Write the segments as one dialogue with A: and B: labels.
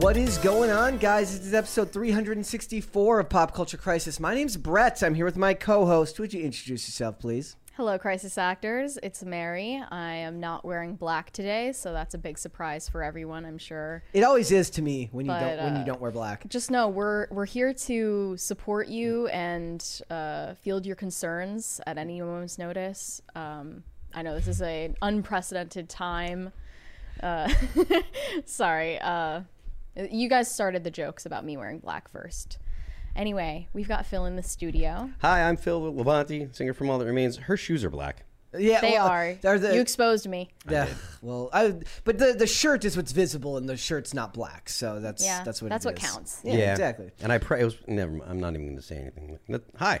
A: What is going on, guys? This is episode 364 of Pop Culture Crisis. My name's Brett. I'm here with my co host. Would you introduce yourself, please?
B: Hello, crisis actors. It's Mary. I am not wearing black today, so that's a big surprise for everyone, I'm sure.
A: It always is to me when you don't when you
B: uh,
A: don't wear black.
B: Just know we're we're here to support you and uh, field your concerns at any moment's notice. Um, I know this is an unprecedented time. Uh, sorry, uh, you guys started the jokes about me wearing black first. Anyway, we've got Phil in the studio.
C: Hi, I'm Phil Labonte, singer from All That Remains. Her shoes are black.
A: Yeah,
B: They
A: well,
B: are.
A: They're the,
B: you exposed me.
A: yeah, well, I, but the the shirt is what's visible, and the shirt's not black, so that's
B: Yeah,
A: that's what
B: that's
A: it
B: what
A: is.
B: counts.
A: Yeah, exactly.
C: And I pray. It was, never. I'm not even going to say anything. Hi.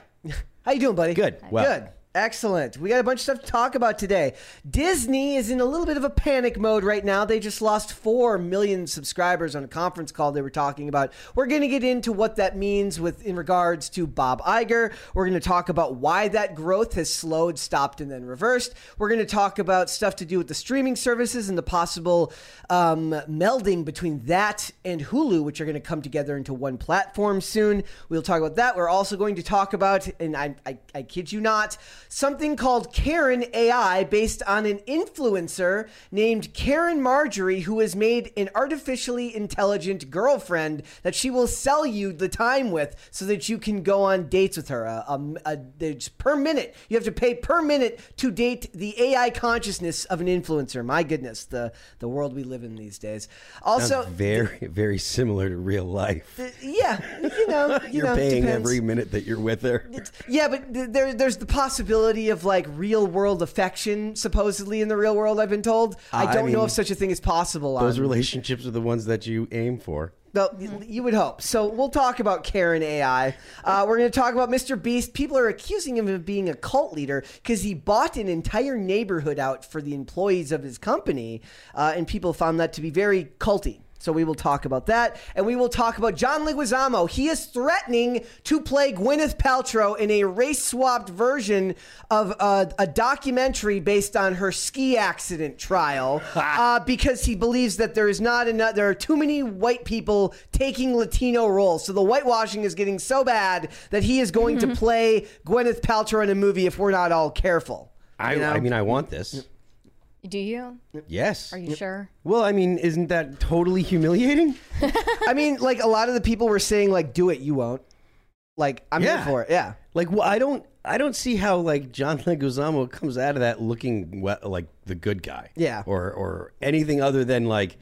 A: How you doing, buddy?
C: Good. Well-
A: Good. Excellent. We got a bunch of stuff to talk about today. Disney is in a little bit of a panic mode right now. They just lost 4 million subscribers on a conference call they were talking about. We're going to get into what that means with in regards to Bob Iger. We're going to talk about why that growth has slowed, stopped and then reversed. We're going to talk about stuff to do with the streaming services and the possible um, melding between that and Hulu, which are going to come together into one platform soon. We'll talk about that. We're also going to talk about, and I, I, I kid you not, something called Caryn AI based on an influencer named Caryn Marjorie, who has made an artificially intelligent girlfriend that she will sell you the time with so that you can go on dates with her. Um, uh, it's per minute. You have to pay per minute to date the AI consciousness of an influencer. My goodness, the, the world we live in these days. Also,
C: Sounds very, very similar to real life.
A: yeah, you know, you
C: You're
A: know,
C: paying
A: depends.
C: every minute that you're with her.
A: Yeah, but th- there, there's the possibility of like real world affection, supposedly in the real world. I've been told. I
C: I
A: don't know
C: mean,
A: if such a thing is possible.
C: Those
A: on,
C: relationships are the ones that you aim for.
A: Well, you would hope. So we'll talk about Caryn AI. Uh, we're going to talk about Mr. Beast. People are accusing him of being a cult leader because he bought an entire neighborhood out for the employees of his company, uh, and people found that to be very culty. So we will talk about that, and we will talk about John Leguizamo. He is threatening to play Gwyneth Paltrow in a race-swapped version of uh, a documentary based on her ski accident trial, uh, because he believes that there is not enough. There are too many white people taking Latino roles. So the whitewashing is getting so bad that he is going to play Gwyneth Paltrow in a movie if we're not all careful.
C: I,
A: You know?
C: I mean, I want this.
B: Do you?
C: Yes.
B: Are you sure?
C: Well, I mean, isn't that totally humiliating?
A: I mean, like a lot of the people were saying, like, "Do it, you won't." Like, I'm
C: Yeah.
A: here for it. Yeah.
C: Like, well, I don't, I don't see how like John Leguizamo comes out of that looking we- like the good guy.
A: Yeah.
C: Or or anything other than like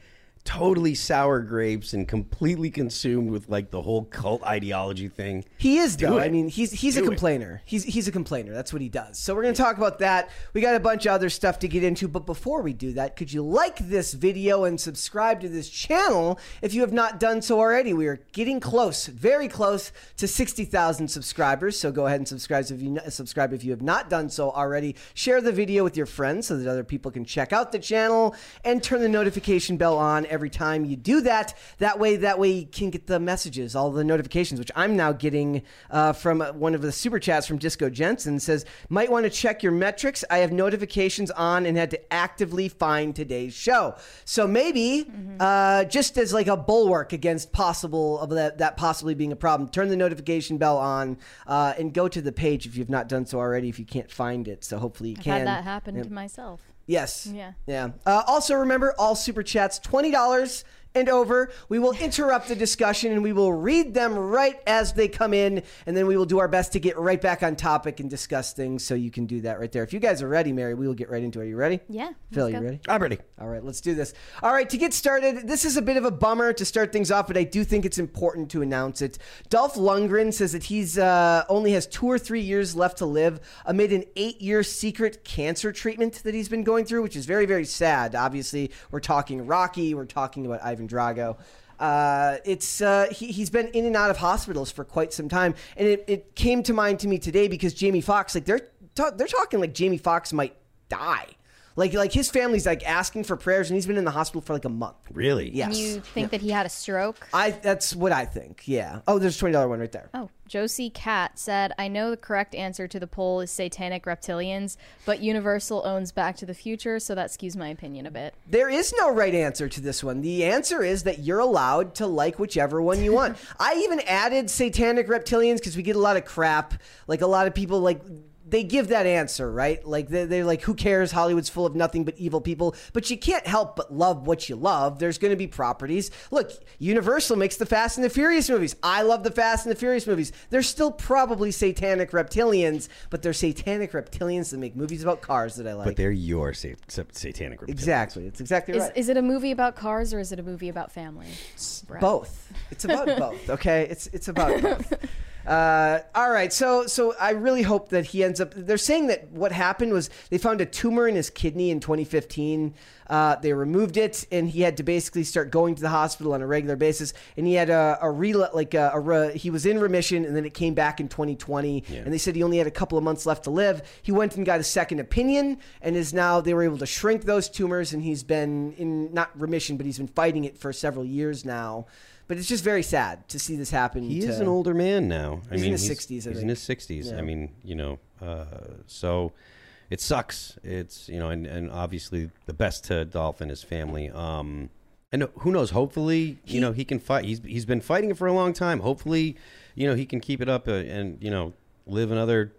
C: totally sour grapes and completely consumed with like the whole cult ideology thing.
A: He is though.
C: it.
A: I mean, he's he's a
C: Do it.
A: complainer. He's he's a complainer. That's what he does. So we're going to talk about that. We got a bunch of other stuff to get into, but before we do that, could you like this video and subscribe to this channel if you have not done so already? We are getting close, very close to 60,000 subscribers. So go ahead and subscribe if you subscribe if you have not done so already. Share the video with your friends so that other people can check out the channel and turn the notification bell on every time you do that. That way, that way you can get the messages, all the notifications, which I'm now getting uh, from one of the super chats from Disco Jensen says, might want to check your metrics. I have notifications on and had to actively find today's show. So maybe uh, just as like a bulwark against possible of that, that possibly being a problem, turn the notification bell on uh, and go to the page if you've not done so already. If you can't find it, so hopefully you
B: I've
A: can.
B: had that happen
A: Yep.
B: to myself.
A: Yes.
B: Yeah.
A: Yeah. Uh, also, remember all super chats, $20 and over. We will interrupt the discussion and we will read them right as they come in, and then we will do our best to get right back on topic and discuss things. So you can do that right there. If you guys are ready, Mary, we will get right into it. Are you ready?
B: Yeah,
A: Phil, you ready?
C: I'm ready.
A: All right, let's do this. All right, to get started, this is a bit of a bummer to start things off, but I do think it's important to announce it. Dolph Lundgren says that he's uh, only has two or three years left to live amid an eight-year secret cancer treatment that he's been going through, which is very, very sad. Obviously, we're talking Rocky, we're talking about Ivan Drago. Uh, it's uh, he, he's been in and out of hospitals for quite some time, and it, it came to mind to me today because Jamie Foxx, like they're ta- they're talking like Jamie Foxx might die. Like like his family's like asking for prayers, and he's been in the hospital for like a month.
C: Really?
A: Yes,
B: You think that he had a stroke?
A: I that's what I think. Yeah. Oh, there's a twenty dollar one right there.
B: Oh, Josie Cat said, I know the correct answer to the poll is satanic reptilians, but Universal owns Back to the Future, so that skews my opinion a bit.
A: There is no right answer to this one. The answer is that you're allowed to like whichever one you want. I even added satanic reptilians because we get a lot of crap. Like a lot of people like they give that answer, right? Like they're, they're like, who cares? Hollywood's full of nothing but evil people. But you can't help but love what you love. There's going to be properties. Look, Universal makes the Fast and the Furious movies. I love the Fast and the Furious movies. They're still probably satanic reptilians, but they're satanic reptilians that make movies about cars that I like.
C: But they're your sa- sa- satanic reptilians.
A: exactly. It's exactly
B: Is,
A: right.
B: is it a movie about cars or is it a movie about family? Brett?
A: both. It's about both. Okay, it's it's about both. Uh, all right, so so I really hope that he ends up. They're saying that what happened was they found a tumor in his kidney in 2015. Uh, they removed it, and he had to basically start going to the hospital on a regular basis. And he had a, a like a, a re- he was in remission, and then it came back in 2020. And they said he only had a couple of months left to live. He went and got a second opinion, and is now they were able to shrink those tumors, and he's been in not remission, but he's been fighting it for several years now. But it's just very sad to see this happen.
C: He
A: to,
C: is an older man now. I
A: He's in
C: mean,
A: his
C: he's,
A: 60s, I
C: He's in his sixties.
A: Yeah.
C: I mean, you know, uh, so it sucks. It's you know, and, and obviously the best to Dolph and his family. Um, and who knows? Hopefully, you know, he can fight. He's he's been fighting it for a long time. Hopefully, you know, he can keep it up uh, and you know, live another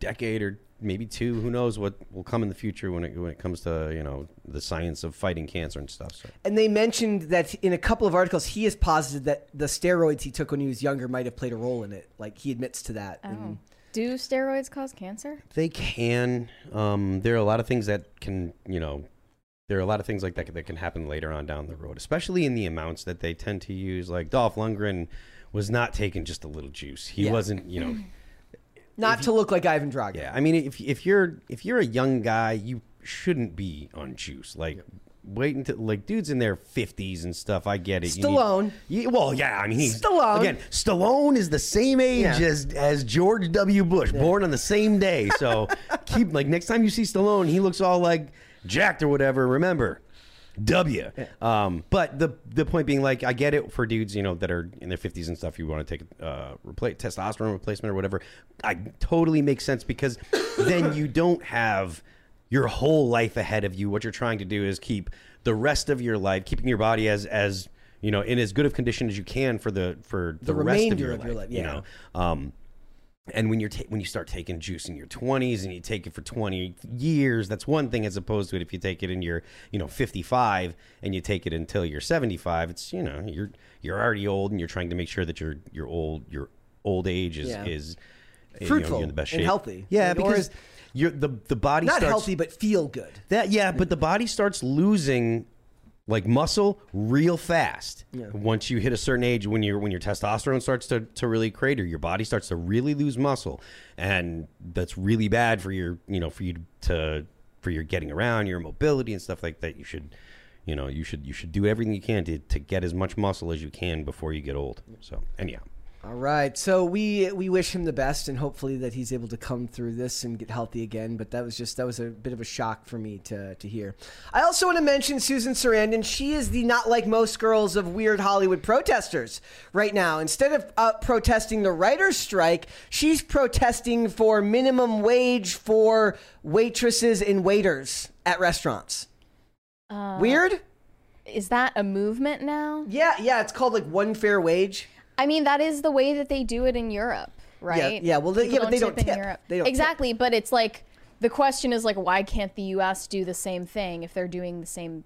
C: decade or maybe two. Who knows what will come in the future when it when it comes to you know the science of fighting cancer and stuff. So.
A: And they mentioned that in a couple of articles, he has posited that the steroids he took when he was younger might have played a role in it. Like he admits to that.
B: Oh.
A: And
B: Do steroids cause cancer?
C: They can. Um, there are a lot of things that can, you know, there are a lot of things like that that can happen later on down the road, especially in the amounts that they tend to use. Like Dolph Lundgren was not taking just a little juice. He
A: Yeah.
C: wasn't, you know.
A: not to look like Ivan Drago.
C: Yeah, I mean, if if you're if you're a young guy, you shouldn't be on juice. Like. Wait until like dudes in their fifties and stuff. I get it. You need-
A: Stallone.
C: Well, yeah. I mean, he's
A: Stallone.
C: again. Stallone is the same age
A: Yeah.
C: as as George W. Bush, born on the same day. So keep like next time you see Stallone, he looks all like jacked or whatever. Remember, W. Um, but the the point being, like, I get it for dudes, you know, that are in their fifties and stuff. You want to take uh, replace testosterone replacement or whatever. I totally makes sense because then you don't have your whole life ahead of you. What you're trying to do is keep the rest of your life, keeping your body as as you know in as good of condition as you can for the for the,
A: The
C: rest of
A: remainder
C: your
A: of
C: life.
A: your life,
C: You
A: yeah.
C: know, um, and when you're ta- when you start taking juice in your 20s and you take it for 20 years, that's one thing as opposed to it if you take it in your you know 55 and you take it until you're 75. It's you know you're you're already old and you're trying to make sure that your your old your old age is
A: Yeah.
C: is you know,
A: Fruitful
C: you're in the best
A: and
C: shape.
A: healthy.
C: Yeah,
A: And-
C: because you're the the body
A: Not
C: starts,
A: healthy, but feel good.
C: that yeah, but the body starts losing like muscle real fast once you hit a certain age. When your when your testosterone starts to, to really crater, your body starts to really lose muscle, and that's really bad for your you know for you to for your getting around, your mobility and stuff like that. You should you know you should you should do everything you can to to get as much muscle as you can before you get old. So anyhow.
A: All right, so we we wish him the best, and hopefully that he's able to come through this and get healthy again. But that was just that was a bit of a shock for me to to hear. I also want to mention Susan Sarandon. She is the not like most girls of weird Hollywood protesters right now. Instead of uh, protesting the writers' strike, she's protesting for minimum wage for waitresses and waiters at restaurants. weird?
B: Is that a movement now?
A: Yeah, yeah. It's called like one fair wage.
B: I mean, that is the way that they do it in Europe, right?
A: yeah, well, they- yeah, but they don't tip. in.
B: Europe.
A: They don't tip.
B: exactly, but it's like the question is like, why can't the U.S. do the same thing if they're doing the same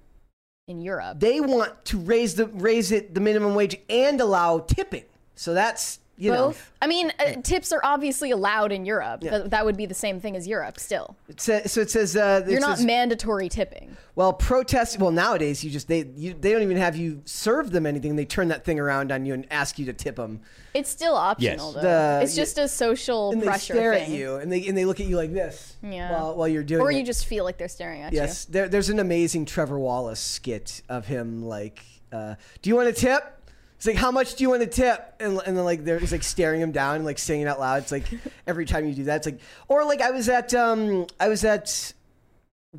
B: in Europe.
A: They want to raise the raise it the minimum wage and allow tipping. So that's you
B: Both. I mean, uh, tips are obviously allowed in Europe. Th- that would be the same thing as Europe. Still.
A: It sa- so it says uh, it
B: you're not
A: says-
B: mandatory tipping.
A: Well, protest. Well, nowadays you just they you, they don't even have you serve them anything. They turn that thing around on you and ask you to tip them.
B: It's still optional
C: Yes.
B: though.
A: The-
B: it's just a social
A: And they
B: pressure
A: stare
B: thing.
A: at you and they and they look at you like this.
B: Yeah.
A: While, while you're doing it.
B: or
A: it.
B: you just feel like they're staring at you.
A: Yes, there, there's an amazing Trevor Wallace skit of him like, uh, "Do you want a tip?" It's like, "How much do you want to tip?" And, and then like they're just like staring him down and like saying it out loud. It's like every time you do that, it's like, or like I was at um I was at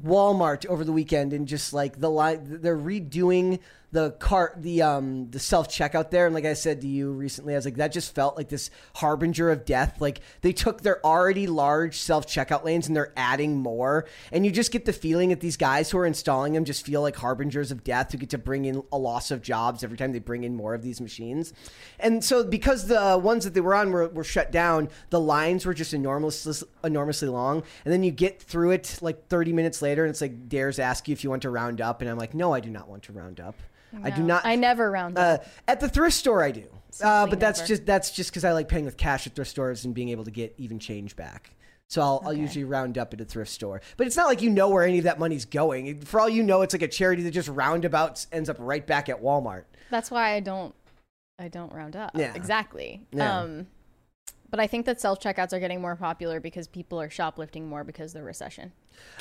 A: Walmart over the weekend and just like the line they're redoing the cart the um the self checkout there. And like I said to you recently I was like that just felt like this harbinger of death. Like they took their already large self checkout lanes and they're adding more. And you just get the feeling that these guys who are installing them just feel like harbingers of death who get to bring in a loss of jobs every time they bring in more of these machines. And so because the ones that they were on were, were shut down the lines were just enormous enormously long. And then you get through it like 30 minutes later and it's like dares ask you if you want to round up. And i'm like no i do not want to round up i do not
B: I never round up.
A: uh, at the thrift store i do uh, but that's
B: never.
A: just that's just because i like paying with cash at thrift stores and being able to get even change back so I'll, I'll usually round up at a thrift store but it's not like you know where any of that money's going for all you know it's like a charity that just roundabouts ends up right back at walmart
B: That's why I don't I don't round up.
A: Yeah.
B: Exactly.
A: Yeah.
B: Um but I think that self checkouts are getting more popular because people are shoplifting more because of the recession.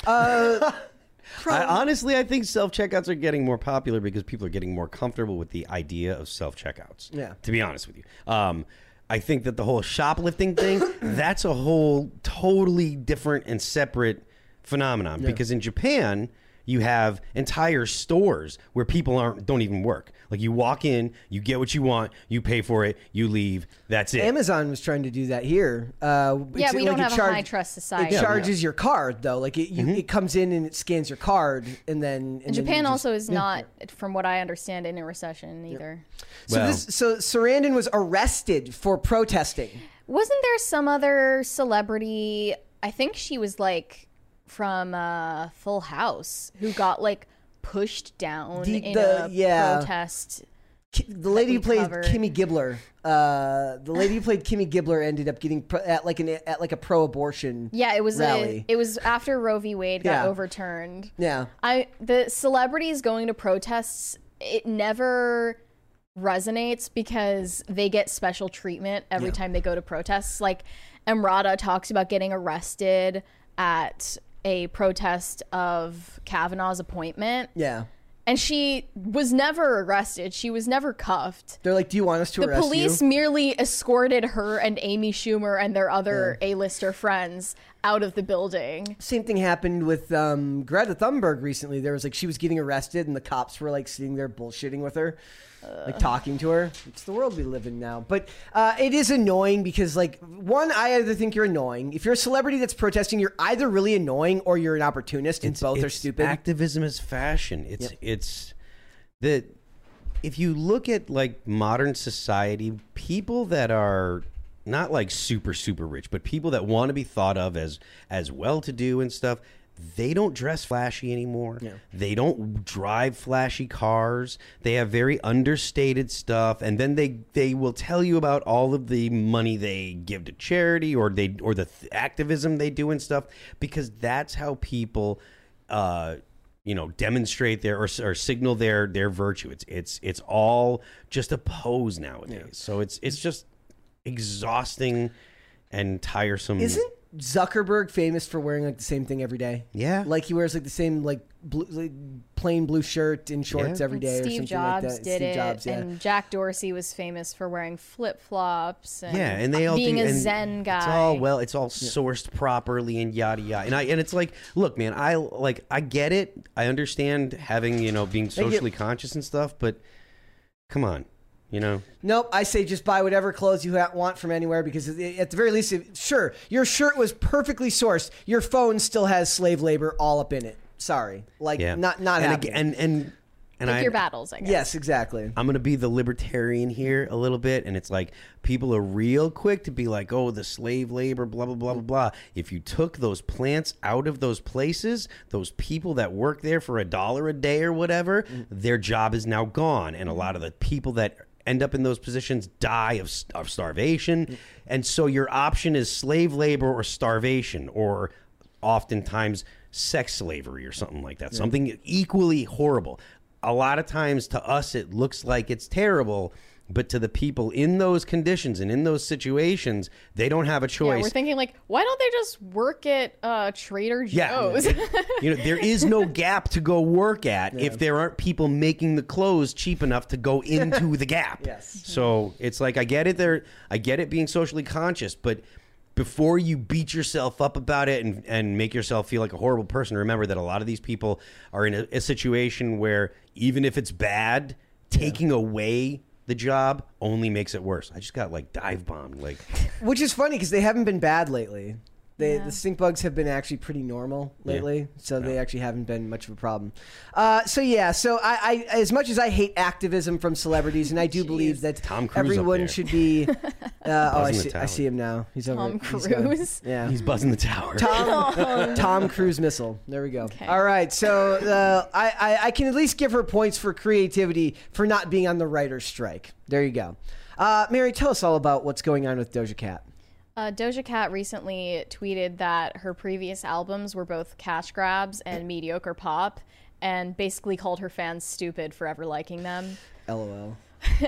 A: uh,
C: I, honestly, I think self checkouts are getting more popular because people are getting more comfortable with the idea of self checkouts.
A: Yeah.
C: To be honest with you, um, I think that the whole shoplifting thing that's a whole totally different and separate phenomenon because in Japan you have entire stores where people aren't don't even work. Like you walk in, you get what you want, you pay for it, you leave. That's it.
A: amazon was trying to do that here uh,
B: Yeah,
A: it's-
B: we
A: like
B: don't
A: it
B: have a high trust society.
A: it charges your card though like it, you, it comes in and it scans your card and then and then you
B: Japan
A: just-
B: also is not, from what I understand, in a recession either.
A: so
C: Well-
A: this so Sarandon was arrested for protesting
B: Wasn't there some other celebrity? I think she was like from uh, Full House who got like pushed down
A: The-
B: in
A: the-
B: a
A: yeah.
B: protest.
A: Ki- the lady who played
B: covered.
A: Kimmy Gibbler, uh, the lady who played Kimmy Gibbler ended up getting pro- at like an at like a pro-abortion.
B: Yeah, it was
A: rally.
B: a, it was after Roe v. Wade got
A: Yeah.
B: overturned.
A: yeah,
B: I the celebrities going to protests it never resonates because they get special treatment every time they go to protests. Like Emrata talks about getting arrested at a protest of Kavanaugh's appointment,
A: yeah.
B: and she was never arrested. She was never cuffed.
A: They're like, "Do you want us to
B: The
A: arrest
B: police
A: you?"
B: merely escorted her and Amy Schumer and their other A-lister friends out of the building.
A: Same thing happened with um, Greta Thunberg recently. There was like she was getting arrested, and the cops were like sitting there bullshitting with her, like talking to her. It's the world we live in now. But uh, it is annoying because, like, one, I either think you're annoying. If you're a celebrity that's protesting, you're either really annoying or you're an opportunist, and both are stupid.
C: Activism is fashion. It's it's that if you look at like modern society, people that are not like super super rich, but people that want to be thought of as as well to do and stuff. They don't dress flashy anymore. They don't drive flashy cars. They have very understated stuff, and then they they will tell you about all of the money they give to charity or they or the th- activism they do and stuff because that's how people uh, you know demonstrate their or, or signal their their virtue. It's it's it's all just a pose nowadays. So it's it's just exhausting and tiresome.
A: Isn't Zuckerberg famous for wearing like the same thing every day?
C: Yeah.
A: like he wears like the same like, blue, like plain blue shirt and shorts
C: Yeah.
A: every day. or
B: Steve
A: something
B: Jobs
A: like that.
B: did
A: Steve
B: it,
A: Jobs, yeah.
B: and Jack Dorsey was famous for wearing flip flops. And
C: yeah, and they all
B: being
C: do,
B: a
C: and
B: Zen guy.
C: It's all well, it's all sourced properly and yada yada. And I and it's like, look, man, I like I get it. I understand having you know being socially conscious and stuff, but come on, you know.
A: Nope, I say just buy whatever clothes you want from anywhere because at the very least, sure, your shirt was perfectly sourced. Your phone still has slave labor all up in it. Sorry, like
C: Yeah,
A: not not
C: and
A: happening.
C: ag- and and and
B: Pick
C: I
B: your battles, I guess.
A: Yes, exactly.
C: I'm gonna be the libertarian here a little bit, and it's like people are real quick to be like, "Oh, the slave labor, blah blah blah blah blah." If you took those plants out of those places, those people that work there for a dollar a day or whatever, mm. their job is now gone, and a mm-hmm. lot of the people that end up in those positions die of, of starvation, and so your option is slave labor or starvation, or oftentimes sex slavery or something like that, something equally horrible. A lot of times to us it looks like it's terrible but to the people in those conditions and in those situations they don't have a
B: Yeah,
C: choice
B: we're thinking like, why don't they just work at uh, Trader
C: Yeah.
B: Joe's?
C: you know there is no gap to go work at if there aren't people making the clothes cheap enough to go into the gap
A: Yes.
C: so it's like i get it there i get it being socially conscious but before you beat yourself up about it and, and make yourself feel like a horrible person remember that a lot of these people are in a, a situation where even if it's bad taking away the job only makes it worse i just got like dive bombed like
A: Which is funny because they haven't been bad lately. They,
B: Yeah.
A: The stink bugs have been actually pretty normal lately, so they actually haven't been much of a problem. Uh, so yeah, so I, I, as much as I hate activism from celebrities, and I do believe that
C: Tom
A: everyone should be. Uh, oh, I see, I see him now. He's over.
B: Tom
A: he's gone.
B: Cruise?
A: Yeah.
C: he's buzzing the tower
A: Tom, Tom Cruise missile. There we go.
B: Okay.
A: All right. So uh, I, I, I can at least give her points for creativity for not being on the writer's strike. There you go. Uh, Mary, tell us all about what's going on with Doja Cat.
B: Uh, Doja Cat recently tweeted that her previous albums were both cash grabs and mediocre pop, and basically called her fans stupid for ever liking them.
A: LOL.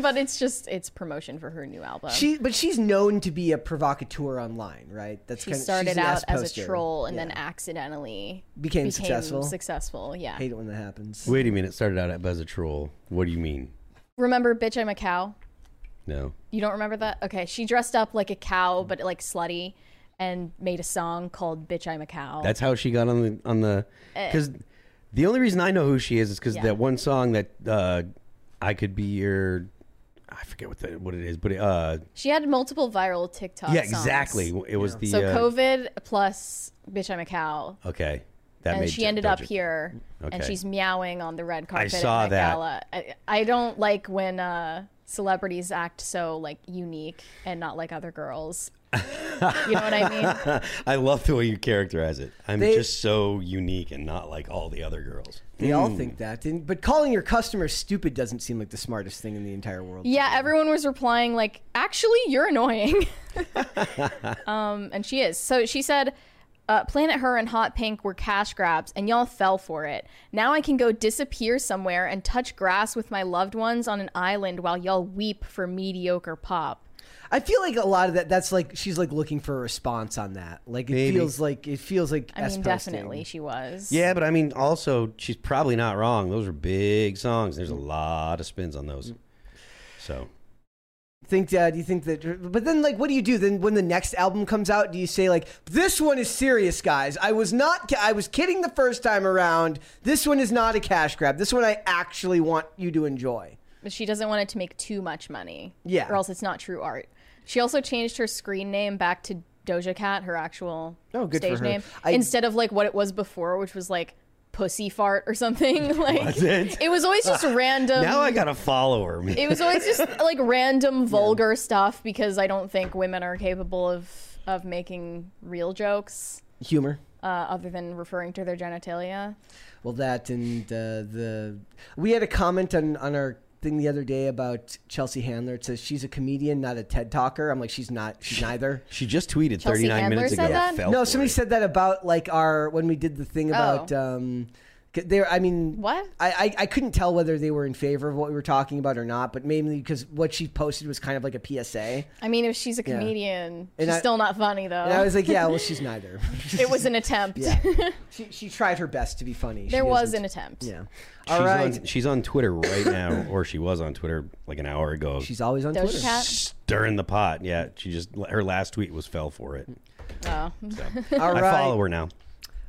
B: but it's just it's promotion for her new album.
A: She, but she's known to be a provocateur online, right? That's
B: She
A: kind of
B: started out as a troll and
A: Yeah.
B: then accidentally
A: Became successful?
B: Successful, yeah.
A: hate it when that happens.
C: wait a minute it started out as a troll what do you mean
B: Remember "Bitch I'm a Cow"?
C: No
B: You don't remember that? Okay, she dressed up like a cow, but like slutty, and made a song called "Bitch I'm a Cow."
C: That's how she got on the on the because the only reason I know who she is is because
B: Yeah.
C: that one song that uh, I could be your I forget what the, what it is, but uh,
B: she had multiple viral TikTok.
C: yeah,
B: songs.
C: exactly. It was the
B: So
C: uh,
B: COVID plus "Bitch I'm a Cow,"
C: Okay, that
B: and
C: made
B: she ended up here, and she's meowing on the red carpet.
C: saw
B: at Met
C: that.
B: Gala. I, I don't like when uh, celebrities act so like unique and not like other girls. you know what I mean?
C: I love the way you characterize it. I'm
A: They-
C: just so unique and not like all the other girls.
A: They all
B: Hmm.
A: think that, and, but calling your customers stupid doesn't seem like the smartest thing in the entire world.
B: Yeah, everyone was replying like, "Actually, you're annoying." um, and she is. So she said, uh, "Planet Her and Hot Pink were cash grabs, and y'all fell for it. Now I can go disappear somewhere and touch grass with my loved ones on an island while y'all weep for mediocre pop."
A: I feel like a lot of that. That's like she's like looking for a response on that. Like it
C: Maybe.
A: feels like it feels like.
B: I mean,
A: S-posting.
B: definitely she was.
C: Yeah, but I mean, also she's probably not wrong. Those are big songs. There's a lot of spins on those. So
A: Think, uh, do you think that? But then, like, what do you do? Then, when the next album comes out, do you say like, "This one is serious, guys. I was not. I was kidding the first time around. This one is not a cash grab. This one I actually want you to enjoy."
B: But she doesn't want it to make too much money.
A: Yeah.
B: Or else it's not true art. She also changed her screen name back to Doja Cat, her actual
A: Oh, good
B: stage
A: her.
B: name,
A: I-
B: instead of like what it was before, which was like pussy fart or something. like
C: Was it?
B: was always just random.
C: now I got a follower. Man.
B: it was always just like random vulgar stuff because I don't think women are capable of of making real jokes
A: Humor.
B: uh, other than referring to their genitalia.
A: Well, that and uh, the we had a comment on on our thing the other day about Chelsea Handler. It says she's a comedian, not a TED talker. I'm like, she's not. She's neither.
C: She just tweeted
B: Chelsea
C: 39
B: Handler
C: minutes ago.
B: that?
C: Fell
A: no,
C: for
A: somebody
C: it.
A: said that about like our when we did the thing about um there. I mean,
B: What?
A: I, I I couldn't tell whether they were in favor of what we were talking about or not, but mainly because what she posted was kind of like a PSA,
B: I mean, if she's a comedian,
A: And
B: she's
A: I-
B: still not funny though.
A: and I was like, yeah, well, she's neither.
B: it was an attempt.
A: yeah, she she tried her best to be funny.
B: There
A: She
B: was an attempt.
A: yeah.
C: She's
A: All right,
C: on, she's on Twitter right now, or she was on Twitter like an hour ago.
A: she's always on
B: Doja
A: Twitter.
B: Cat.
C: stirring the pot. Yeah, she just her last tweet was fell for it.
B: Oh.
A: All
C: I
A: right.
C: follow her now.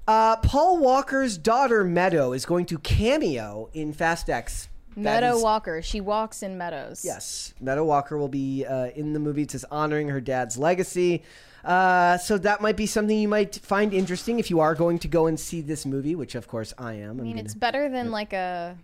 A: Uh, Paul Walker's daughter Meadow is going to cameo in Fast X. That
B: Meadow
A: is-
B: Walker. She walks in meadows.
A: Yes, Meadow Walker will be uh, in the movie. It says honoring her dad's legacy. Uh, so that might be something you might find interesting if you are going to go and see this movie, which of course I am.
B: I mean, it's better than like a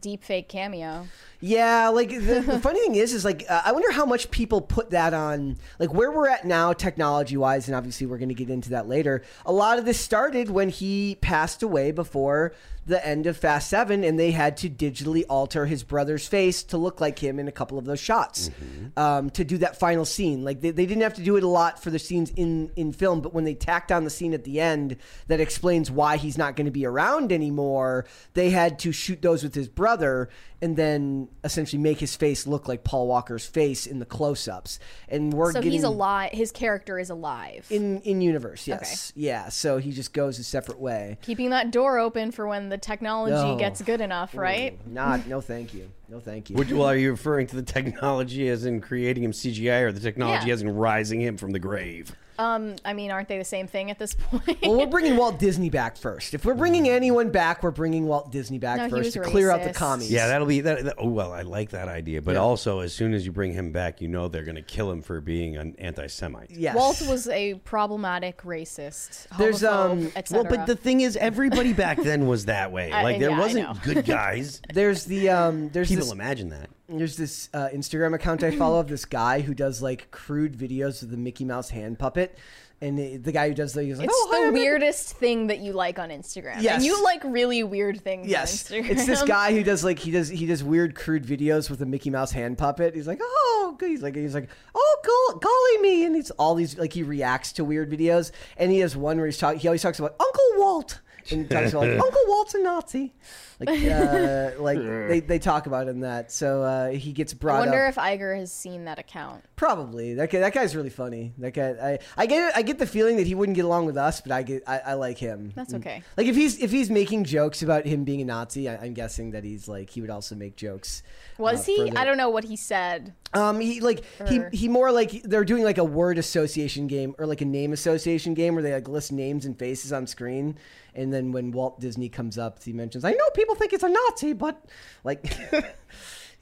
B: deep fake cameo.
A: Yeah, like the, the funny thing is, is like uh, I wonder how much people put that on, like where we're at now, technology wise, and obviously we're going to get into that later. A lot of this started when he passed away before the end of Fast Seven, and they had to digitally alter his brother's face to look like him in a couple of those shots um, to do that final scene. Like they, they didn't have to do it a lot for the scenes in in film, but when they tacked on the scene at the end that explains why he's not going to be around anymore, they had to shoot those with his brother and then essentially make his face look like Paul Walker's face in the close-ups. And we're
B: So
A: getting
B: he's alive. His character is alive.
A: in in universe. Yes, yeah. So he just goes a separate way.
B: Keeping that door open for when the technology
A: No.
B: gets good enough, right?
A: Not no, thank you, no, thank you.
C: Would well, are you referring to the technology as in creating him CGI or the technology
B: Yeah.
C: as in rising him from the grave?
B: Um, I mean, aren't they the same thing at this point?
A: Well, we're bringing Walt Disney back first. If we're bringing anyone back, we're bringing Walt Disney back
B: No,
A: first
B: was
A: to clear out the commies.
C: Yeah, that'll be that. that- oh well, I like that idea, but
A: Yeah.
C: also as soon as you bring him back, you know they're going to kill him for being an anti-Semite.
A: yes.
B: Walt was a problematic racist.
A: There's, um,
B: et
C: Well, but the thing is, everybody back then was that way.
B: I-
C: Like there
B: yeah,
C: wasn't good guys.
A: There's the um. There's
C: People
A: this
C: imagine that.
A: There's this uh, Instagram account I follow of this guy who does like crude videos of the Mickey Mouse hand puppet, and the the guy who does the he's like,
B: It's
A: oh,
B: the
A: I'm
B: weirdest thing that you like on Instagram.
A: Yes.
B: And you like really weird things
A: Yes,
B: on Instagram.
A: it's this guy who does like he does he does weird crude videos with a Mickey Mouse hand puppet. He's like, oh. He's like he's like, oh, gol- golly me, and it's all these like he reacts to weird videos, and he has one where he's talking. He always talks about Uncle Walt, and he talks about like, Uncle Walt's a Nazi. Like, uh, like they, they talk about him that. So uh, he gets brought.
B: I wonder
A: up.
B: if Iger has seen that account.
A: Probably that guy, that guy's really funny. That guy, I, I get I get the feeling that he wouldn't get along with us, but I get I, I like him.
B: That's okay.
A: Like if he's if he's making jokes about him being a Nazi, I, I'm guessing that he's like he would also make jokes.
B: Was
A: uh,
B: he?
A: further-
B: I don't know what he said.
A: Um, he like he he more like they're doing like a word association game or like a name association game where they like list names and faces on screen, and then when Walt Disney comes up, he mentions, "I know people think it's a Nazi, but like."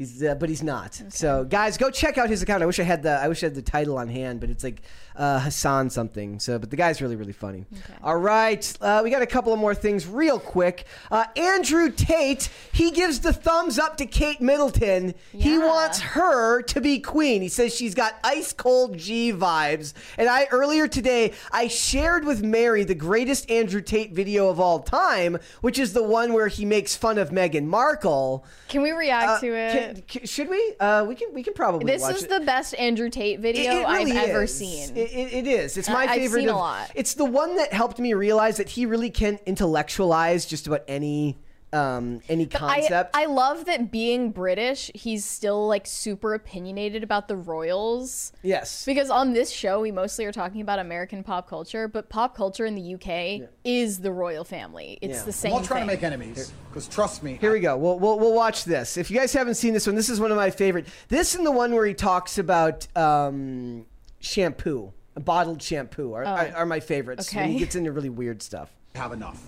A: He's, uh, but he's not. So, guys, go check out his account. I wish I had the I wish I had the title on hand, but it's like uh, Hassan something. So, but the guy's really really funny. All right, uh, we got a couple of more things real quick. Uh, Andrew Tate he gives the thumbs up to Kate Middleton. He wants her to be queen. He says she's got ice cold G vibes. And I earlier today I shared with Mary the greatest Andrew Tate video of all time, which is the one where he makes fun of Meghan Markle.
B: Can we react
A: Uh,
B: to it?
A: can- should we? Uh, we can. We can probably.
B: this is
A: it.
B: the best Andrew Tate video
A: it really
B: I've ever seen.
A: It, is. It's my
B: I- I've
A: favorite.
B: seen a lot.
A: It's the one that helped me realize that he really can intellectualize just about any um, any concept.
B: I, I love that being British, he's still like super opinionated about the royals.
A: yes.
B: Because on this show, we mostly are talking about American pop culture, but pop culture in the UK is the royal family. It's
A: Yeah.
B: the same
D: I'm not trying
B: thing.
D: to make enemies, because trust me,
A: Here we go. We'll, we'll, we'll watch this. If you guys haven't seen this one, this is one of my favorite. This and the one where he talks about um, shampoo, bottled shampoo, are, are, are my favorites. When he gets into really weird stuff.
D: Have enough.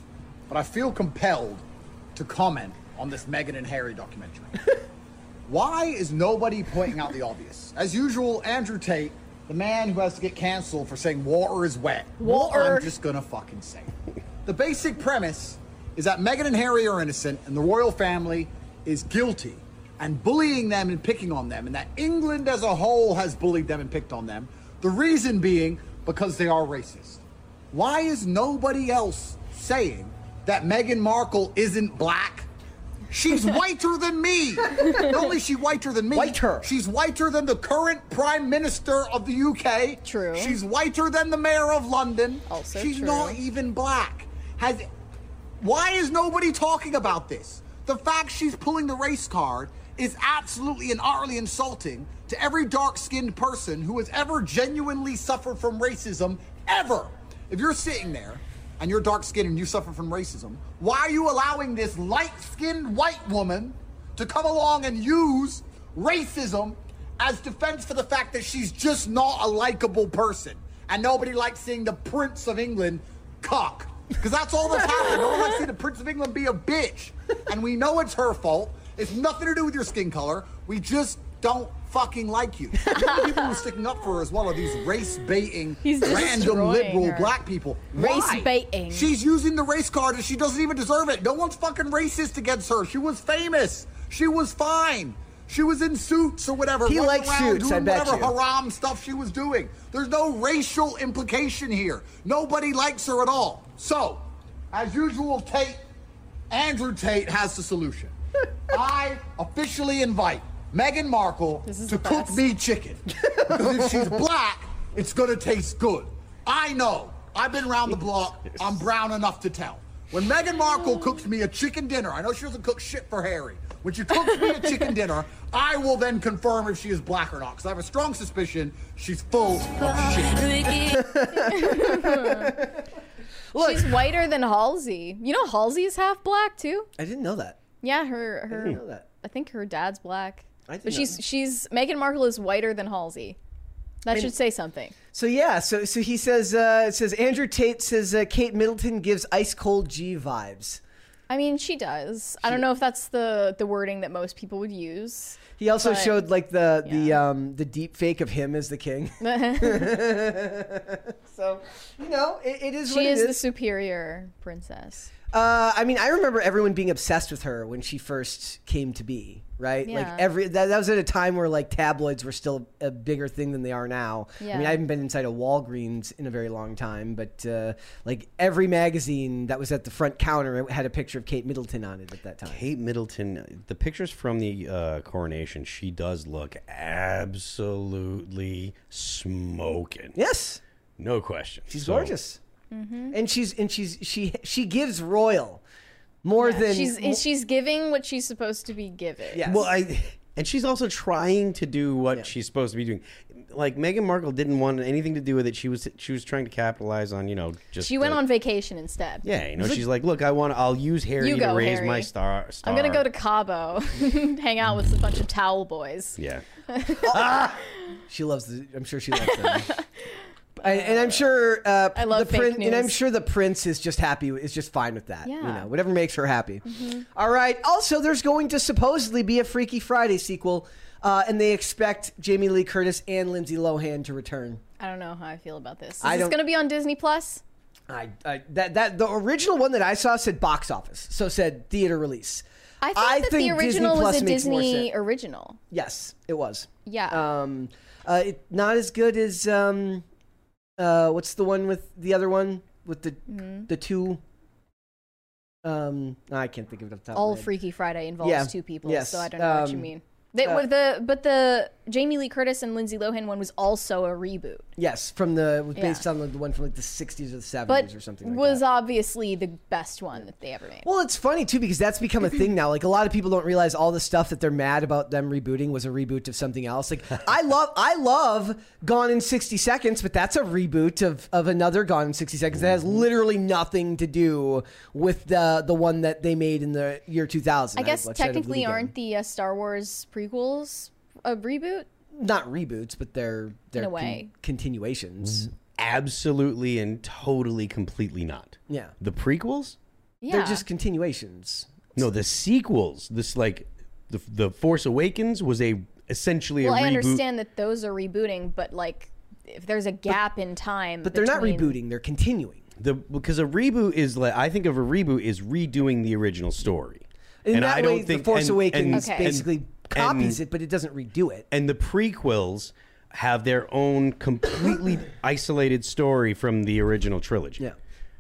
D: But I feel compelled to comment on this Meghan and Harry documentary. Why is nobody pointing out the obvious? As usual, Andrew Tate, the man who has to get canceled for saying water is wet.
B: Water.
D: I'm just gonna fucking say. it. The basic premise is that Meghan and Harry are innocent and the royal family is guilty and bullying them and picking on them, and that England as a whole has bullied them and picked on them. The reason being because they are racist. Why is nobody else saying that Meghan Markle isn't black? She's whiter than me. Not only is she whiter than me,
A: Whiter.
D: she's whiter than the current Prime Minister of the UK.
B: True.
D: She's whiter than the Mayor of London.
B: Also
D: she's
B: true.
D: not even black. Has why is nobody talking about this? The fact she's pulling the race card is absolutely and utterly insulting to every dark skinned person who has ever genuinely suffered from racism, ever. If you're sitting there and you're dark skinned and you suffer from racism, why are you allowing this light skinned white woman to come along and use racism as defense for the fact that she's just not a likable person? And nobody likes seeing the Prince of England cock. Because that's all that's happened. No one likes seeing the Prince of England be a bitch. And we know it's her fault. It's nothing to do with your skin color. We just don't fucking like you. The only people who are sticking up for her as well are these race baiting, random liberal
B: her.
D: black people.
B: Race baiting.
D: She's using the race card and she doesn't even deserve it. No one's fucking racist against her. She was famous. She was fine. She was in suits or whatever.
A: He likes suits,
D: doing
A: I bet
D: whatever
A: you.
D: haram stuff she was doing. There's no racial implication here. Nobody likes her at all. So, as usual, Tate, Andrew Tate has the solution. I officially invite Meghan Markle to cook
B: best.
D: me chicken. Because if she's black, it's gonna taste good. I know. I've been around the block. I'm brown enough to tell. When Meghan Markle cooks me a chicken dinner, I know she doesn't cook shit for Harry. When she cooks me a chicken dinner, I will then confirm if she is black or not. Because I have a strong suspicion she's full of shit.
B: She's whiter than Halsey. You know Halsey's half black too.
A: I didn't know that.
B: Yeah, her her.
A: I didn't know that.
B: I think her dad's black.
A: I
B: But she's she's Meghan Markle is whiter than Halsey. That should say something.
A: So yeah, so so he says uh, it says Andrew Tate says uh, Kate Middleton gives ice cold G vibes.
B: I mean, she does. I don't know if that's the the wording that most people would use.
A: He also
B: But-
A: showed like the the um the deep fake of him as the king. so you know it, it is what
B: She
A: it
B: is
A: is.
B: the superior princess.
A: Uh, I mean, I remember everyone being obsessed with her when she first came to be, right? Like every that, that was at a time where like tabloids were still a bigger thing than they are now. Yeah. I mean, I haven't been inside a Walgreens in a very long time, but uh, like every magazine that was at the front counter had a picture of Kate Middleton on it at that time.
C: Kate Middleton, the pictures from the uh, coronation, she does look absolutely smoking.
A: Yes,
C: No question.
A: she's
C: So,
A: gorgeous, and she's and she's she she gives royal more than
B: she's she's giving what she's supposed to be giving.
A: Yes.
C: Well, I and she's also trying to do what she's supposed to be doing. Like Meghan Markle didn't want anything to do with it. She was she was trying to capitalize on you know just
B: She went
C: the-
B: on vacation instead.
C: Yeah, you know, she's like, look, I want, I'll use Harry
B: You
C: to
B: go,
C: raise
B: Harry.
C: my star. star.
B: I'm gonna go to Cabo, hang out with a bunch of towel boys.
C: Yeah,
A: She loves the. I'm sure she loves them. I, and I'm sure uh,
B: I love
A: the
B: fake
A: prince, and I'm sure the prince is just happy. Is just fine with that. You
B: Yeah. Mm-hmm.
A: know, whatever makes her happy. All right. Also, there's going to supposedly be a Freaky Friday sequel, uh, and they expect Jamie Lee Curtis and Lindsay Lohan to return.
B: I don't know how I feel about this. Is
A: I
B: this
A: don't-
B: gonna be on Disney Plus?
A: I, I that that the original one that I saw said box office, so said theater release.
B: I thought that the
A: Disney
B: original
A: Plus
B: was a
A: makes more
B: Disney
A: sense.
B: original.
A: Yes, it was.
B: Yeah.
A: Um, uh, it, not as good as um, uh, what's the one with the other one with the
B: Mm-hmm.
A: the two. Um, I can't think of it off the top.
B: All
A: of my head.
B: Freaky Friday involves
A: Yeah.
B: two people,
A: Yes.
B: so I don't know what you
A: Um,
B: mean. They,
A: uh,
B: the but the Jamie Lee Curtis and Lindsay Lohan one was also a reboot,
A: Yes, from the was
B: Yeah.
A: based on the, the one from like the '60s or the '70s
B: but
A: or something. Like
B: was
A: that.
B: obviously the best one that they ever made.
A: Well, it's funny too because that's become a thing now. Like a lot of people don't realize all the stuff that they're mad about them rebooting was a reboot of something else. Like I love, I love Gone in sixty seconds, but that's a reboot of of another Gone in sixty seconds that has literally nothing to do with the the one that they made in the year two thousand.
B: I guess technically aren't the uh, Star Wars prequels a reboot?
A: not reboots, but they're they're
B: a way.
A: continuations.
C: absolutely and totally, completely not.
A: Yeah,
C: The prequels?
B: Yeah,
A: they're just continuations.
C: No, the sequels. This like the the Force Awakens was a essentially
B: well,
C: a
B: I
C: reboot.
B: understand that those are rebooting, but like if there's a gap in time,
A: But they're not
B: between-
A: rebooting; they're continuing.
C: The because a reboot is like I think of a reboot is redoing the original story.
A: In
C: and
A: that
C: I
A: way,
C: don't think
A: the Force
C: and-
A: Awakens
B: Okay.
A: basically
C: and-
A: copies
C: and-
A: it, but it doesn't redo it.
C: and the prequels have their own completely isolated story from the original trilogy.
A: Yeah.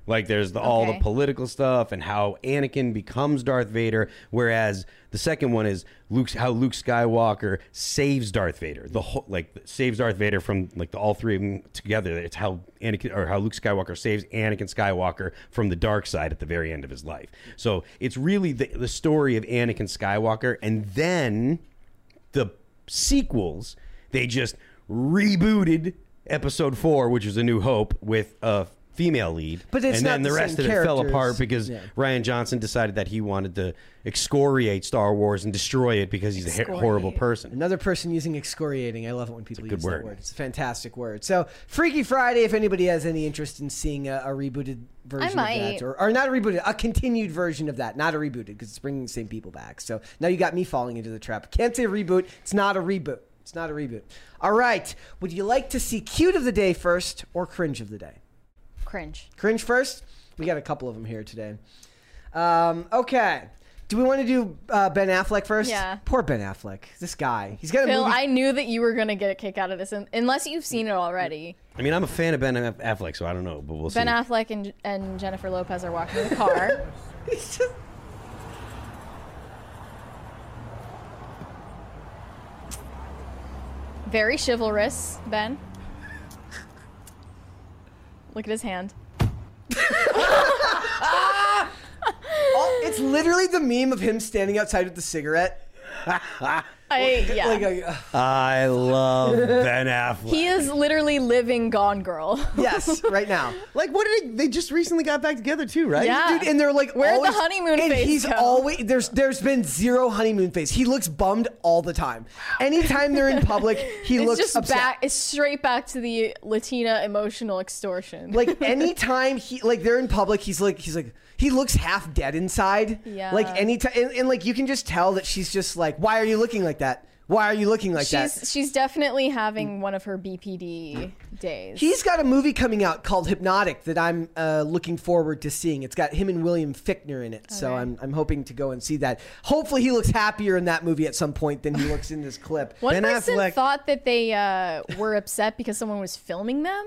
C: Like there's the, all the political stuff and how Anakin becomes Darth Vader, whereas the second one is Luke's how Luke Skywalker saves Darth Vader. The whole like saves Darth Vader from like the all three of them together. It's how Anakin or how Luke Skywalker saves Anakin Skywalker from the dark side at the very end of his life. So it's really the, the story of Anakin Skywalker, and then the sequels, they just rebooted episode four, which is A New Hope, with a female lead.
A: But it's
C: and
A: not
C: then the,
A: the
C: rest
A: same
C: of it fell apart because
A: Yeah.
C: Rian Johnson decided that he wanted to excoriate Star Wars and destroy it because he's a horrible person.
A: Another person using excoriating. I love it when people
C: It's a good
A: use
C: word.
A: that word. It's a fantastic word. So, Freaky Friday, if anybody has any interest in seeing a, a rebooted version of that, or, or not a rebooted, a continued version of that, not a rebooted, because it's bringing the same people back. So now you got me falling into the trap. Can't say reboot. It's not a reboot. It's not a reboot. All right. Would you like to see cute of the day first or cringe of the day?
B: Cringe.
A: Cringe first? We got a couple of them here today. Um, okay. Do we want to do uh, Ben Affleck first?
B: Yeah.
A: Poor Ben Affleck. This guy. He's got a
B: Phil,
A: movie.
B: I knew that you were gonna get a kick out of this, un- unless you've seen it already.
C: I mean, I'm a fan of Ben Affleck, so I don't know, but we'll see.
B: Ben
C: see.
B: Affleck and, and Jennifer Lopez are walking in the car.
A: He's just-
B: Very chivalrous, Ben. Look at his hand.
A: Oh, it's literally the meme of him standing outside with the cigarette.
B: I yeah.
A: Like, uh,
C: I love Ben Affleck.
B: he is literally living Gone Girl.
A: yes, right now.
C: like, what did they? They just recently got back together too, right?
B: Yeah.
A: Dude, and they're like
B: Where'd the honeymoon
A: and
B: phase
A: he's
B: go?
A: always there's there's been zero honeymoon phase. He looks bummed all the time. Anytime they're in public, he
B: It's
A: looks
B: just
A: upset.
B: back. It's straight back to the Latina emotional extortion.
A: like anytime he like they're in public, he's like he's like he looks half dead inside.
B: Yeah.
A: Like anytime and, and like you can just tell that she's just like, why are you looking like that? Why are you looking like that?
B: she's she's definitely having one of her BPD days.
A: He's got a movie coming out called Hypnotic that I'm uh, looking forward to seeing. It's got him and William Fichtner in it, so. I'm, I'm hoping to go and see that. Hopefully, he looks happier in that movie at some point than he looks in this clip.
B: One
C: Ben
B: person
C: Affleck-
B: thought that they uh, were upset because someone was filming them.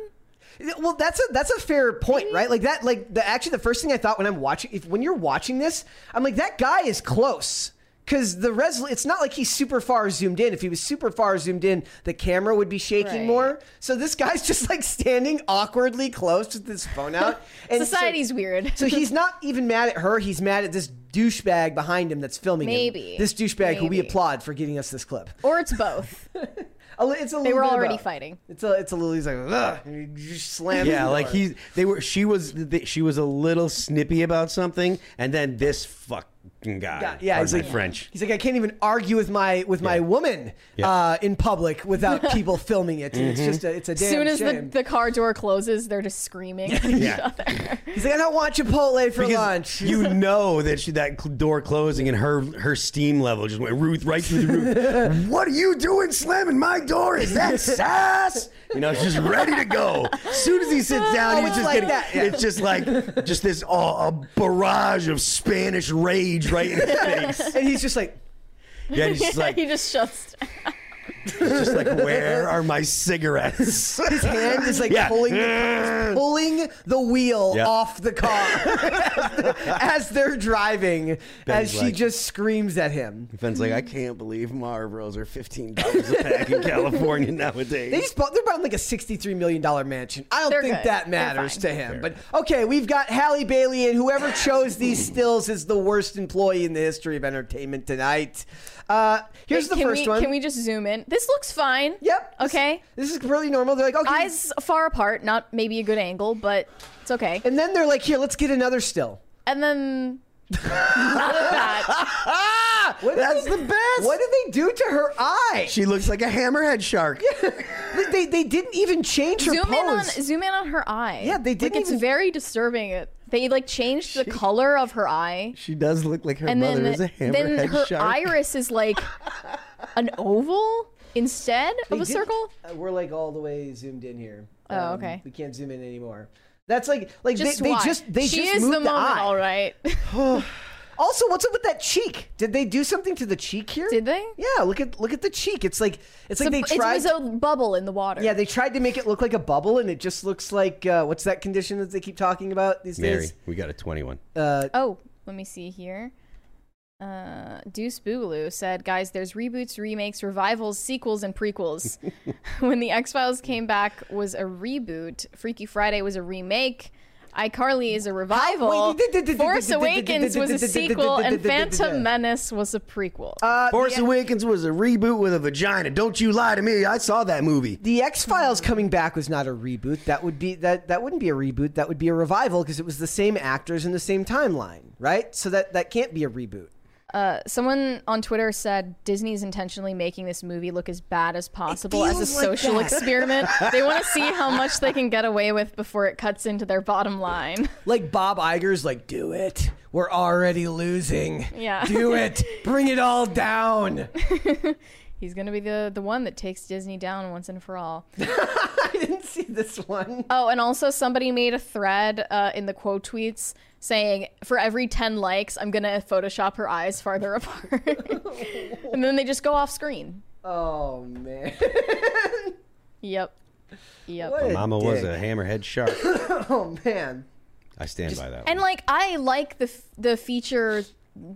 A: Well, that's a that's a fair point, right? Mm-hmm. Like that, like the actually the first thing I thought when I'm watching, if when you're watching this, I'm like that guy is close. Because the res, it's not like he's super far zoomed in. If he was super far zoomed in, the camera would be shaking
B: Right.
A: more. So this guy's just like standing awkwardly close with his phone out. And so-
B: Society's weird.
A: So he's not even mad at her. He's mad at this douchebag behind him that's filming him.
B: Maybe.
A: This douchebag who we applaud for getting us this clip.
B: or it's both.
A: A li- It's a
B: They were
A: bit
B: already
A: both.
B: fighting.
A: It's a it's a little. He's like, ugh, and he just slams.
C: Yeah,
A: the
C: like
A: door.
C: he, they were. She was, she was a little snippy about something, and then this fucking guy.
A: Yeah, yeah, he's like
C: French.
A: He's like, I can't even argue with my with my woman
C: Yeah.
A: uh, in public without people filming it.
C: Mm-hmm.
A: It's just a, it's a
B: As
A: damn
B: soon as the,
A: shame.
B: the car door closes, they're just screaming at each other.
A: He's like, I don't want Chipotle for
C: Because
A: lunch.
C: you know that she, that cl- door closing and her her steam level just went Ruth right through the roof. what are you doing slamming my door? Is that sass? You know, she's ready to go. As soon as he sits down,
A: Oh,
C: he's just
A: like
C: getting.
A: that, yeah.
C: It's just like just this oh, a barrage of Spanish rage right in his face.
A: and he's just like,
C: Yeah, he's just like
B: he just shuts.
C: He's just like where are my cigarettes?
A: his hand is like
C: Yeah.
A: pulling the, pulling the wheel
C: Yeah.
A: off the car as they're driving, as
C: Ben's
A: she
C: like-
A: just screams at him.
C: Ben's like, I can't believe Marlboros are fifteen dollars a pack in California nowadays.
A: They just bought, they're buying like a $63 million mansion. I don't
B: They're
A: think
B: good.
A: that
B: They're
A: matters
B: fine.
A: to him. But okay, we've got Halle Bailey, and whoever chose these stills is the worst employee in the history of entertainment tonight. Uh, here's the
B: can
A: first
B: we,
A: one.
B: Can we just zoom in? This looks fine.
A: Yep.
B: Okay.
A: This, is really normal. They're like, okay.
B: Eyes far apart, not maybe a good angle, but it's okay.
A: And then they're like, here, let's get another still.
B: And then not that.
A: What
C: That's
A: they-
C: the best.
A: What did they do to her eye?
C: She looks like a hammerhead shark.
A: They, they, they didn't even change her
B: zoom in on
A: pose.
B: zoom in on her eye.
A: Yeah, they didn't
B: it's
A: even-
B: very disturbing. It they like changed the color of her eye,
C: She does look like her
B: and
C: mother
B: then
C: is a
B: then her
C: shark.
B: iris is like an oval instead
A: They
B: of a
A: did-
B: circle.
A: uh, we're like all the way zoomed in here. Um,
B: Oh, okay.
A: We can't zoom in anymore. That's like like
B: Just
A: they, they
B: why?
A: just they
B: she
A: just
B: is
A: moved
B: the
A: the
B: moment,
A: eye.
B: all right.
A: Also, what's up with that cheek? Did they do something to the cheek here?
B: Did they?
A: Yeah, look at look at the cheek. It's like it's like they
B: It's a-
A: tried.
B: It was a bubble in the water.
A: yeah, they tried to make it look like a bubble, and it just looks like uh, what's that condition that they keep talking about these
C: Mary,
A: days?
C: we got a twenty-one.
A: Uh,
B: Oh, let me see here. Uh, Deuce Boogaloo said, "Guys, there's reboots, remakes, revivals, sequels, and prequels. when the X Files came back, was a reboot. Freaky Friday was a remake. iCarly is a revival. Force Awakens was a sequel,
A: d- d-
B: and Phantom Menace was a prequel.
A: uh,
C: Force
A: the,
C: Awakens was a reboot with a vagina. Don't you lie to me. I saw that movie.
A: the X Files coming back was not a reboot. That would be that that wouldn't be a reboot. That would be a revival because it was the same actors in the same timeline, right? So that that can't be a reboot.
B: Uh, someone on Twitter said Disney is intentionally making this movie look as bad as possible as a
A: like
B: social
A: that.
B: experiment. they want to see how much they can get away with before it cuts into their bottom line.
A: Like Bob Iger's like, do it. We're already losing.
B: Yeah.
A: Do it. Bring it all down.
B: He's gonna be the the one that takes Disney down once and for all.
A: I didn't see this one.
B: Oh, and also somebody made a thread uh, in the quote tweets saying for every 10 likes, I'm going to Photoshop her eyes farther apart. and then they just go off screen.
A: Oh man.
B: Yep. Yep.
A: What a
C: Mama was a hammerhead shark.
A: Oh man.
C: I stand by that.
B: And
C: one.
B: like I like the f- the feature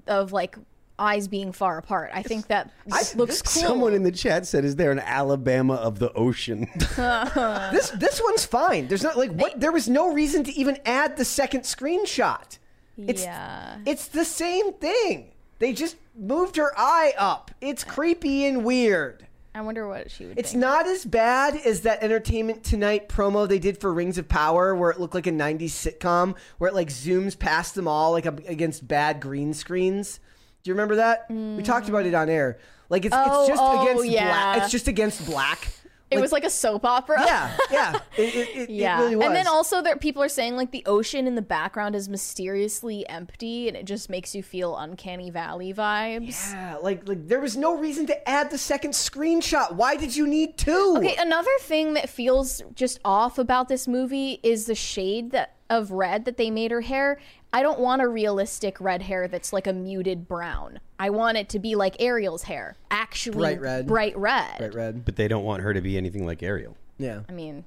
B: of like eyes being far apart. I think that looks cool.
C: Someone in the chat said, "Is there an Alabama of the ocean?"
A: This this one's fine. There's not like what there was no reason to even add the second screenshot. It's
B: yeah.
A: it's the same thing. They just moved her eye up. It's creepy and weird.
B: I wonder what she would
A: It's
B: think.
A: not as bad as that Entertainment Tonight promo they did for Rings of Power, where it looked like a '90s sitcom, where it like zooms past them all, like against bad green screens. Do you remember that? We talked about it on air. Like it's
B: Oh,
A: it's just
B: oh, oh
A: against
B: yeah.
A: black. It's just against black.
B: it was like a soap opera.
A: yeah, yeah. It, it, it,
B: Yeah.
A: really was.
B: And then also there people are saying like the ocean in the background is mysteriously empty and it just makes you feel uncanny valley vibes.
A: Yeah, like like there was no reason to add the second screenshot. Why did you need two?
B: Okay, another thing that feels just off about this movie is the shade that of red that they made her hair. I don't want a realistic red hair that's like a muted brown. I want it to be like Ariel's hair, actually
A: Bright red.
B: Bright red.
A: Bright red.
C: but they don't want her to be anything like Ariel.
A: Yeah.
B: I mean,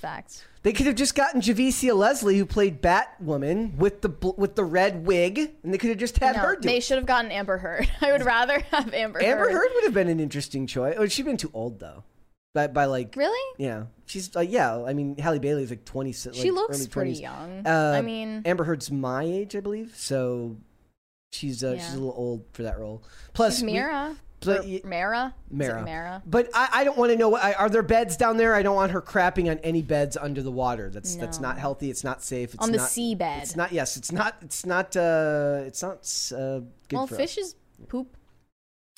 B: facts.
A: They could have just gotten Javicia Leslie, who played Batwoman, with the bl- with the red wig, and they could have just had
B: No,
A: her do
B: they
A: it.
B: should have gotten Amber Heard. I would rather have Amber,
A: Amber Heard would have been an interesting choice. Oh, she's been too old though. By, by like
B: Really?
A: yeah, she's like yeah. I mean, Halle Bailey's like twenty. Like,
B: She looks
A: early
B: pretty
A: 20s.
B: young.
A: Uh,
B: I mean,
A: Amber Heard's my age, I believe. So she's uh, she's a little old for that role. Plus,
B: she's
A: we-
B: Mira.
A: but
B: Mara.
A: Mara.
B: Mara.
A: But I, I don't want to know. what- I- Are there beds down there? I don't want her crapping on any beds under the water. That's that's not healthy. It's not safe. It's
B: On the
A: not,
B: seabed.
A: It's not. Yes, it's not. It's not. Uh, it's not uh, good
B: Well,
A: for us.
B: fishes poop.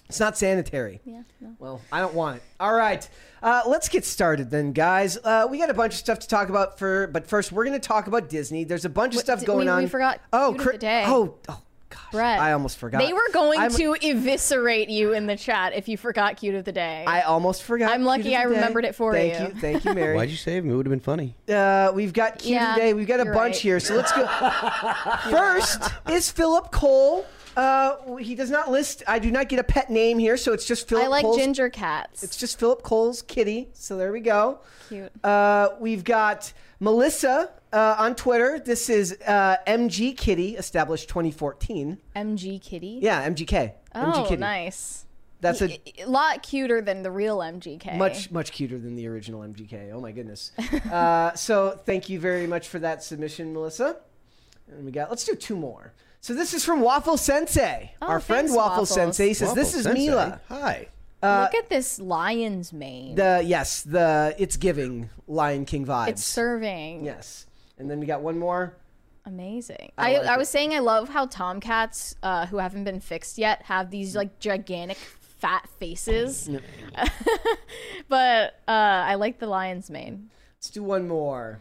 A: It's not sanitary.
B: Yeah. No.
A: Well, I don't want it. All right, uh, let's get started then, guys. Uh, we got a bunch of stuff to talk about for, but first we're going to talk about Disney. There's a bunch of
B: What-
A: stuff
B: d-
A: going
B: we-
A: on.
B: we forgot
A: Oh,
B: Cute of
A: Cri-
B: the Day.
A: oh, oh, gosh,
B: Brett.
A: I almost forgot.
B: They were going
A: I'm-
B: to eviscerate you in the chat if you forgot cute of the day.
A: I almost forgot.
B: I'm lucky
A: Cute of
B: I
A: Day.
B: remembered it for
A: Thank
B: you.
A: Thank you, thank you, Mary.
C: Why'd you save him? It would have been funny.
A: Uh, we've got Cute
B: Yeah,
A: today. We've got a bunch
B: right.
A: here, so let's go. First is Philip Cole. Uh, he does not list. I do not get a pet name here, so it's just Philip.
B: I like
A: Cole's,
B: ginger cats.
A: It's just Philip Cole's kitty. So there we go.
B: cute.
A: Uh, we've got Melissa uh, on Twitter. This is uh, MG Kitty, established 2014.
B: MG Kitty.
A: Yeah, MGK.
B: Oh,
A: MG Kitty.
B: nice.
A: That's a
B: lot cuter than the real MGK.
A: much much cuter than the original MGK. Oh my goodness. uh, so thank you very much for that submission, Melissa. And we got let's do two more. So this is from Waffle Sensei.
B: Oh,
A: Our friend
B: thanks,
A: Waffle
B: Waffles.
A: Sensei says this is
C: Sensei.
A: Mila.
C: Hi.
B: Look at this lion's mane.
A: The yes, the it's giving Lion King vibes.
B: it's serving.
A: yes. And then we got one more.
B: Amazing.
A: I
B: I,
A: like
B: I,
A: it.
B: was saying I love how tomcats uh, who haven't been fixed yet have these like gigantic fat faces. but uh, I like the lion's mane.
A: Let's do one more.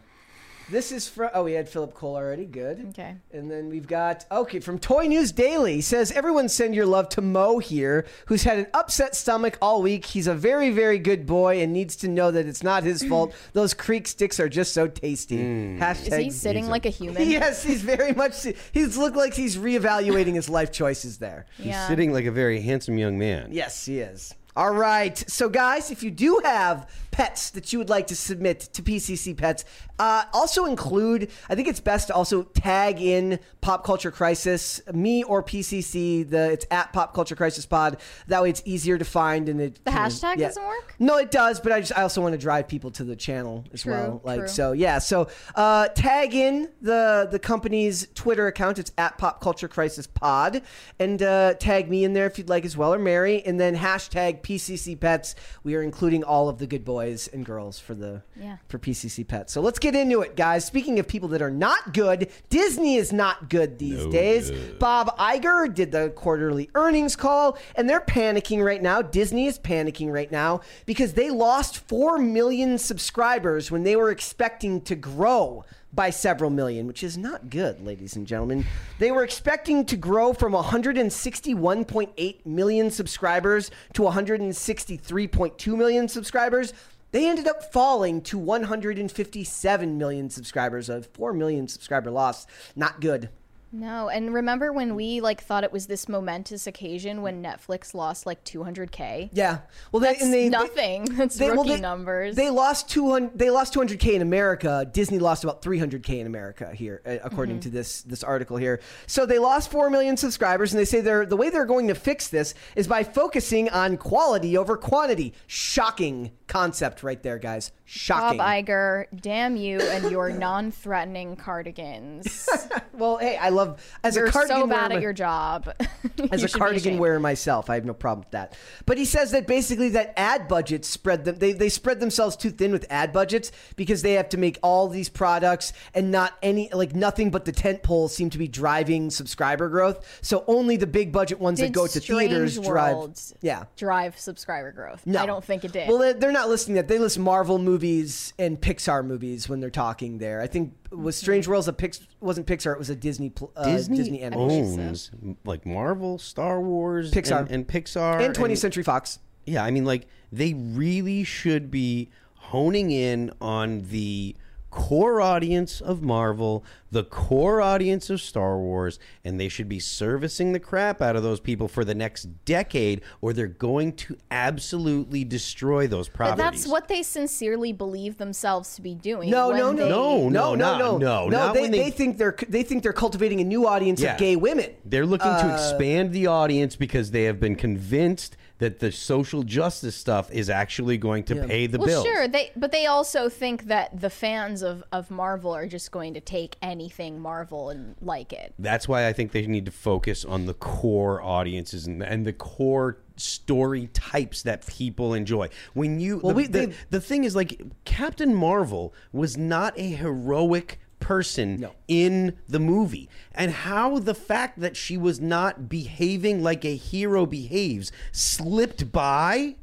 A: This is from oh we had Philip Cole already. Good.
B: Okay.
A: And then we've got, okay, from Toy News Daily He says, Everyone send your love to Mo here, who's had an upset stomach all week. He's a very, very good boy and needs to know that it's not his fault. Those creek sticks are just so tasty. Hmm. Hashtag.
B: Is he sitting like a human?
A: Yes, he's very much. He's looked like he's reevaluating his life choices there.
C: He's
B: Yeah.
C: sitting like a very handsome young man.
A: Yes, he is. All right. So, guys, if you do have pets that you would like to submit to PCC Pets, uh, also include, I think it's best to also tag in Pop Culture Crisis, me or PCC. The It's at Pop Culture Crisis Pod. That way it's easier to find. and it
B: The hashtag doesn't work?
A: No, it does, but I just I also want to drive people to the channel as
B: True,
A: well. Like
B: true.
A: so, yeah. So uh, tag in the the company's Twitter account. It's at Pop Culture Crisis Pod, and uh, tag me in there if you'd like as well, or Mary, and then hashtag PCC Pets. We are including all of the good boys and girls for the
B: Yeah.
A: for PCC Pets. So let's get into it, guys. Speaking of people that are not good, Disney is not good these days. Bob Iger did the quarterly earnings call, and they're panicking right now. Disney is panicking right now because they lost 4 million subscribers when they were expecting to grow by several million, which is not good, ladies and gentlemen. They were expecting to grow from 161.8 million subscribers to 163.2 million subscribers. They ended up falling to 157 million subscribers, a 4 million subscriber loss. Not good.
B: No, and remember when we like thought it was this momentous occasion when Netflix lost like 200k?
A: Yeah. Well, they,
B: That's
A: and they,
B: nothing. That's
A: they-
B: rookie
A: well, they-
B: numbers.
A: They lost 200 they lost 200k in America. Disney lost about 300k in America here uh, according
B: Mm-hmm.
A: to this this article here. So they lost 4 million subscribers and they say they're the way they're going to fix this is by focusing on quality over quantity. Shocking concept right there, guys. Shocking.
B: Bob Iger, damn you and your non-threatening cardigans.
A: well, hey, I love as
B: You're
A: a cardigan
B: so bad
A: wearer-
B: at your job.
A: as
B: You
A: a cardigan wearer myself, I have no problem with that. But he says that basically that ad budgets spread them they, they spread themselves too thin with ad budgets because they have to make all these products and not any like nothing but the tent poles seem to be driving subscriber growth. So only the big budget ones that go to
B: Strange
A: theaters drive Yeah.
B: drive subscriber growth.
A: No.
B: I don't think it did.
A: Well, they're- they're not listing that. They list Marvel movies and Pixar movies when they're talking there. I think was Strange Worlds a Pix wasn't Pixar, it was a Disney pl- uh,
C: Disney,
A: Disney animation.
C: owns like Marvel, Star Wars,
A: Pixar.
C: and, and Pixar,
A: and 20th Century Fox.
C: Yeah, I mean, like they really should be honing in on the core audience of Marvel, the core audience of Star Wars, and they should be servicing the crap out of those people for the next decade, or they're going to absolutely destroy those
B: but
C: properties.
B: that's what they sincerely believe themselves to be doing.
A: No, no, no,
B: they-
C: No,
A: no, no,
C: not-
A: no,
C: no,
A: no. They, they,
C: they-
A: think they're they think they're cultivating a new audience
C: Yeah.
A: of gay women.
C: They're looking
A: Uh,
C: to expand the audience because they have been convinced that the social justice stuff is actually going to pay the
B: Well,
C: bills.
B: sure, they but they also think that the fans of, of Marvel are just going to take anything Marvel and like it.
C: That's why I think they need to focus on the core audiences and, and the core story types that people enjoy. When you
A: Well,
C: the,
A: we-
C: the, the thing is like Captain Marvel was not a heroic person
A: No.
C: in the movie. And how the fact that she was not behaving like a hero behaves slipped by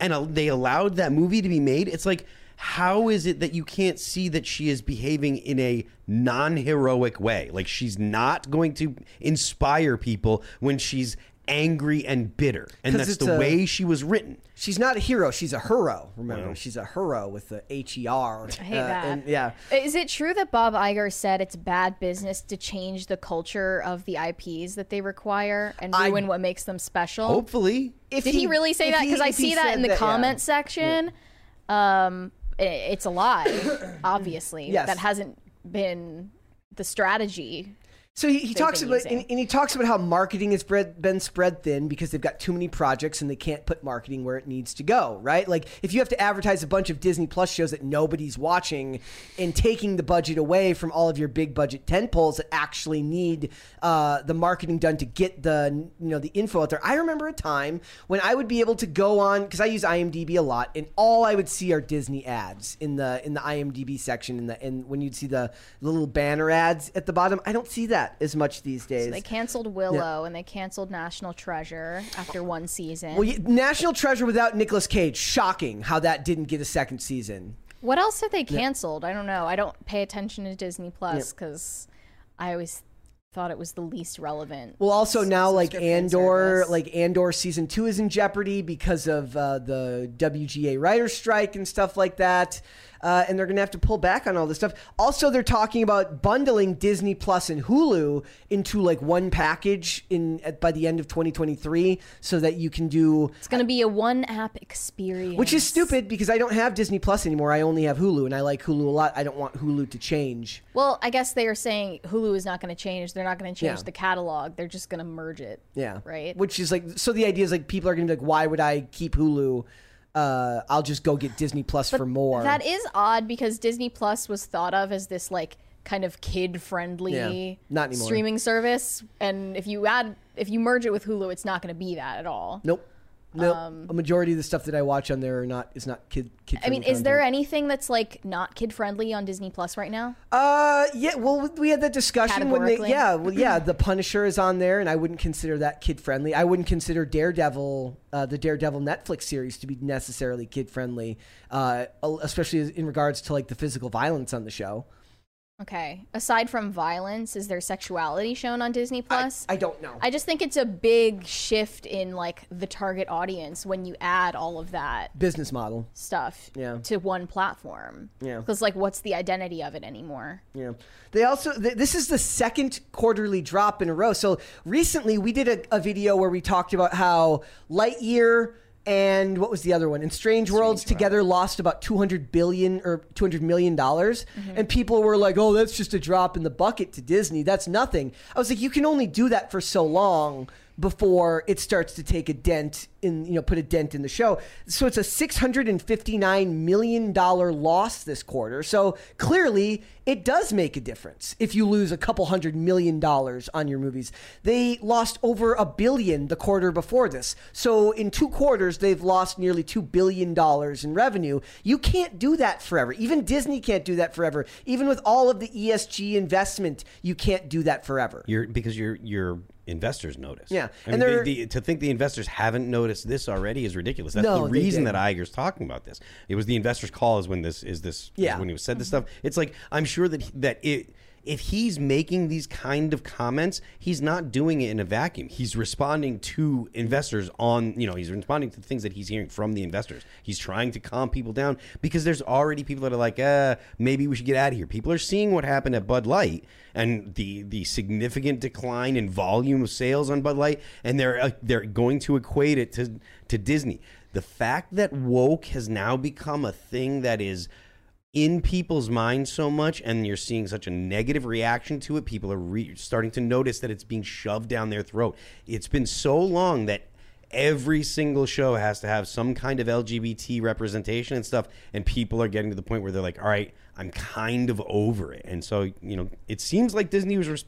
C: and they allowed that movie to be made. It's like how is it that you can't see that she is behaving in a non-heroic way? Like she's not going to inspire people when she's angry and bitter. And that's the
A: a-
C: way she was written.
A: She's not a hero. She's a hero. Remember, she's a hero with the H E R.
B: I hate that.
A: And, yeah.
B: Is it true that Bob Iger said it's bad business to change the culture of the IPs that they require and
A: I-
B: ruin what makes them special?
C: Hopefully,
A: If
B: Did he, really say that? Because I see that in the
A: yeah.
B: comment section. Um, i- it's a lie, obviously.
A: Yes.
B: That hasn't been the strategy.
A: So he, he talks about and, and he talks about how marketing has spread, been spread thin because they've got too many projects and they can't put marketing where it needs to go. Right? Like if you have to advertise a bunch of Disney Plus shows that nobody's watching and taking the budget away from all of your big budget tentpoles that actually need uh, the marketing done to get the you know the info out there. I remember a time when I would be able to go on because I use IMDb a lot and all I would see are Disney ads in the in the IMDb section in the and when you'd see the little banner ads at the bottom. I don't see that as much these days.
B: They canceled Willow and they canceled National Treasure after one season.
A: well, National Treasure without Nicolas Cage, shocking how that didn't get a second season.
B: What else have they canceled? I don't know. I don't pay attention to Disney Plus because I always thought it was the least relevant.
A: Well, also now like Andor,
B: service.
A: like Andor season two is in jeopardy because of uh, the WGA writers' strike and stuff like that. Uh, and they're going to have to pull back on all this stuff. Also, they're talking about bundling Disney Plus and Hulu into like one package in at, by the end of 2023, so that you can do
B: It's going to be a one app experience.
A: Which is stupid because I don't have Disney Plus anymore. I only have Hulu, and I like Hulu a lot. I don't want Hulu to change.
B: Well, I guess they are saying Hulu is not going to change. They're not going to change
A: Yeah.
B: the catalog. They're just going to merge it.
A: Yeah.
B: Right.
A: Which is like, so the idea is like people are going to be like, why would I keep Hulu? Uh, I'll just go get Disney Plus for more.
B: That is odd because Disney Plus was thought of as this like kind of kid friendly
A: Yeah,
B: streaming service, and if you add if you merge it with Hulu, it's not going to be that at all.
A: nope. Nope. a majority of the stuff that I watch on there are not is not kid kid.
B: I mean, is there anything that's like not kid friendly on Disney Plus right now?
A: Uh, yeah. Well, we had that discussion when they. Yeah. Well, yeah. The Punisher is on there, and I wouldn't consider that kid friendly. I wouldn't consider Daredevil, uh, the Daredevil Netflix series, to be necessarily kid friendly, uh, especially in regards to like the physical violence on the show.
B: Okay. Aside from violence, is there sexuality shown on Disney Plus?
A: I don't know.
B: I just think it's a big shift in like the target audience when you add all of that
A: Business model.
B: stuff
A: Yeah.
B: to one platform.
A: Yeah.
B: Because like, what's the identity of it anymore?
A: Yeah. They also, th- this is the second quarterly drop in a row. So recently we did a, a video where we talked about how Lightyear and what was the other one? And Strange, Worlds together lost about 200 billion or 200 million dollars. Mm-hmm. And people were like, oh, that's just a drop in the bucket to Disney. That's nothing. I was like, you can only do that for so long before it starts to take a dent in you know put a dent in the show. So it's a 659 million dollar loss this quarter. So clearly it does make a difference if you lose a couple hundred million dollars on your movies. They lost over a billion the quarter before this. So in two quarters they've lost nearly 2 billion dollars in revenue. You can't do that forever. Even disney can't do that forever. Even with all of the esg investment you can't do that forever.
C: You're because your your investors notice.
A: Yeah,
C: I
A: and
C: mean,
A: they're-
C: the, to think the investors haven't noticed this already is ridiculous. That's
A: No,
C: the reason that Iger's talking about this. It was the investors' call is when this is this is when he said this mm-hmm. stuff. It's like I'm sure that that it. If he's making these kind of comments, he's not doing it in a vacuum. He's responding to investors on, you know, he's responding to things that he's hearing from the investors. He's trying to calm people down because there's already people that are like, uh, maybe we should get out of here. People are seeing what happened at Bud Light and the the significant decline in volume of sales on Bud Light, and they're uh, they're going to equate it to to Disney. The fact that woke has now become a thing that is in people's minds so much, and you're seeing such a negative reaction to it. People are re- starting to notice that it's being shoved down their throat. It's been so long that every single show has to have some kind of LGBT representation and stuff, and people are getting to the point where they're like, "All right, I'm kind of over it." And so, you know, it seems like Disney was. Res-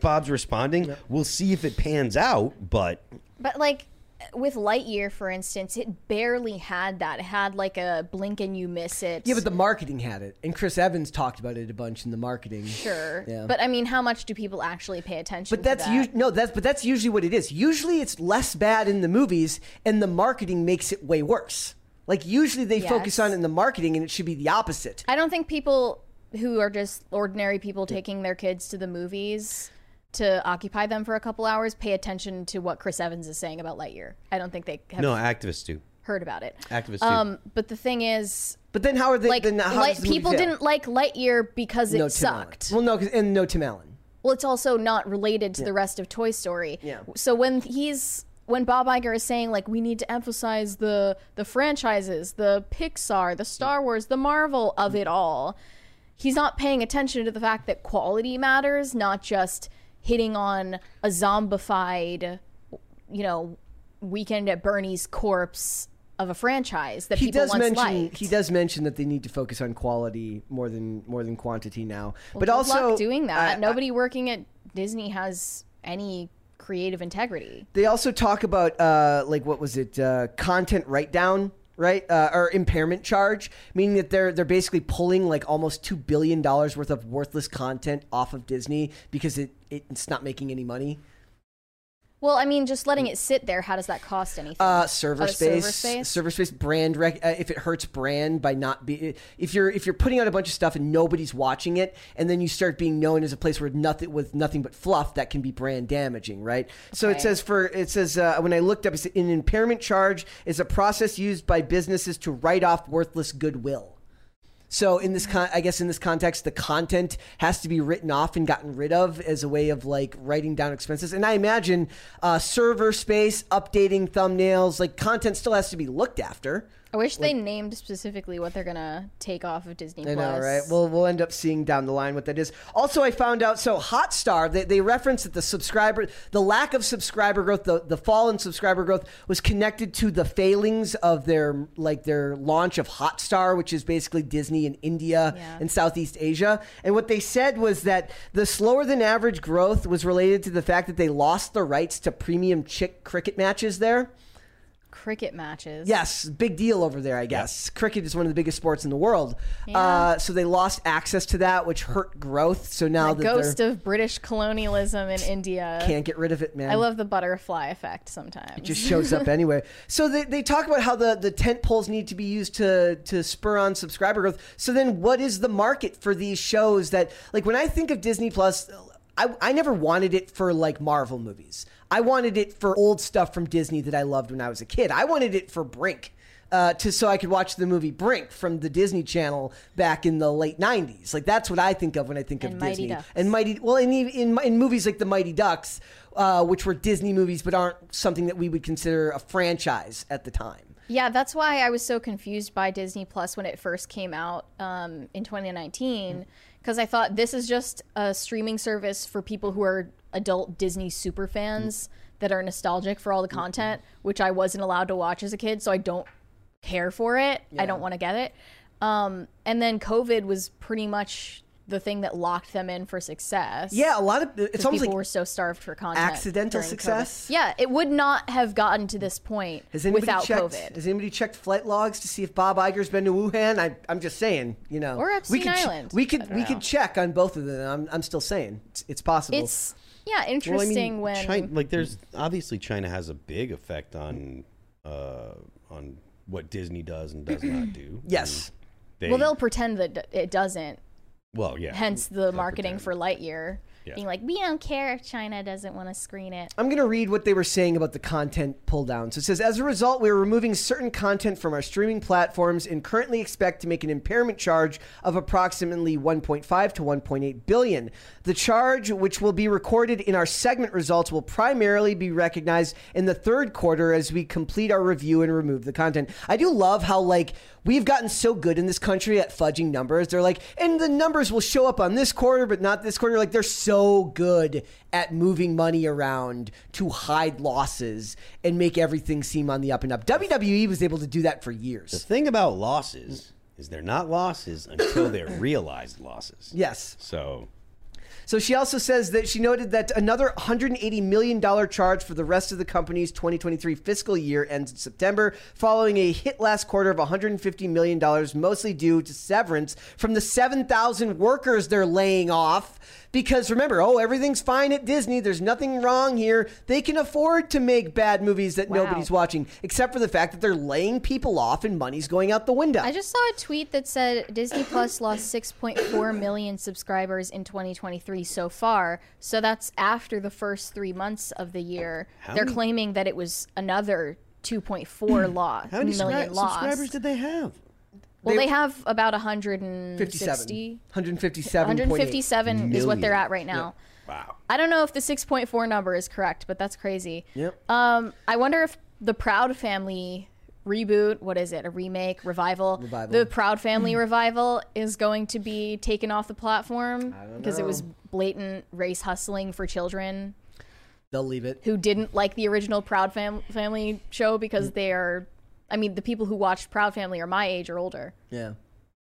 C: Bob's responding. We'll see if it pans out, but
B: But like with Lightyear, for instance, it barely had that. It had like a blink and you miss it.
A: yeah but the marketing had it and chris evans talked about it a bunch in the marketing
B: sure.
A: Yeah.
B: But I mean, how much do people actually pay attention?
A: But that's
B: that?
A: no, that's but that's usually what it is. Usually it's less bad in the movies, and the marketing makes it way worse. Like usually they focus on it in the marketing, and it should be the opposite.
B: I don't think people who are just ordinary people taking their kids to the movies to occupy them for a couple hours pay attention to what Chris Evans is saying about Lightyear. I don't think they have
C: no, activists do.
B: heard about it.
C: Activists do.
B: Um, but the thing is,
A: But then how are they?
B: like,
A: then how
B: Light, people didn't like Lightyear because it
A: no Tim Allen.
B: sucked.
A: Well, no, 'cause- and no Tim Allen.
B: Well, it's also not related to the rest of Toy Story.
A: Yeah.
B: So when he's when Bob Iger is saying like we need to emphasize the the franchises, the Pixar, the Star Wars, the Marvel of it all, he's not paying attention to the fact that quality matters, not just hitting on a zombified, you know, weekend at Bernie's corpse of a franchise that
A: He
B: people
A: does
B: once
A: mention
B: liked.
A: he does mention that they need to focus on quality more than more than quantity now. but
B: Good
A: also
B: doing that. Nobody working at Disney has any creative integrity.
A: They also talk about uh, like what was it? Uh, content write down, right? Uh, or impairment charge, meaning that they're they're basically pulling like almost two billion dollars worth of worthless content off of Disney because it, it's not making any money.
B: Well, I mean, just letting it sit there, how does that cost anything?
A: Uh, server
B: Oh,
A: space,
B: server space?
A: server space, brand. Rec- uh, if it hurts brand by not be, if you're if you're putting out a bunch of stuff and nobody's watching it, and then you start being known as a place where nothing with nothing but fluff, that can be brand damaging, right? So it says for it says uh, when I looked up, it said, an impairment charge is a process used by businesses to write off worthless goodwill. So in this con- I guess in this context, the content has to be written off and gotten rid of as a way of like writing down expenses. And I imagine uh, server space, updating thumbnails, like content still has to be looked after.
B: I wish they named specifically what they're gonna take off of Disney
A: I
B: Plus.
A: know, right? We'll we'll end up seeing down the line what that is. Also, I found out so Hotstar they, they referenced that the subscriber the lack of subscriber growth, the the fall in subscriber growth was connected to the failings of their like their launch of Hotstar, which is basically Disney in India
B: Yeah.
A: and Southeast Asia. And what they said was that the slower than average growth was related to the fact that they lost the rights to premium chick cricket matches there.
B: Cricket matches.
A: Yes, big deal over there, I guess. Cricket is one of the biggest sports in the world.
B: Yeah.
A: Uh, so they lost access to that, which hurt growth. So now
B: The
A: that
B: ghost of British colonialism in India.
A: can't get rid of it, man.
B: I love the butterfly effect sometimes.
A: it just shows up anyway. So they, they talk about how the, the tent poles need to be used to to spur on subscriber growth. So then what is the market for these shows that like when I think of Disney Plus I, I never wanted it for like Marvel movies. I wanted it for old stuff from Disney that I loved when I was a kid. I wanted it for Brink. Uh, to so I could watch the movie Brink from the Disney Channel back in the late '90s. Like that's what I think of when I think
B: And
A: of
B: Mighty
A: Disney
B: Ducks.
A: and Mighty. Well, in, in in movies like the Mighty Ducks, uh, which were Disney movies but aren't something that we would consider a franchise at the time.
B: Yeah, that's why I was so confused by Disney Plus when it first came out um, in 2019 because I thought this is just a streaming service for people who are adult Disney super fans that are nostalgic for all the content, which I wasn't allowed to watch as a kid, so I don't care for it. I don't want to get it. Um, and then COVID was pretty much the thing that locked them in for success.
A: Yeah, a lot of it's almost
B: people
A: like
B: were so starved for content.
A: accidental
B: during COVID.
A: success?
B: Yeah, it would not have gotten to this point
A: has anybody
B: without
A: checked?
B: COVID.
A: Has anybody checked flight logs to see if Bob Iger's been to Wuhan? I, I'm just saying, you know,
B: Or
A: we
B: Epstein
A: could
B: Island.
A: we could we
B: know.
A: could check on both of them. I'm, I'm still saying it's, it's possible.
B: It's yeah,
C: Well, I
B: interesting
C: mean,
B: when
C: China, like there's obviously China has a big effect on uh, on what Disney does and does not do.
A: yes.
C: They,
B: well they'll pretend that it doesn't.
C: well, yeah.
B: Hence the marketing
C: pretend.
B: for Lightyear
C: Yeah.
B: being like, we don't care if China doesn't want to screen it.
A: I'm going to read what they were saying about the content pull down. So it says, as a result, we are removing certain content from our streaming platforms and currently expect to make an impairment charge of approximately 1.5 to 1.8 billion. The charge, which will be recorded in our segment results, will primarily be recognized in the third quarter as we complete our review and remove the content. I do love how like we've gotten so good in this country at fudging numbers. They're like, and the numbers will show up on this quarter, but not this quarter. Like they're so good at moving money around to hide losses and make everything seem on the up and up. WWE was able to do that for years.
C: The thing about losses is they're not losses until they're realized losses.
A: Yes.
C: So
A: So she also says that she noted that another $180 million charge for the rest of the company's 2023 fiscal year ends in September, following a hit last quarter of $150 million, mostly due to severance from the 7,000 workers they're laying off. Because remember, oh, everything's fine at Disney. There's nothing wrong here. They can afford to make bad movies that
B: Wow.
A: nobody's watching, except for the fact that they're laying people off and money's going out the window.
B: I just saw a tweet that said Disney Plus lost 6.4 million subscribers in 2023 so far. So that's after the first three months of the year. They're
C: many-
B: claiming that it was another 2.4 loss,
C: how many subscribers did they have?
B: Well,
A: they-
B: they have about
A: 57.
B: 160.
A: 157.
B: 157 is what they're at right now.
C: Wow.
B: I don't know if the 6.4 number is correct, but that's crazy.
A: Yep.
B: Um, I wonder if the Proud Family reboot, what is it, a remake, revival?
A: Revival.
B: The Proud Family revival is going to be taken off the platform because it was blatant race hustling for children
A: They'll leave it.
B: who didn't like the original Proud Fam- Family show because they are. I mean, the people who watched Proud Family are my age or older.
A: Yeah.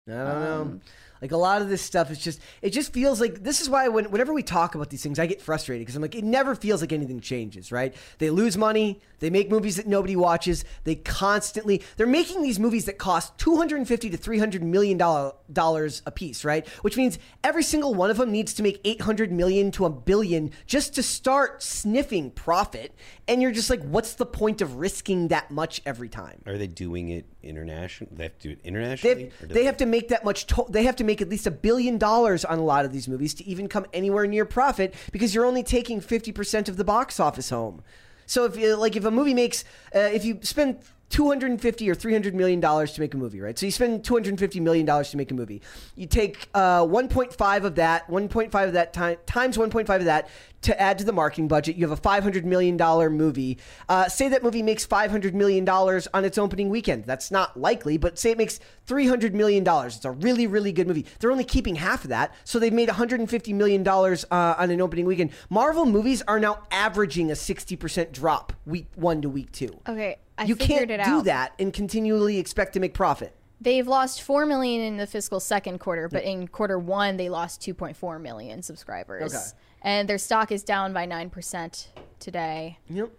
A: I don't know.
B: Um,
A: Like a lot of this stuff is just, it just feels like this is why when, whenever we talk about these things, I get frustrated because I'm like, it never feels like anything changes, right? They lose money, they make movies that nobody watches, they constantly, they're making these movies that cost 250 to 300 million dollar- dollars a piece, right? Which means every single one of them needs to make 800 million to a billion just to start sniffing profit. And you're just like, what's the point of risking that much every time?
C: Are they doing it international? They have to do it
A: They
C: internationally.
A: have, they have to make that much. To- they have to make at least a billion dollars on a lot of these movies to even come anywhere near profit because you're only taking fifty percent of the box office home. So if you, like if a movie makes uh, if you spend 250 or 300 million dollars to make a movie, right? So you spend 250 million dollars to make a movie. You take uh, 1.5 of that, 1.5 of that time, times 1.5 of that to add to the marketing budget. You have a 500 million dollar movie. Uh, say that movie makes 500 million dollars on its opening weekend. That's not likely, but say it makes 300 million dollars. It's a really really good movie. They're only keeping half of that, so they've made 150 million dollars uh, on an opening weekend. Marvel movies are now averaging a 60% drop week 1 to week 2
B: Okay, I
A: you
B: figured
A: can't
B: it
A: do
B: out.
A: that and continually expect to make profit.
B: They've lost 4 million in the fiscal second quarter, but in quarter 1 they lost 2.4 million subscribers.
A: Okay.
B: And their stock is down by 9% today.
A: Yep.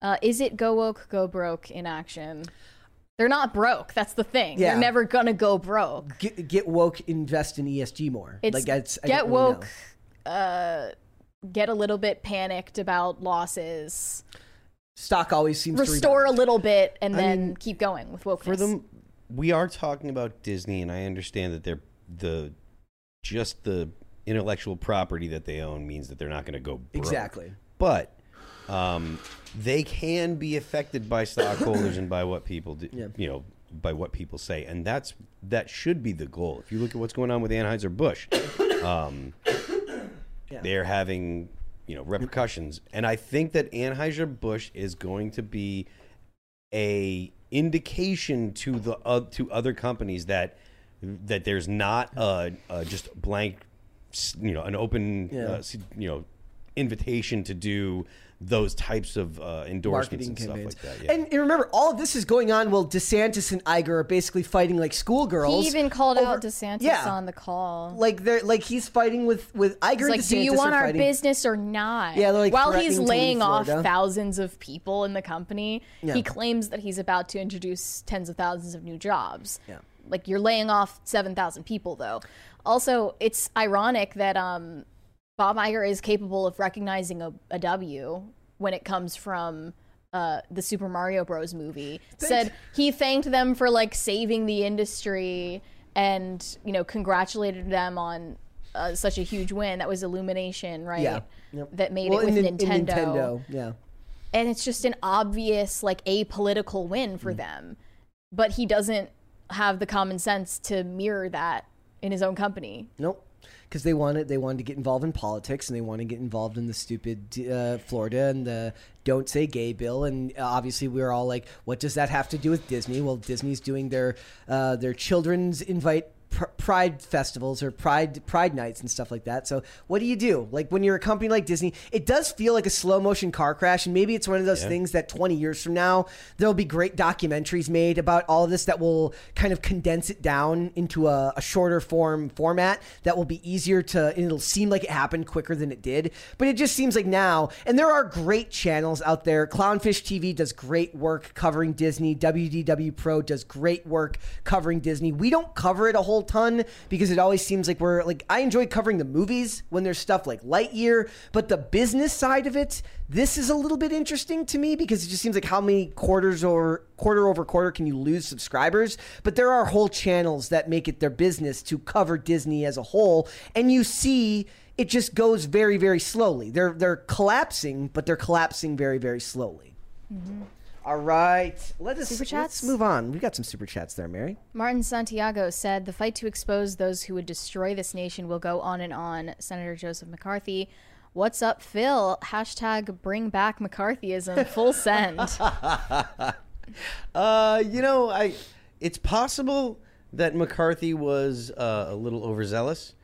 B: Uh, is it go woke, go broke in action? They're not broke. That's the thing.
A: Yeah.
B: They're never gonna go broke.
A: Get, get woke, invest in ESG more.
B: It's
A: like that's I
B: get
A: really
B: woke, uh, get a little bit panicked about losses,
A: Stock always seems to
B: restore
A: to
B: a little bit, and
C: I
B: then
C: mean,
B: keep going with wokeness.
C: for them we are talking about disney and i understand that they're the just the intellectual property that they own means that they're not going to go broke.
A: Exactly.
C: but um, they can be affected by stockholders and by what people do
A: Yeah.
C: you know by what people say and that's that should be the goal if you look at what's going on with anheuser-busch um, they're having you know repercussions and i think that anheuser-busch is going to be a indication to the uh, to other companies that that there's not a, a just blank you know an open
A: Yeah.
C: uh, you know invitation to do those types of uh, endorsements
A: marketing
C: and
A: campaigns.
C: stuff like that yeah.
A: And, and remember, all of this is going on while DeSantis and Iger are basically fighting like schoolgirls.
B: he even called
A: over-
B: out DeSantis
A: yeah.
B: on the call.
A: Like they're like he's fighting with with Iger
B: He's
A: and
B: like,
A: DeSantis
B: do you want our
A: fighting.
B: business or not?
A: Yeah, they're, like,
B: While he's laying off thousands of people in the company,
A: Yeah.
B: he claims that he's about to introduce tens of thousands of new jobs.
A: Yeah.
B: Like you're laying off 7,000 people though. Also, it's ironic that um, Bob Iger is capable of recognizing a, a W when it comes from uh, the Super Mario Bros. movie. Said he thanked them for like saving the industry and you know congratulated them on uh, such a huge win. That was Illumination, right?
A: Yeah. Yep.
B: That made
A: well,
B: it with
A: in, in
B: Nintendo.
A: Nintendo, yeah.
B: and it's just an obvious like apolitical win
A: Mm.
B: for them. But he doesn't have the common sense to mirror that in his own company.
A: Nope. Because they wanted they wanted to get involved in politics and they want to get involved in the stupid uh, Florida and the don't say gay bill and uh, obviously we are all like, what does that have to do with Disney? Well, Disney's doing their uh, their children's invite pr- pride festivals or pride pride nights and stuff like that. So what do you do? Like when you're a company like Disney, it does feel like a slow motion car crash, and maybe it's one of those things that 20 years from now there'll be great documentaries made about all of this that will kind of condense it down into a, a shorter form format that will be easier to. And it'll seem like it happened quicker than it did, but it just seems like now. And there are great channels out there. Clownfish TV does great work covering Disney. WDW Pro does great work covering Disney. We don't cover it a whole ton because it always seems like we're like I enjoy covering the movies when there's stuff like Lightyear, but the business side of it, this is a little bit interesting to me because it just seems like how many quarters or quarter over quarter can you lose subscribers? But there are whole channels that make it their business to cover Disney as a whole, and you see it just goes very very slowly. They're they're collapsing, but they're collapsing very very slowly. Mm-hmm. All right, let us
B: Super
A: let's move on. We've got some super chats there, Mary.
B: Martin Santiago said the fight to expose those who would destroy this nation will go on and on. Senator Joseph McCarthy. What's up, Phil? Hashtag bring back McCarthyism. Full send.
C: Uh, you know, I it's possible that McCarthy was uh, a little overzealous.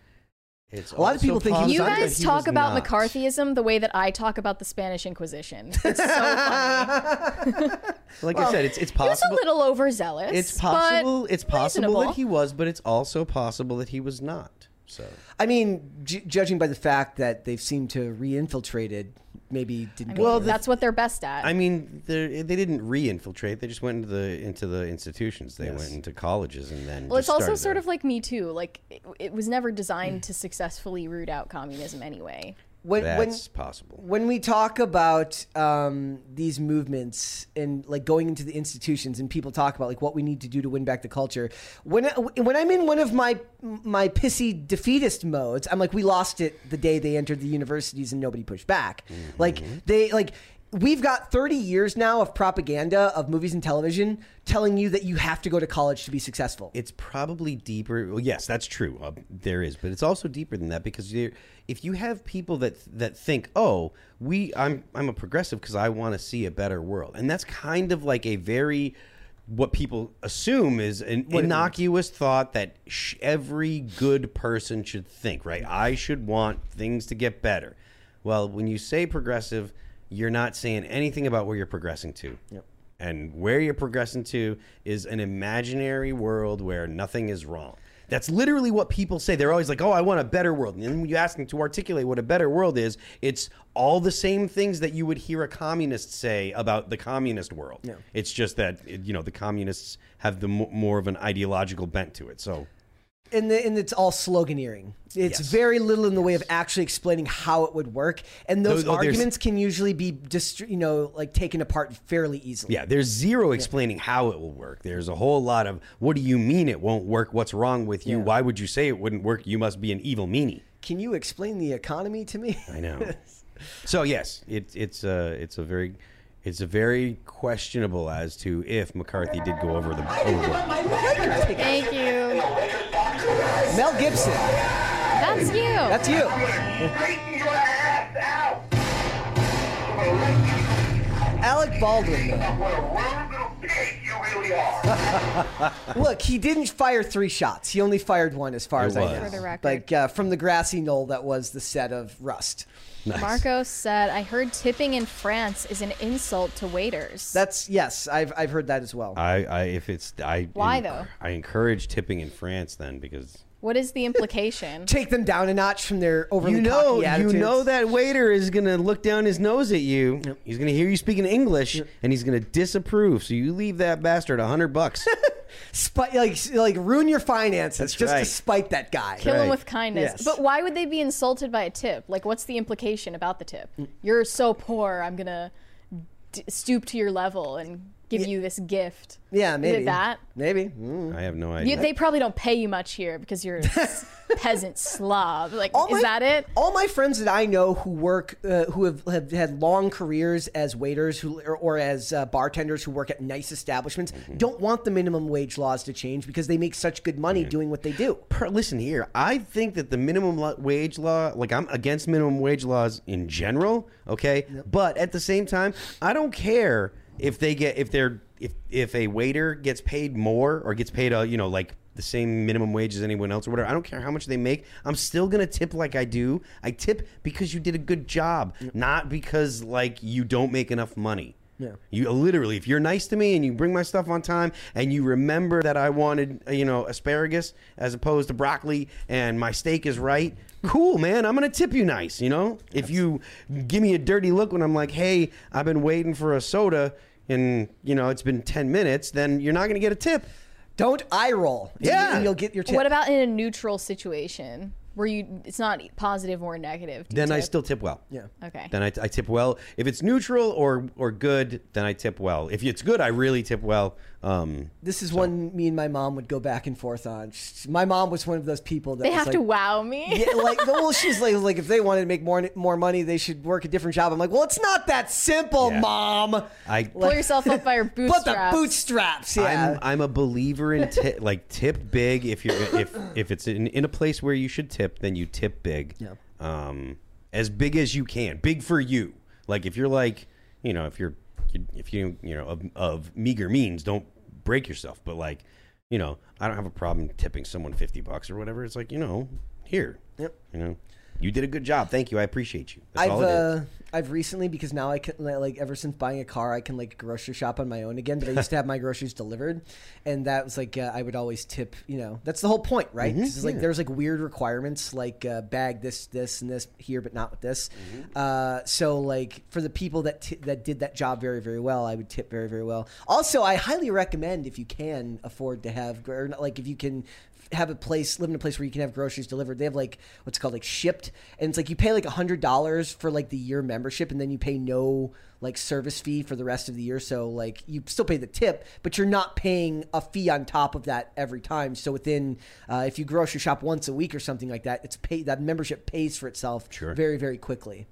C: It's
A: A lot of people think he was
B: you guys
C: he
B: talk
C: was
B: about
C: not.
B: McCarthyism the way that I talk about the Spanish Inquisition. It's so funny.
C: Like I said, it's it's
B: He was a little overzealous.
C: It's
B: but
C: possible. It's possible
B: reasonable.
C: that he was, but it's also possible that he was not. So
A: I mean, ju- judging by the fact that they've seemed to re-infiltrated, maybe didn't.
B: I mean,
A: for it.
B: that's what they're best at.
C: I mean, they they didn't re-infiltrate. They just went into the into the institutions. They went into colleges and then.
B: well, it's also sort
C: there.
B: of like Me Too. Like, it, it was never designed to successfully root out communism anyway.
A: When when
C: that's possible.
A: when we talk about um, these movements and like going into the institutions and people talk about like what we need to do to win back the culture when when I'm in one of my my pissy defeatist modes I'm like we lost it the day they entered the universities and nobody pushed back like they like we've got 30 years now of propaganda of movies and television telling you that you have to go to college to be successful
C: It's probably deeper. Well, yes, that's true. Uh, there is, but it's also deeper than that because if you have people that that think, "Oh, we, I'm, I'm a progressive because I want to see a better world," and that's kind of like a very what people assume is an innocuous thought that sh- every good person should think. Right? I should want things to get better. Well, when you say progressive, you're not saying anything about where you're progressing to. Yep. And where you're progressing to is an imaginary world where nothing is wrong. That's literally what people say. They're always like, "Oh, I want a better world." And then when you ask them to articulate what a better world is, it's all the same things that you would hear a communist say about the communist world.
A: Yeah.
C: It's just that you know the communists have the more of an ideological bent to it. So
A: and, the, and it's all sloganeering. It's
C: Yes.
A: very little in the way of actually explaining how it would work, and those
C: Oh, oh,
A: arguments can usually be dist- you know like taken apart fairly easily.
C: Yeah, there's zero explaining how it will work. There's a whole lot of what do you mean it won't work? What's wrong with you?
A: Yeah.
C: Why would you say it wouldn't work? You must be an evil meanie.
A: Can you explain the economy to me?
C: I know. so yes, it, it's a it's a very it's a very questionable as to if McCarthy did go over the overboard.
B: Thank you.
A: Mel Gibson,
B: That's you.
A: that's you.
E: Straighten your ass out!
A: Alec Baldwin. though.
E: What a rude little pig you really are!
A: Look, he didn't fire three shots. He only fired one, as far
C: It
A: as I know.
B: For the record.
A: Like uh, from the grassy knoll that was the set of Rust.
C: Nice.
B: Marcos said, I heard tipping in France is an insult to waiters.
A: That's yes, I've I've heard that as well.
C: I, I if it's I
B: Why,
C: enc-
B: though?
C: I encourage tipping in France then because
B: what is the implication?
A: Take them down a notch from their overly
C: you know
A: attitudes.
C: you know that waiter is gonna look down his nose at you. He's gonna hear you speaking English and he's gonna disapprove. So you leave that bastard a hundred bucks.
A: Spite, like like ruin your finances
C: That's
A: just to spite that guy.
B: Kill
C: Right.
B: him with kindness.
A: Yes.
B: But why would they be insulted by a tip? Like, what's the implication about the tip? Mm. You're so poor, I'm gonna d- stoop to your level and give you this gift.
A: Yeah, maybe
B: that?
A: Maybe. Mm.
C: I have no
B: You,
C: idea.
B: they probably don't pay you much here because you're a s- peasant slob. Like,
A: All
B: is
A: my-
B: that it?
A: All my friends that I know who work, uh, who have, have had long careers as waiters who, or, or as uh, bartenders who work at nice establishments,
C: Mm-hmm.
A: don't want the minimum wage laws to change because they make such good money doing what they do.
C: Per, listen here. I think that the minimum lo- wage law, like I'm against minimum wage laws in general, okay? But at the same time, I don't care if they get if they're if if a waiter gets paid more or gets paid a you know like the same minimum wage as anyone else or whatever. I don't care how much they make. I'm still gonna tip like I do. I tip because you did a good job, not because like you don't make enough money.
A: Yeah.
C: You literally, if you're nice to me and you bring my stuff on time and you remember that I wanted, uh, you know, asparagus as opposed to broccoli and my steak is right, cool, man. I'm gonna tip you nice. You know, if you give me a dirty look when I'm like, hey, I've been waiting for a soda and you know it's been ten minutes, then you're not gonna get a tip.
A: Don't eye roll. and
C: Yeah.
A: you- and you'll get your tip.
B: What about in a neutral situation where you it's not positive or negative? Do you
C: Then I
B: tip?
C: still tip well.
A: Yeah.
B: okay.
C: Then I, I tip well. If it's neutral or or good, then I tip well. If it's good, I really tip well. Um,
A: This is one me and my mom would go back and forth on. Sh- My mom was one of those people that
B: they
A: was
B: have
A: like,
B: to wow me.
A: Yeah, like well, she's like, like if they wanted to make more more money, they should work a different job. I'm like, well, it's not that simple,
C: Yeah.
A: mom.
C: I
B: Pull yourself up by your
A: But
B: bootstraps.
A: the bootstraps, yeah.
C: I'm I'm a believer in tip, like tip big. If you're if if it's in, in a place where you should tip, then you tip big.
A: Yeah.
C: Um, as big as you can, big for you. Like if you're like, you know, if you're if you you know of, of meager means, don't break yourself. But like, you know, I don't have a problem tipping someone fifty bucks or whatever. It's like you know, here.
A: Yep.
C: You know, you did a good job. Thank you. I appreciate you. That's
A: I've
C: all it is.
A: uh, I've recently because now I can like ever since buying a car I can like grocery shop on my own again. But I used to have my groceries delivered, and that was like uh, I would always tip. You know, that's the whole point, right?
C: Mm-hmm.
A: it's like there's like weird requirements like uh, bag this, this, and this here, but not with this.
C: Mm-hmm.
A: Uh, so like for the people that t- that did that job very very well, I would tip very very well. Also, I highly recommend if you can afford to have or not, like if you can have a place live in a place where you can have groceries delivered they have like what's called like shipped and it's like you pay like a hundred dollars for like the year membership and then you pay no like service fee for the rest of the year so like you still pay the tip but you're not paying a fee on top of that every time so within uh, if you grocery shop once a week or something like that it's pay that membership pays for itself
C: Sure.
A: very very quickly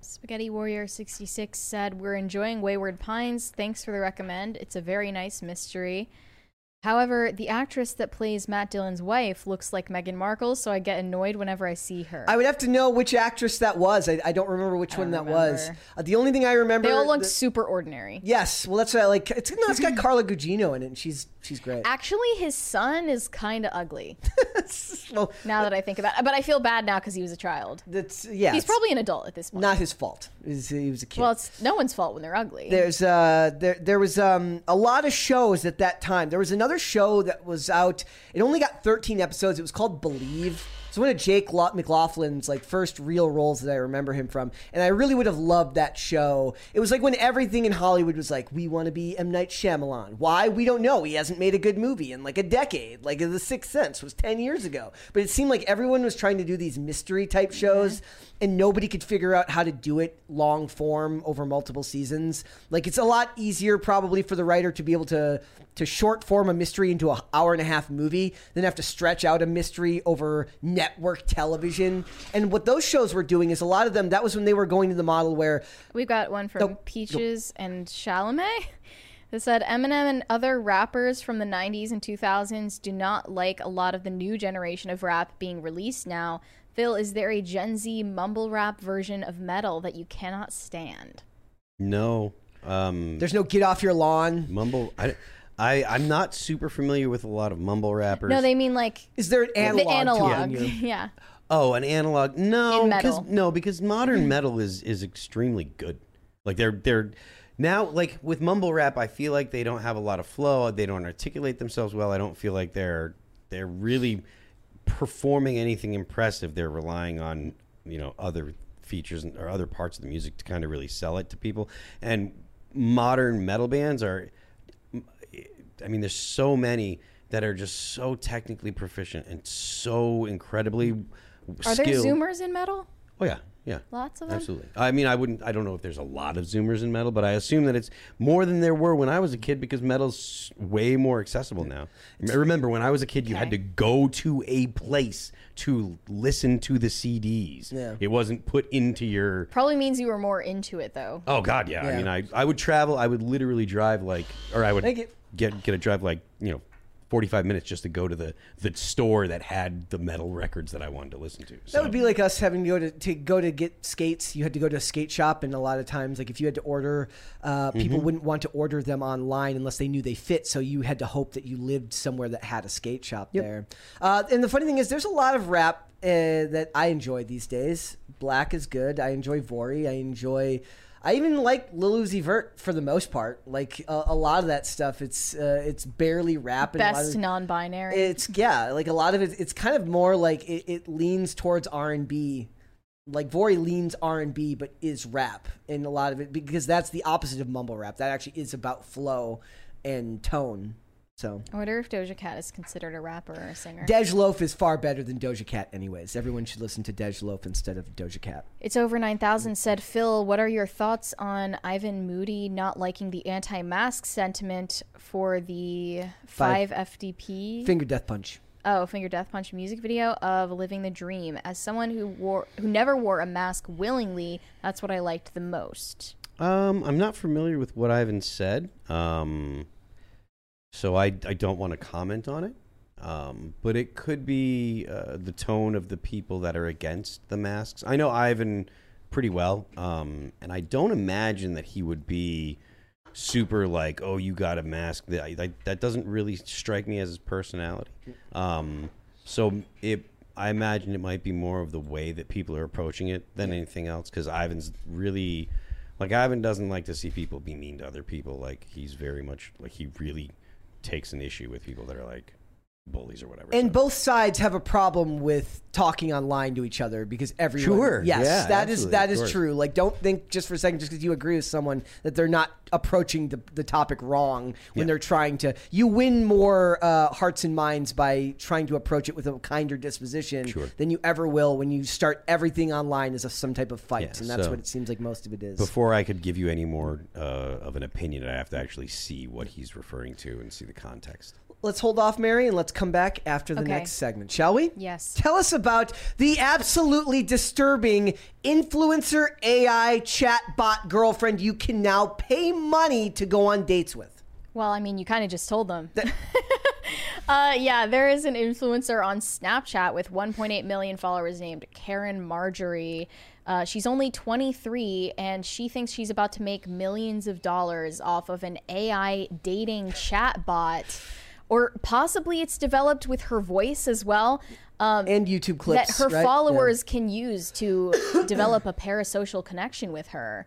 B: Spaghetti Warrior 66 said, We're enjoying Wayward Pines. Thanks for the recommend. It's a very nice mystery. However, the actress that plays Matt Dillon's wife looks like Meghan Markle, so I get annoyed whenever I see her.
A: I would have to know which actress that was. I, I don't remember which one
B: don't
A: that was. Uh, the only thing I remember.
B: they all look
A: the-
B: super ordinary.
A: Yes, well, that's what I like. It's no, it's got Carla Gugino in it. And she's She's great.
B: Actually, his son is kind of ugly.
A: well,
B: Now that I think about it, but I feel bad now because he was a child.
A: that's yeah.
B: He's probably an adult at this point.
A: not his fault. He's- He was a kid.
B: well, it's no one's fault when they're ugly.
A: There's uh there there was um a lot of shows at that time. There was another show that was out. It only got 13 episodes. It was called Believe. It's one of Jake McLaughlin's like first real roles that I remember him from, and I really would have loved that show. It was like when everything in Hollywood was like, "We want to be M Night Shyamalan." Why? We don't know. He hasn't made a good movie in like a decade. Like The Sixth Sense was 10 years ago, but it seemed like everyone was trying to do these mystery type shows and nobody could figure out how to do it long form over multiple seasons. Like it's a lot easier probably for the writer to be able to to short form a mystery into an hour and a half movie than have to stretch out a mystery over network television. And what those shows were doing is a lot of them that was when they were going to the model where
B: We've got one from
A: Nope.
B: Peaches and Chalamet. That said, Eminem and other rappers from the 90s and 2000s do not like a lot of the new generation of rap being released now. Phil, is there a Gen Z mumble rap version of metal that you cannot stand?
C: No. Um,
A: there's no get off your lawn.
C: mumble. I, I, I'm not super familiar with a lot of mumble rappers.
B: No, they mean like
A: Is there an analog,
B: the analog.
A: to it?
B: yeah.
C: Oh, an analog? No,
B: In
C: because no, because modern metal is is extremely good. Like they're they're now like with mumble rap, I feel like they don't have a lot of flow. They don't articulate themselves well. I don't feel like they're they're really performing anything impressive. They're relying on you know other features and- or other parts of the music to kind of really sell it to people. And modern metal bands are I mean, there's so many that are just so technically proficient and so incredibly
B: Are there. Zoomers in metal?
C: Oh yeah, yeah,
B: Lots of them?
C: absolutely. I mean, I wouldn't. I don't know if there's a lot of Zoomers in metal, but I assume that it's more than there were when I was a kid because metal's way more accessible now. Remember, when I was a kid, you had to go to a place to listen to the CDs.
A: Yeah.
C: It wasn't put into your
B: Probably means you were more into it though.
C: Oh God, yeah.
A: Yeah.
C: I mean, I, I would travel. I would literally drive like, or I would
A: Thank you.
C: get get a drive like you know, forty five minutes just to go to the the store that had the metal records that I wanted to listen to. So,
A: That would be like us having to go to, to go to get skates. You had to go to a skate shop, and a lot of times, like if you had to order, uh, people wouldn't want to order them online unless they knew they fit. So you had to hope that you lived somewhere that had a skate shop there. Uh, and the funny thing is, there's a lot of rap uh, that I enjoy these days. Black is good. I enjoy Vory. I enjoy. I even like Lil Uzi Vert for the most part. Like a, a lot of that stuff, it's uh, it's barely rap. and
B: Best non-binary.
A: it's yeah, like a lot of it. It's kind of more like it, it leans towards R and B. Like Vory leans R and B, but is rap in a lot of it because that's the opposite of mumble rap. That actually is about flow and tone. So
B: I wonder if Doja Cat is considered a rapper or a singer.
A: Dej Loaf is far better than Doja Cat, anyways. Everyone should listen to Dej Loaf instead of Doja Cat.
B: It's over 9,000 said, Phil, what are your thoughts on Ivan Moody not liking the anti mask sentiment for the
A: Five.
B: 5FDP?
A: Finger Death Punch.
B: oh, Finger Death Punch music video of Living the Dream. As someone who wore who never wore a mask willingly, that's what I liked the most.
C: Um, I'm not familiar with what Ivan said. Um, so I I don't want to comment on it. Um, but it could be uh, the tone of the people that are against the masks. I know Ivan pretty well, um, and I don't imagine that he would be super like, "Oh, you got a mask." That that, that doesn't really strike me as his personality. Um, so it, I imagine it might be more of the way that people are approaching it than anything else. Because Ivan's really, like, Ivan doesn't like to see people be mean to other people. Like, he's very much like he really takes an issue with people that are like bullies or whatever.
A: And
C: So-
A: both sides have a problem with talking online to each other because everyone.
C: Sure.
A: Yes,
C: Yeah,
A: that is
C: absolutely.
A: that
C: Of
A: is
C: course.
A: true. Like, don't think just for a second, just because you agree with someone, that they're not approaching the, the topic wrong when
C: Yeah.
A: they're trying to. You win more uh, hearts and minds by trying to approach it with a kinder disposition
C: Sure.
A: than you ever will when you start everything online as a, some type of fight,
C: Yeah,
A: and that's
C: so-
A: what it seems like most of it is.
C: Before I could give you any more uh, of an opinion, I have to actually see what he's referring to and see the context.
A: Let's hold off, Mary, and let's come back after the
B: Okay.
A: next segment, shall we?
B: Yes.
A: Tell us about the absolutely disturbing influencer AI chatbot girlfriend you can now pay money to go on dates with.
B: Well, I mean, you kind of just told them. uh, yeah, there is an influencer on Snapchat with 1.8 million followers named Caryn Marjorie. Uh, she's only 23 and she thinks she's about to make millions of dollars off of an AI dating chat bot or possibly it's developed with her voice as well. Um,
A: and YouTube clips
B: that her
A: right?
B: followers can use to develop a parasocial connection with her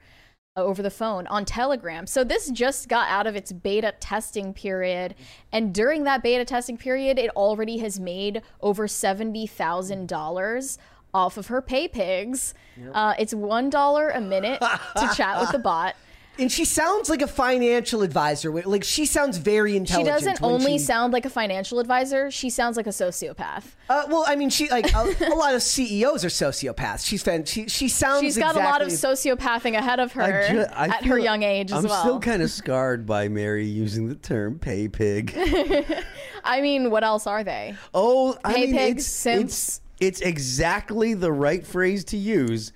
B: uh, over the phone on Telegram. So this just got out of its beta testing period, and during that beta testing period, it already has made over seventy thousand dollars off of her pay pigs. Uh, it's one dollar a minute to chat with the bot.
A: And she sounds like a financial advisor. Like she sounds very intelligent.
B: She
A: doesn't
B: only
A: she-
B: sound like a financial advisor; she sounds like a sociopath.
A: Uh, well, I mean, she like a, a lot of CEOs are sociopaths. She's fan, she she sounds.
B: She's got a lot of sociopathing ahead of her
C: ju- I
B: at her young age as
C: I'm
B: well.
C: still kind of scarred by Mary using the term "pay pig."
B: I mean, what else are they?
C: Oh, I
B: Pay
C: mean,
B: pigs,
C: it's,
B: simps.
C: It's, it's exactly the right phrase to use,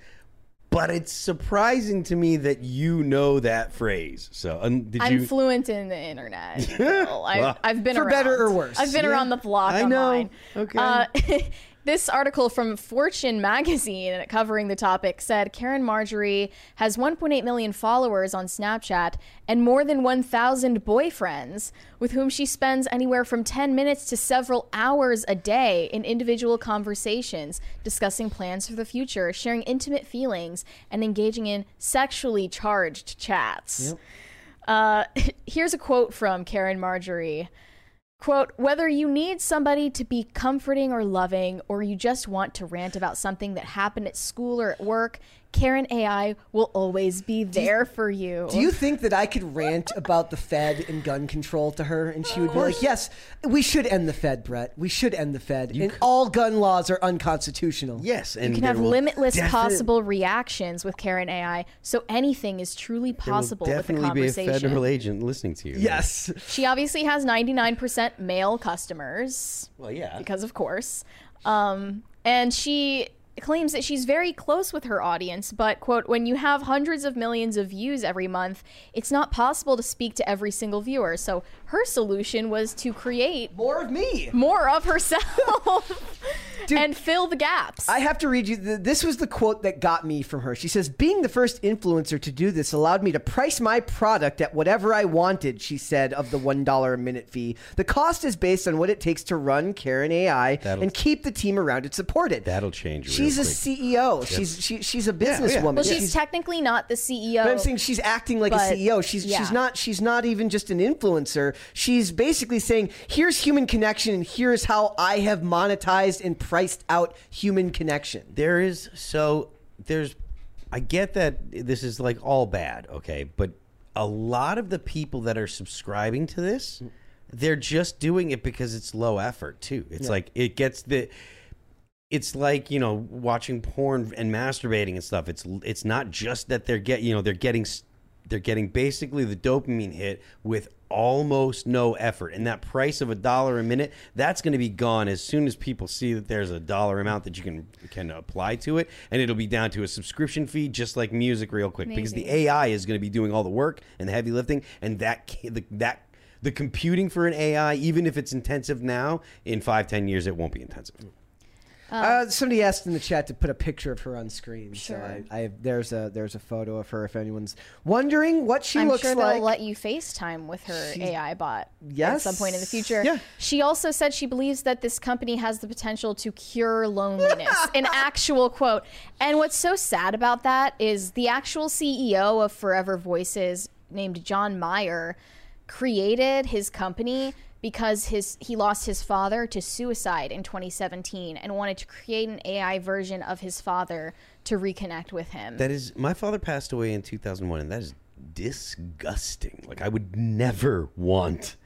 C: but it's surprising to me that you know that phrase. So, um, did
B: I'm
C: you?
B: fluent in the internet. so I've,
C: Well,
B: I've been
A: for
B: around.
A: better or worse.
B: I've been
C: Yeah,
B: around the block
C: I know.
B: online.
C: Okay.
B: Uh, this article from Fortune magazine covering the topic said Caryn Marjorie has 1.8 million followers on Snapchat and more than 1,000 boyfriends with whom she spends anywhere from 10 minutes to several hours a day in individual conversations, discussing plans for the future, sharing intimate feelings, and engaging in sexually charged chats. Uh, here's a quote from Caryn Marjorie. Quote, whether you need somebody to be comforting or loving, or you just want to rant about something that happened at school or at work, Caryn AI will always be there for you.
A: Do you think that I could rant about the Fed and gun control to her, and she would be like, "Yes, we should end the Fed, Brett. We should end the Fed, and all gun laws are unconstitutional."
C: yes, and
B: you can have limitless
C: defi-
B: possible reactions with Caryn AI, so anything is truly
C: there will
B: possible with the
C: definitely be a
B: conversation.
C: federal agent listening to you.
A: Yes.
B: She obviously has 99% male customers.
C: Well, yeah.
B: Because, of course. Um, and she claims that she's very close with her audience, but, quote, when you have hundreds of millions of views every month, it's not possible to speak to every single viewer. So her solution was to create
A: More of me.
B: more of herself and fill the gaps.
A: I have to read you. th- This was the quote that got me from her. She says, Being the first influencer to do this allowed me to price my product at whatever I wanted, she said, of the $1 a minute fee. The cost is based on what it takes to run Caryn AI
C: That'll-
A: and keep the team around it supported.
C: That'll change real
A: She's a
C: quick.
A: CEO. She's she, she's a
C: yeah.
A: businesswoman.
B: well, she's, technically not the CEO.
A: But I'm saying she's acting like
B: But,
A: a CEO. She's
B: yeah.
A: she's not she's not even just an influencer. She's basically saying, "Here's human connection, and here's how I have monetized and priced out human connection."
C: There is so there's I get that this is like all bad, okay, but a lot of the people that are subscribing to this, they're just doing it because it's low effort too. It's like it gets the it's like you know watching porn and masturbating and stuff. It's it's not just that they're get you know they're getting they're getting basically the dopamine hit with almost no effort, and that price of a dollar a minute that's going to be gone as soon as people see that there's a dollar amount that you can can apply to it, and it'll be down to a subscription fee, just like music, real quick, because the AI is going to be doing all the work and the heavy lifting, and that the, that. The computing for an AI, even if it's intensive now, in five, ten years, it won't be intensive.
A: Uh, somebody asked in the chat to put a picture of her on screen.
B: Sure.
A: So I, I there's a there's a photo of her if anyone's wondering what she looks like.
B: I'm
A: looks
B: sure
A: like.
B: they'll let you FaceTime with her AI bot
A: Yes.
B: at some point in the future.
A: Yeah.
B: She also said she believes that this company has the potential to cure loneliness. An actual quote. And what's so sad about that is the actual CEO of Forever Voices, named John Meyer, created his company because his he lost his father to suicide in 2017 and wanted to create an AI version of his father to reconnect with him.
C: That is, my father passed away in 2001, and that is disgusting. Like, I would never want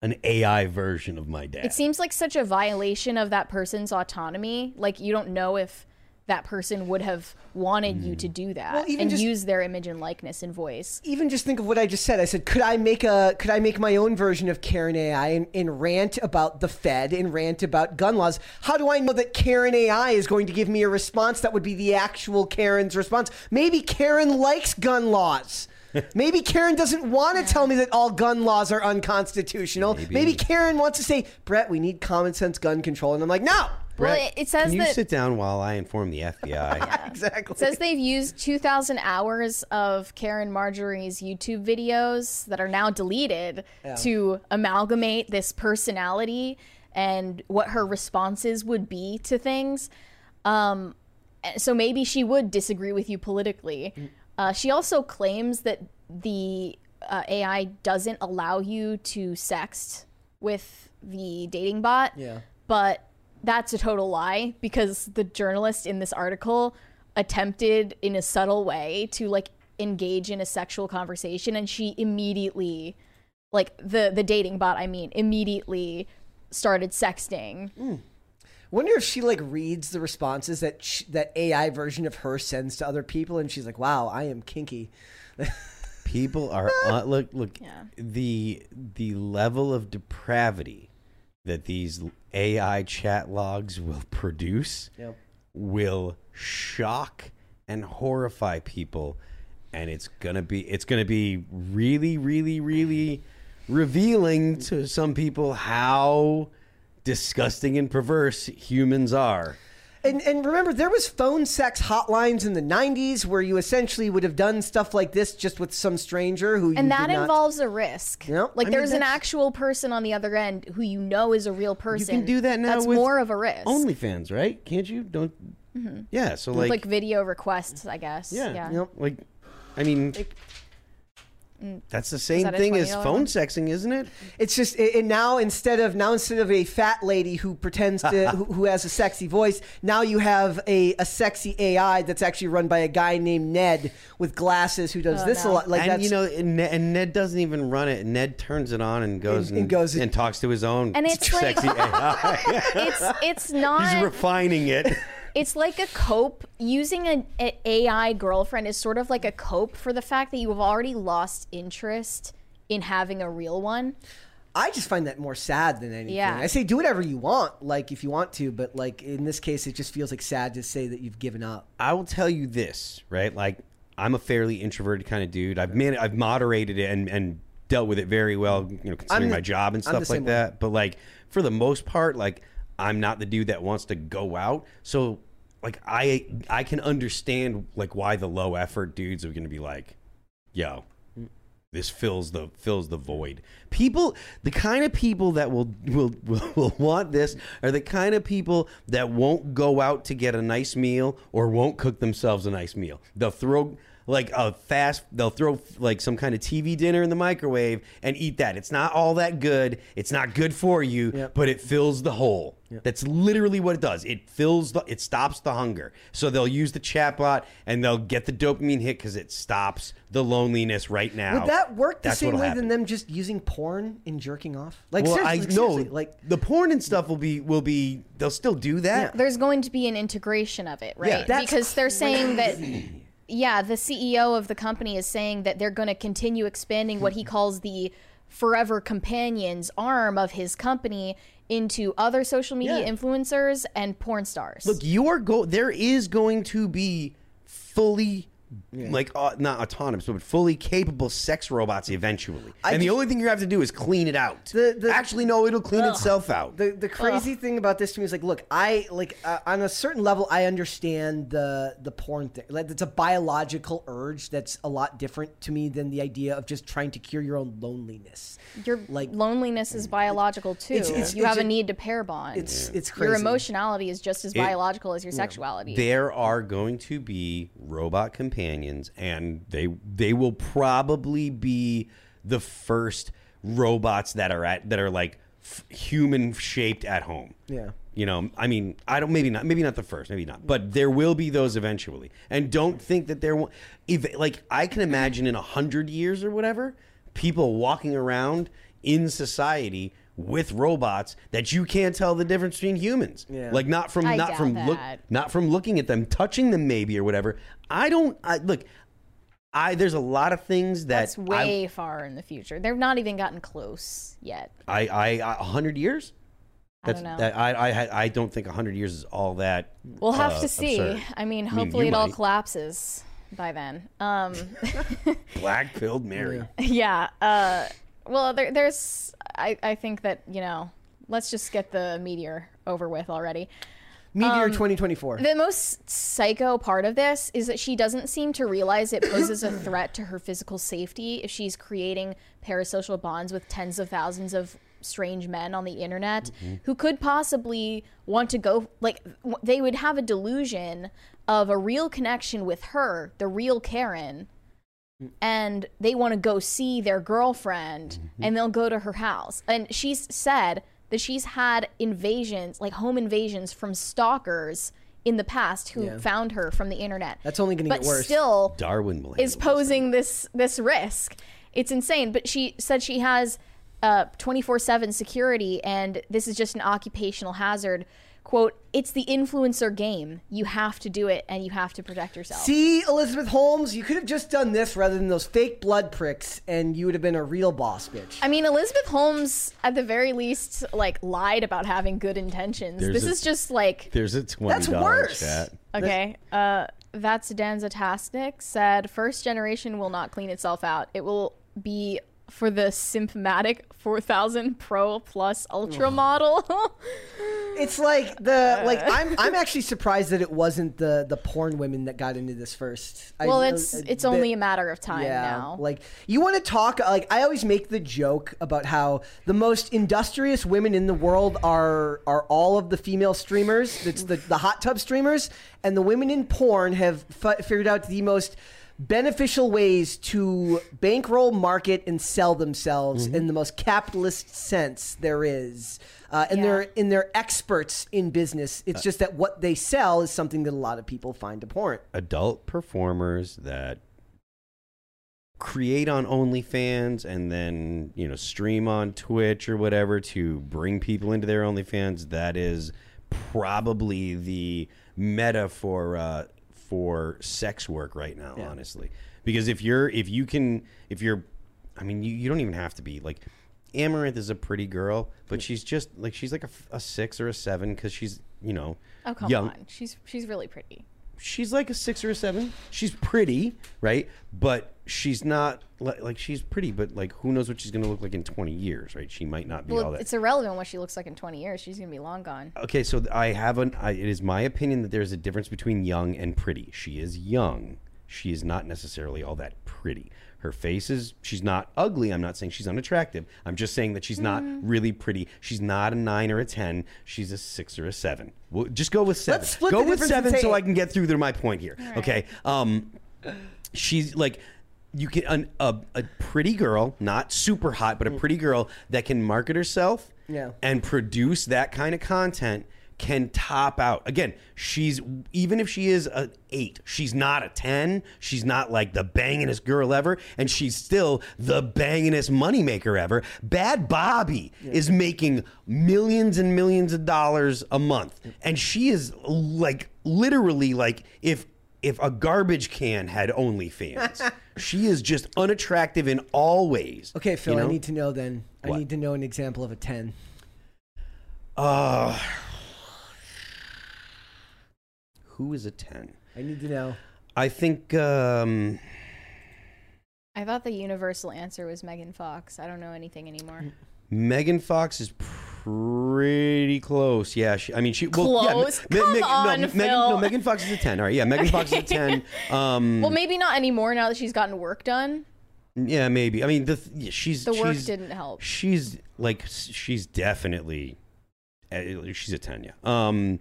C: an AI version of my dad.
B: It seems like such a violation of that person's autonomy. Like you don't know if that person would have wanted you to hmm. do that
A: Well, even
B: and
A: just-
B: use their image and likeness and voice.
A: even just think of what I just said. I said, could I make a could I make my own version of Caryn AI and, and rant about the Fed and rant about gun laws? How do I know that Caryn AI is going to give me a response that would be the actual Caryn's response? Maybe Caryn likes gun laws. Maybe Caryn doesn't want to tell me that all gun laws are unconstitutional. Maybe. Caryn wants to say, Brett, we need common sense gun control. And I'm like, no,
B: Well, it, it says
C: Can you sit down while I inform the FBI?
A: exactly.
B: It says they've used 2,000 hours of Caryn Marjorie's YouTube videos that are now deleted to amalgamate this personality and what her responses would be to things. Um, so maybe she would disagree with you politically. Uh, she also claims that the uh, AI doesn't allow you to sext with the dating bot.
A: Yeah.
B: But that's a total lie because the journalist in this article attempted in a subtle way to like engage in a sexual conversation and she immediately like the the dating bot I mean immediately started sexting.
A: Wonder if she like reads the responses that sh- that AI version of her sends to other people, and she's like, "Wow, I am kinky."
C: People are uh, look look
B: Yeah.
C: the the level of depravity that these AI chat logs will produce
A: Yep.
C: will shock and horrify people and it's going to be it's going to be really really really revealing to some people how disgusting and perverse humans are.
A: And and remember, there was phone sex hotlines in the '90s where you essentially would have done stuff like this just with some stranger who you
B: And that
A: did not-
B: involves a risk.
A: Yep.
B: Like
A: I mean,
B: there's an actual person on the other end who you know is a real person.
C: You can do that now
B: That's more of a risk.
C: OnlyFans, right? Can't you? Don't mm-hmm. Yeah, so like,
B: like, video requests, I guess.
C: Yeah.
B: Yeah.
A: Yep.
C: Like, I mean, Mm. that's the same
B: that
C: thing as phone
B: one?
C: sexing, isn't it?
A: It's just it, and now instead of now instead of a fat lady who pretends to who, who has a sexy voice, now you have a, a sexy AI that's actually run by a guy named Ned with glasses who does
B: Oh,
A: this a lot. Like
C: and
A: that's
C: you know, and Ned, and Ned doesn't even run it. Ned turns it on and goes
A: And-
C: and,
A: and goes-
C: and talks to his own
B: And it's like-
C: sexy AI.
B: It's it's not.
C: He's refining it.
B: It's like a cope using an a AI girlfriend is sort of like a cope for the fact that you have already lost interest in having a real one.
A: I just find that more sad than anything.
B: Yeah.
A: I say do whatever you want, like if you want to, but like in this case, it just feels like sad to say that you've given up.
C: I will tell you this, right? Like, I'm a fairly introverted kind of dude. I've man, I've moderated it and and dealt with it very well, you know, considering
A: the-
C: my job and stuff like
A: same way.
C: that. But like, for the most part, like, I'm not the dude that wants to go out. So, like, I I can understand like why the low effort dudes are to be like, yo. This fills the fills the void. People, the kind of people that will will will want this are the kind of people that won't go out to get a nice meal or won't cook themselves a nice meal. They'll throw like a fast. They'll throw like some kind of TV dinner in the microwave and eat that. It's not all that good. It's not good for you,
A: Yep.
C: but it fills the hole. That's literally what it does. It fills the. It stops the hunger. So they'll use the chatbot and they'll get the dopamine hit because it stops the loneliness right now.
A: Would that work the
C: That's
A: same
C: what'll
A: way
C: happen.
A: than them just using porn and jerking off? Like
C: well,
A: seriously,
C: I
A: like,
C: know
A: seriously, like
C: the porn and stuff will be will be they'll still do that.
B: There's going to be an integration of it, right?
C: Yeah.
A: That's
B: because they're saying that yeah, the CEO of the company is saying that they're going to continue expanding what he hmm. calls the forever companions arm of his company into other social media
C: Yeah.
B: influencers and porn stars.
C: Look, you are go. There is going to be fully. Like uh, not autonomous, but fully capable sex robots eventually, and the only thing you have to do is clean it out.
A: The- the-
C: Actually, no, it'll clean itself out.
A: The the crazy thing about this to me is like, look, I like uh, on a certain level, I understand the the porn thing. Like, it's a biological urge that's a lot different to me than the idea of just trying to cure your own loneliness.
B: Your
A: like-
B: loneliness is biological too.
A: It's- it's-
B: you
A: it's
B: have a need to pair bond.
A: It's it's
B: your emotionality is just as biological as your sexuality.
C: there are going to be robot companions and they they will probably be the first robots that are at that are like f- human shaped at home
A: Yeah.
C: you know i mean i don't maybe not maybe not the first maybe not but there will be those eventually and don't think that there Won't, if like i can imagine in a hundred years or whatever people walking around in society with robots that you can't tell the difference between humans
A: Yeah.
C: like not from
B: I
C: not from look not from looking at them, touching them maybe or whatever. I don't I, look. I there's a lot of things that
B: That's way far in the future. They've not even gotten close yet.
C: I I I a hundred years.
B: I
C: That's
B: don't know.
C: that I I I don't think a hundred years is all that.
B: We'll have
C: uh,
B: to see.
C: absurd.
B: I mean,
C: mean,
B: hopefully
C: you
B: it all collapses by then. Um,
C: Black pilled Mary.
B: yeah. Uh, well, there, there's. I, I think that you know. Let's just get the meteor over with already.
A: Meteor
B: Um,
A: 2024.
B: The most psycho part of this is that she doesn't seem to realize it poses a threat to her physical safety if she's creating parasocial bonds with tens of thousands of strange men on the internet who could possibly want to go like w- they would have a delusion of a real connection with her, the real Caryn, and they want to go see their girlfriend and they'll go to her house. And she's said that she's had invasions, like home invasions from stalkers in the past who
A: Yeah.
B: found her from the internet.
A: That's only gonna get worse.
B: still
C: Darwin will
B: is posing this this risk. It's insane. But she said she has uh, 24/7 security and this is just an occupational hazard. Quote, it's the influencer game. You have to do it and you have to protect yourself.
A: See, Elizabeth Holmes, you could have just done this rather than those fake blood pricks, and you would have been a real boss bitch.
B: I mean, Elizabeth Holmes, at the very least, like lied about having good intentions.
C: There's
B: this
C: a-
B: is just like
C: There's a twenty
A: That's worse.
C: chat.
B: okay. Uh, that's Danzatastic said. First generation will not clean itself out. It will be for the Symptomatic 4000 Pro Plus Ultra model.
A: It's like the like I'm I'm actually surprised that it wasn't the the porn women that got into this first.
B: Well,
A: uh,
B: it's
A: uh,
B: it's only a matter of time
A: yeah,
B: now.
A: Like you want to talk like I always make the joke about how the most industrious women in the world are are all of the female streamers. It's the the hot tub streamers and the women in porn have f- figured out the most beneficial ways to bankroll, market, and sell themselves
B: Mm-hmm.
A: in the most capitalist sense there is. Uh, and
B: Yeah.
A: they're and they're experts in business. It's just that what they sell is something that a lot of people find abhorrent.
C: adult performers that create on OnlyFans and then you know stream on Twitch or whatever to bring people into their OnlyFans. That is probably the meta for uh, for sex work right now, honestly. Because if you're if you can if you're, I mean, you, you don't even have to be like. Amouranth is a pretty girl, but mm. she's just like she's like a six or a seven because she's you know
B: oh come
C: young
B: on, she's she's really pretty.
C: She's like a six or a seven. She's pretty, right? But she's not li- like she's pretty, but like who knows what she's gonna look like in twenty years, right? She might not be all
B: Well,
C: that.
B: it's irrelevant what she looks like in 20 years. She's gonna be long gone.
C: okay, so th- I have an. I, it is my opinion that there's a difference between young and pretty. She is young. She is not necessarily all that pretty. Her face is. She's not ugly. I'm not saying she's unattractive. I'm just saying that she's not
B: Mm.
C: really pretty. She's not a nine or a ten. She's a six or a seven. Well, just go with 7
A: Let's split
C: go
A: the
C: with
A: difference
C: seven so. I can get through to my point here. Okay. Um, she's like you can an, a, a pretty girl, not super hot, but a pretty girl that can market herself
A: Yeah.
C: and produce that kind of content can top out. Again, she's even if she is a 8, she's not a 10, she's not like the bangingest girl ever and she's still the bangingest moneymaker ever. Bhad Bhabie is making millions and millions of dollars a month and she is like literally like if if a garbage can had OnlyFans. she is just unattractive in all ways.
A: Okay, Phil,
C: you know?
A: I need to know then. I need to know an example of a 10.
C: Uh, who is a 10?
A: I need to know.
C: I think um,
B: I thought the universal answer was Megan Fox. I don't know anything anymore.
C: Megan Fox is pretty close. Yeah, she, I mean, she well, yeah,
B: Close?
C: Me-
B: Come on,
C: no, Megan,
B: Phil.
C: no, Megan Fox is a 10. All right, yeah, Megan Fox is a 10. Um,
B: Well, maybe not anymore now that she's gotten work done.
C: yeah, maybe. I mean, the th- yeah, she's
B: The work
C: she's-
B: didn't help.
C: She's like she's definitely uh, she's a 10, yeah. Um,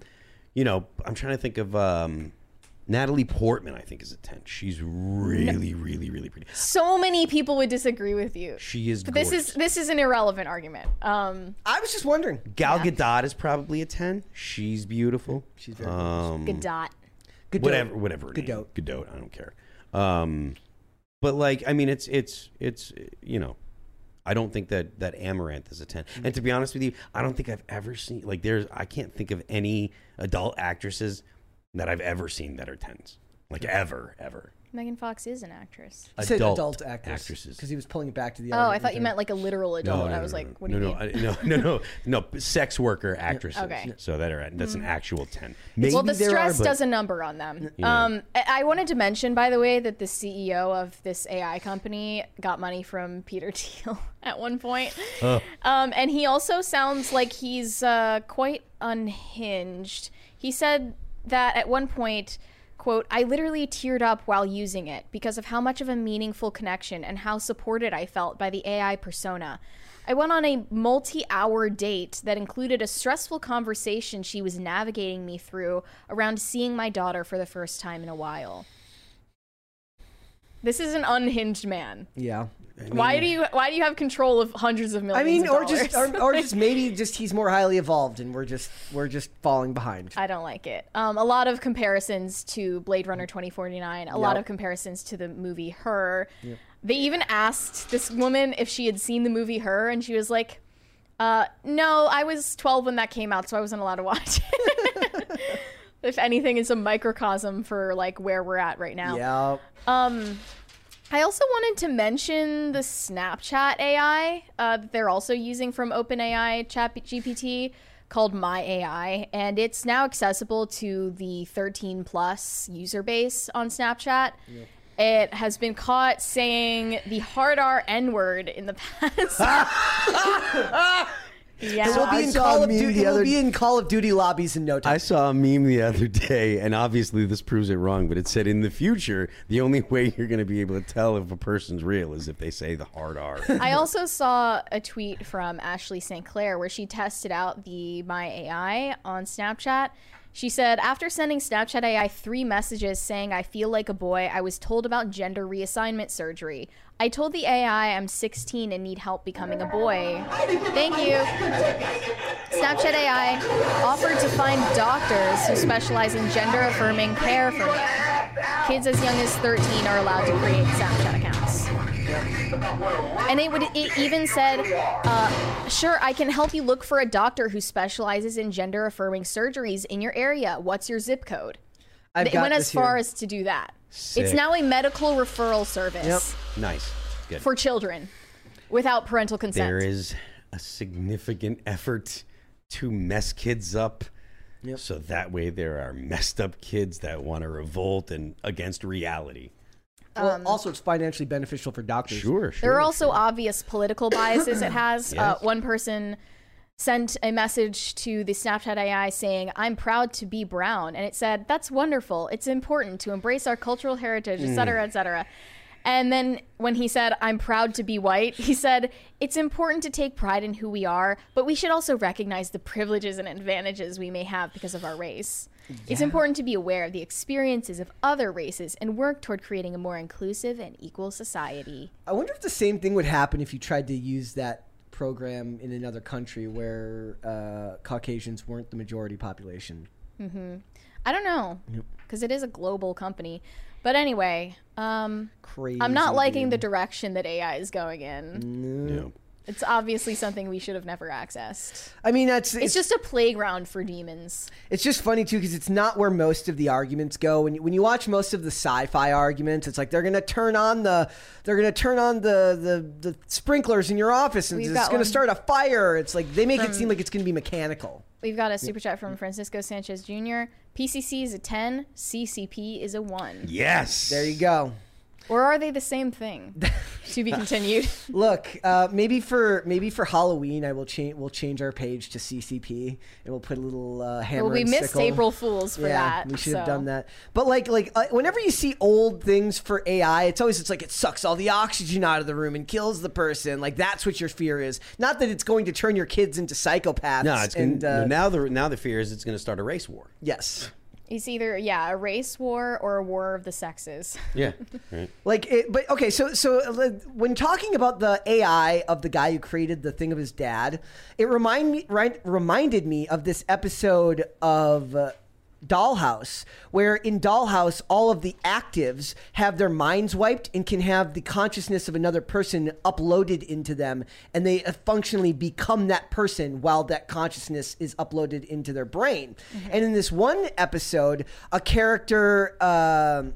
C: you know, I'm trying to think of um Natalie Portman, I think is a 10. She's really really really pretty.
B: So many people would disagree with you.
C: She is
B: But this
C: gorgeous.
B: is this is an irrelevant argument. Um,
A: I was just wondering.
C: Gal Gadot is probably a 10. She's beautiful.
A: She's very
C: um,
B: good dot.
A: Good
C: whatever whatever her name.
A: Godot.
C: Godot, I don't care. Um but like I mean it's it's it's you know I don't think that that Amouranth is a 10. And to be honest with you, I don't think I've ever seen like there's I can't think of any adult actresses that I've ever seen that are 10s. Like ever ever.
B: Megan Fox is an actress.
A: He said
C: Adult
A: adult actors
C: actresses.
A: because he was pulling it back to the.
B: Oh, I thought you meant like a literal adult. I was like, what do
C: no,
B: you
C: no,
B: mean?
C: I- no, no, no, no, sex worker actresses.
B: Okay. Mm.
C: So that are that's an actual ten. Maybe
B: well, the
C: there
B: stress
C: are, but-
B: does a number on them.
C: Yeah.
B: Um, I I wanted to mention, by the way, that the CEO of this AI company got money from Peter Thiel at one point. Um, and he also sounds like he's uh, quite unhinged. He said that at one point, quote, I literally teared up while using it because of how much of a meaningful connection and how supported I felt by the AI persona. I went on a multi hour date that included a stressful conversation she was navigating me through around seeing my daughter for the first time in a while. This is an unhinged man.
A: Yeah.
B: Why do you why do you have control of hundreds of millions?
A: I mean,
B: of
A: or just, or, or just maybe just he's more highly evolved, and we're just we're just falling behind.
B: I don't like it. Um, a lot of comparisons to Blade Runner 2049, a lot of comparisons to the movie Her. They even asked this woman if she had seen the movie Her, and she was like, uh, no, I was 12 when that came out, so I wasn't allowed to watch it. if anything, it's a microcosm for like where we're at right now.
A: Yeah.
B: Um, I also wanted to mention the Snapchat AI uh, that they're also using from OpenAI Chat GPT called My AI, and it's now accessible to the 13 plus user base on Snapchat. It has been caught saying the hard R N word in the past. yeah.
A: It will
C: I
A: be in Call of Duty.
C: the
A: It will
C: other-
A: be in Call of Duty lobbies in no time.
C: I saw a meme the other day, and obviously this proves it wrong, but it said in the future, the only way you're going to be able to tell if a person's real is if they say the hard R.
B: I also saw a tweet from Ashley St. Clair where she tested out the My AI on Snapchat. She said, after sending Snapchat AI three messages saying, I feel like a boy, I was told about gender reassignment surgery. I told the AI I'm 16 and need help becoming a boy. Thank you. Snapchat AI offered to find doctors who specialize in gender affirming care for me. Kids as young as 13 are allowed to create Snapchat. And it would it even said, uh, "Sure, I can help you look for a doctor who specializes in gender affirming surgeries in your area. What's your zip code?"
A: I've
B: it
A: got
B: went as far
A: here.
B: as to do that.
C: Sick.
B: It's now a medical referral service
C: nice. Good.
B: for children without parental consent.
C: there is a significant effort to mess kids up. So that way there are messed up kids that want to revolt and against reality.
A: Well, also, it's financially beneficial for doctors.
C: Sure, sure.
B: There are also obvious political biases it has. Uh, one person sent a message to the Snapchat AI saying, I'm proud to be brown. And it said, That's wonderful. It's important to embrace our cultural heritage, et cetera, et cetera. And then when he said, I'm proud to be white, he said, It's important to take pride in who we are, but we should also recognize the privileges and advantages we may have because of our race. It's important to be aware of the experiences of other races and work toward creating a more inclusive and equal society.
A: I wonder if the same thing would happen if you tried to use that program in another country where uh, Caucasians weren't the majority population. Mm-hmm.
B: I don't know because it is a global company. But anyway, um,
A: Crazy.
B: I'm not liking the direction that AI is going in.
C: Yeah.
B: It's obviously something we should have never accessed.
A: I mean, that's
B: It's just a playground for demons.
A: It's just funny too because it's not where most of the arguments go. When you, when you watch most of the sci-fi arguments, it's like they're gonna turn on the they're gonna turn on the the, the sprinklers in your office and
B: We've
A: it's gonna
B: one.
A: start a fire. It's like they make it seem like it's gonna be mechanical.
B: We've got a super chat from Francisco Sanchez Jr. PCC is a 10, CCP is a 1.
C: Yes.
A: There you go.
B: Or are they the same thing? to be continued.
A: Look, uh, maybe for maybe for Halloween, I will change. We'll change our page to CCP and we'll put a little uh, hammer.
B: well, we
A: and
B: missed
A: sickle.
B: April Fools for
A: yeah,
B: that.
A: we should have done that. But like, like uh, whenever you see old things for AI, it's always it's like it sucks all the oxygen out of the room and kills the person. Like that's what your fear is. Not that it's going to turn your kids into psychopaths.
C: No, it's
A: and,
C: gonna,
A: uh,
C: now the now the fear is it's going to start a race war.
A: yes.
B: It's either, yeah, a race war or a war of the sexes.
C: Yeah. Right.
A: Like, it, but okay, so so uh, when talking about the AI of the guy who created the thing of his dad, it remind me right reminded me of this episode of. Uh, Dollhouse, where in Dollhouse, all of the actives have their minds wiped and can have the consciousness of another person uploaded into them, and they uh, functionally become that person while that consciousness is uploaded into their brain. And in this one episode, a character. Um,